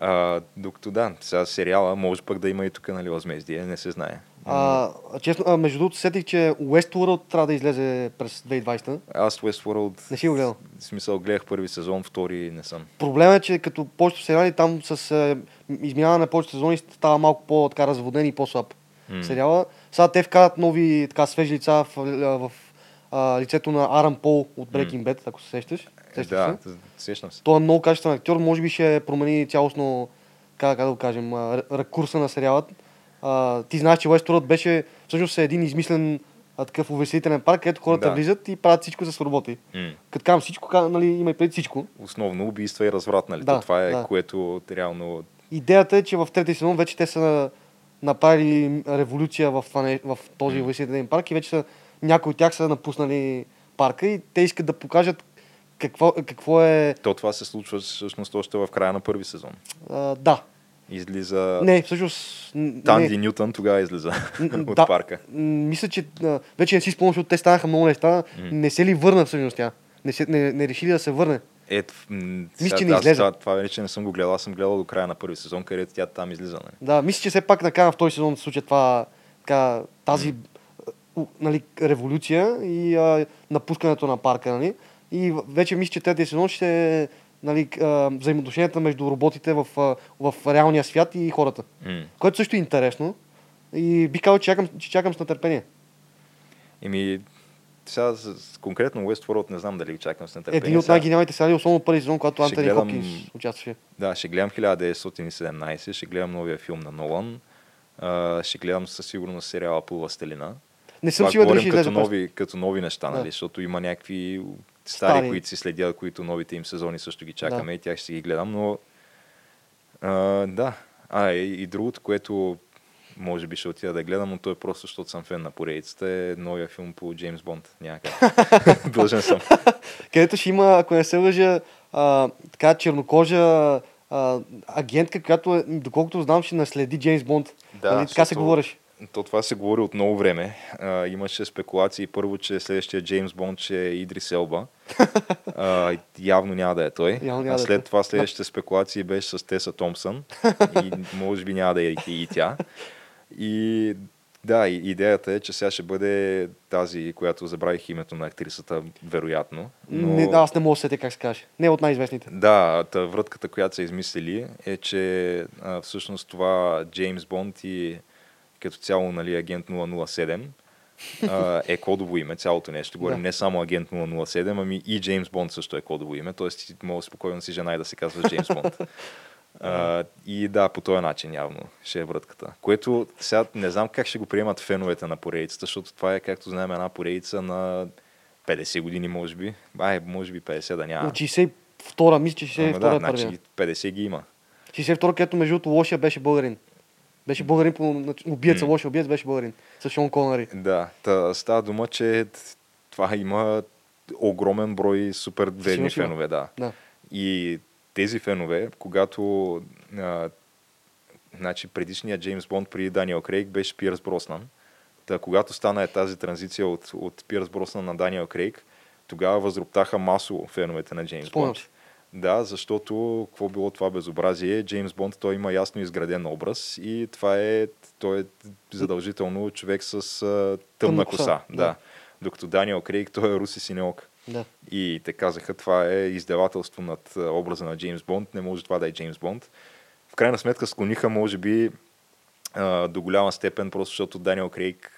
А, докато да, сега сериала може пък да има и тук, нали, възмездие, не се знае. А, честно, а, между другото, сетих, че Westworld трябва да излезе през 2020. Аз Westworld, Не си го гледал. в смисъл, гледах първи сезон, втори не съм. Проблемът е, че като повечето сериали там с е, изминаване на повечето сезони става малко по-така разводен и по-слаб М. сериала. Сега те вкарат нови така свежи лица в, в, а, лицето на Аран Пол от Breaking Bad, ако се сещаш. Сещаш да, се? сещам се. Той е много качествен актьор, може би ще промени цялостно, как, как да го кажем, ракурса на сериалът. А, ти знаеш, че Westworld беше всъщност е един измислен а, такъв увеселителен парк, където хората Да. влизат и правят всичко с роботи. М. Като казвам всичко, ка- нали, има и преди всичко. Основно убийства и разврат, нали? Да, То това е да. което реално... Идеята е, че в третия сезон вече те са направили революция в, в този М. увеселителен парк и вече са, някои от тях са напуснали парка и те искат да покажат какво, какво е... То това се случва всъщност още в края на първи сезон. А, да. Излиза... Не, всъщност... Танди не. Нютън тогава излиза от да. парка. Мисля, че вече не си спомням, защото те станаха много неща. М. Не се ли върна всъщност тя? Не, се, не, не решили да се върне. Е, Мисля, че не излезе. Това, това вече не съм го гледал, аз съм гледал до края на първи сезон, където тя там излиза. Нали? Да, мисля, че все пак накрая на втори сезон се случва това, така, тази у- нали, революция и а, напускането на парка. Нали? И в- вече мисля, че третия сезон ще е нали, взаимоотношенията между роботите в, в реалния свят и хората. М. Което също е интересно. И би казал, че чакам, че чакам с нетърпение. Еми, сега с, конкретно Westworld не знам дали чакам с нетърпение. Един от Сега- най-гениалните сериали, особено първи сезон, когато Антони гледам- Хопкинс участваше. Да, ще гледам 1917, ще гледам новия филм на Нолан, ще гледам със сигурност сериала по Властелина. Не съм сигурен дали ще като нови, като нови неща, Да. нали? защото има някакви стари, Стари. които си следят, които новите им сезони също ги чакаме и тях ще си ги гледам, но а, да. А, и, и другото, което може би ще отида да гледам, но то е просто, защото съм фен на поредицата, е новия филм по Джеймс Бонд. Няма как. Длъжен съм. където ще има, ако не се лъжа, а, така чернокожа а, агентка, която, е, доколкото знам, ще наследи Джеймс Бонд. Да, нали, така се говореше. То това се говори от много време. А, имаше спекулации първо, че следващия Джеймс Бонд ще е Идрис Елба. а, явно няма да е той. Явно а да е след това следващите спекулации беше с Теса Томпсън. и може би няма да е и, и тя. И да, идеята е, че сега ще бъде тази, която забравих името на актрисата, вероятно. Но... Не, аз не мога да се сетя как се каже. Не е от най-известните. Да, та врътката, която са измислили е, че а, всъщност това Джеймс Бонд и като цяло нали, агент 007 а, е кодово име, цялото нещо. Говорим Да. не само агент 007, ами и Джеймс Бонд също е кодово име, т.е. ти мога спокойно си жена и да се казва Джеймс Бонд. А, и да, по този начин явно ще е врътката. Което сега не знам как ще го приемат феновете на поредицата, защото това е, както знаем, една поредица на 50 години, може би. Ай, може би 50 да няма. От 62-а, мисля, че 62-а Ама да, е значи 50 ги има. 62-а, където между другото лошия беше българин. Беше българин по убиеца, М. лошия убиец беше българин. С Шон Конари. Да, та, става дума, че това има огромен брой супер верни фенове, да. Да. И тези фенове, когато а, значи предишният Джеймс Бонд при Даниел Крейг беше Пирс Броснан. Та, когато стана е тази транзиция от, от Пирс Броснан на Даниел Крейг, тогава възроптаха масово феновете на Джеймс Спомням Бонд. Да, защото какво било това безобразие? Джеймс Бонд, той има ясно изграден образ и това е, той е задължително човек с а, тъмна, коса. коса, Да. да. Докато Даниел Крейг, той е руси синеок. Да. И те казаха, това е издевателство над образа на Джеймс Бонд, не може това да е Джеймс Бонд. В крайна сметка склониха, може би, а, до голяма степен, просто защото Даниел Крейг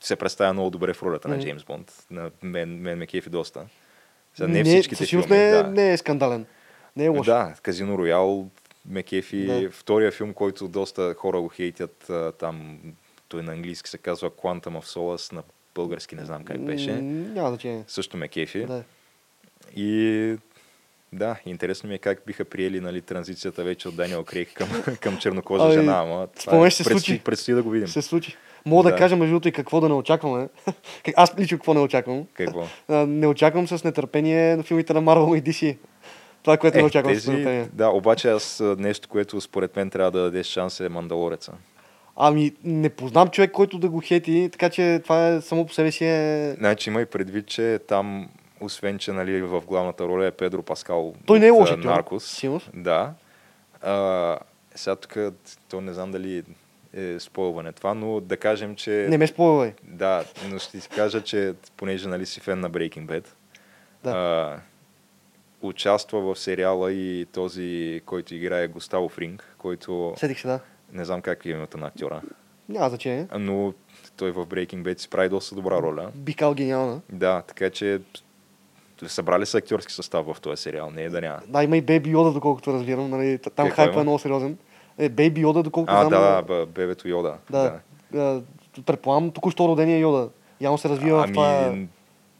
се представя много добре в ролята на. Джеймс Бонд. На мен, мен ме кефи доста. Сега, не, не всичките филми, не, е- да. не е скандален. Не е лош. Да, Казино Роял ме кефи. Да. Втория филм, който доста хора го хейтят, там той на английски се казва Quantum of Solace, на български не знам как беше. Няма значение. Също ме кефи. Да. И да, интересно ми е как биха приели нали, транзицията вече от Даниел Крейг към, към чернокожа Ами, жена, ама това спомняш се предстои, случи. предстои да го видим. Се случи. Мога да, Да. кажа между другото и какво да не очакваме. Аз лично какво не очаквам. Какво? Не очаквам с нетърпение на филмите на Marvel и DC. Това, което не очаквам с тези, нетърпение. да, обаче аз нещо, което според мен трябва да дадеш шанс е Мандалореца. Ами, не познам човек, който да го хети, така че това е само по себе си е... Значи има и предвид, че там, освен, че нали, в главната роля е Педро Паскал Той не е лош актьор. Наркос. Сигурно. Да. А, сега тук, то не знам дали е спойване това, но да кажем, че... Не ме спойвай. Да, но ще ти кажа, че понеже нали си фен на Breaking Bad, Да. а, участва в сериала и този, който играе Густаво Фринг, който Сетих се, да. не знам как е името на актьора, Няма значение. но той в Breaking Bad си прави доста добра роля. Бих казал гениална. Да, така че събрали са актьорски състав в този сериал, не е да няма. Да, има и Бейби Йода, доколкото разбирам. Нали, там Какво хайпа е много сериозен. Е, Бейби Йода, доколкото А, знам. да, да, бе- бебето Йода. да. а, Предполагам, току-що родения Йода. Явно се развива в това, Ами,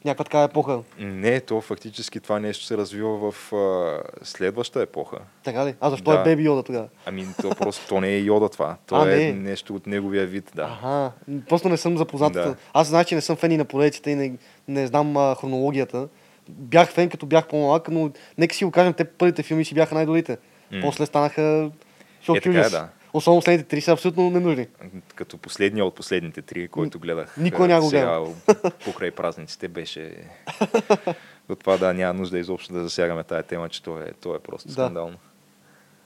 някаква такава епоха. не, то фактически това нещо се развива в а, следваща епоха. Така ли? А защо Да. е Бейби Йода тогава? Ами, то просто то не е Йода това. То А, е не. нещо от неговия вид, да. Аха, просто не съм запознат. Да. Аз знаеш, че не съм фен и на поредиците и не, не знам а, хронологията. Бях фен, като бях по-малък, но нека си го кажем, те първите филми си бяха най-добрите. М. После станаха Е, така е, да. Особено последните три са абсолютно ненужни. Като последния от последните три, който гледах. Никой няма го сега, покрай празниците беше... От това да, няма нужда изобщо да засягаме тая тема, че то е, то е просто Да. скандално.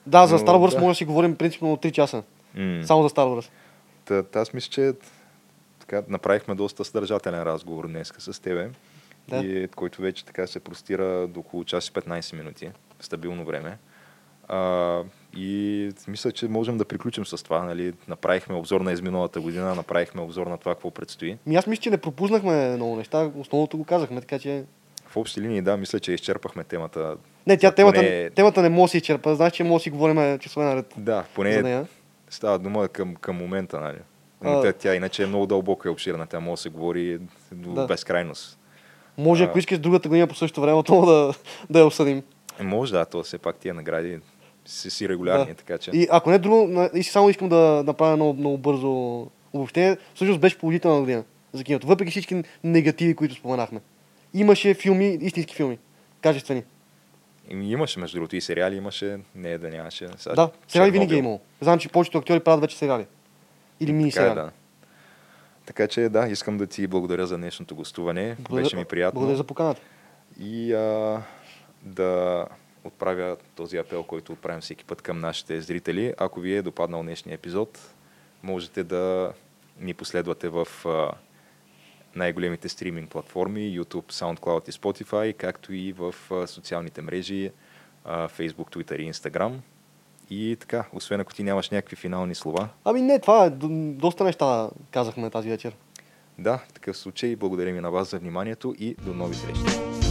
Да, за Star Wars да. може да си говорим принципно 3 часа. М. Само за Star Wars. Та, та аз мисля, че така, направихме доста съдържателен разговор днес с тебе, Да. и, който вече така се простира до около час и 15 минути, стабилно време. А, и мисля, че можем да приключим с това. Нали? Направихме обзор на изминалата година, направихме обзор на това, какво предстои. Ми аз мисля, че не пропуснахме много неща. Основното го казахме, така че... В общи линии, да, мисля, че изчерпахме темата. Не, тя темата, Поне- темата не може да се изчерпа. Знаеш, че може да си говорим часове наред Да, поне става дума към, към момента. Нали? А. тя, тя иначе е много дълбока и обширна. Тя може да се говори до Да. безкрайност. Може, А. ако искаш другата година по същото време, отново да, да я обсъдим. Може да, то все пак тия награди си, си регулярни, Да. така че. И ако не друго, и само искам да направя много, много бързо обобщение. Всъщност беше положителна година за киното. Въпреки всички негативи, които споменахме. Имаше филми, истински филми. Качествени. Имаше, между другото, и сериали имаше, не е да нямаше. Сега, Да, сериали винаги е имало. Знам, че повечето актьори правят вече сериали. Или мини е, сериали. да. Така че да, искам да ти благодаря за днешното гостуване. Беше ми приятно. Благодаря за поканата. И а, да отправя този апел, който отправям всеки път към нашите зрители. Ако ви е допаднал днешния епизод, можете да ни последвате в най-големите стриминг платформи YouTube, SoundCloud и Spotify, както и в социалните мрежи Facebook, Twitter и Instagram. И така, освен ако ти нямаш някакви финални слова, Ами не, това е. Доста неща казахме тази вечер. да, в такъв случай благодаря ми на вас за вниманието и до нови срещи.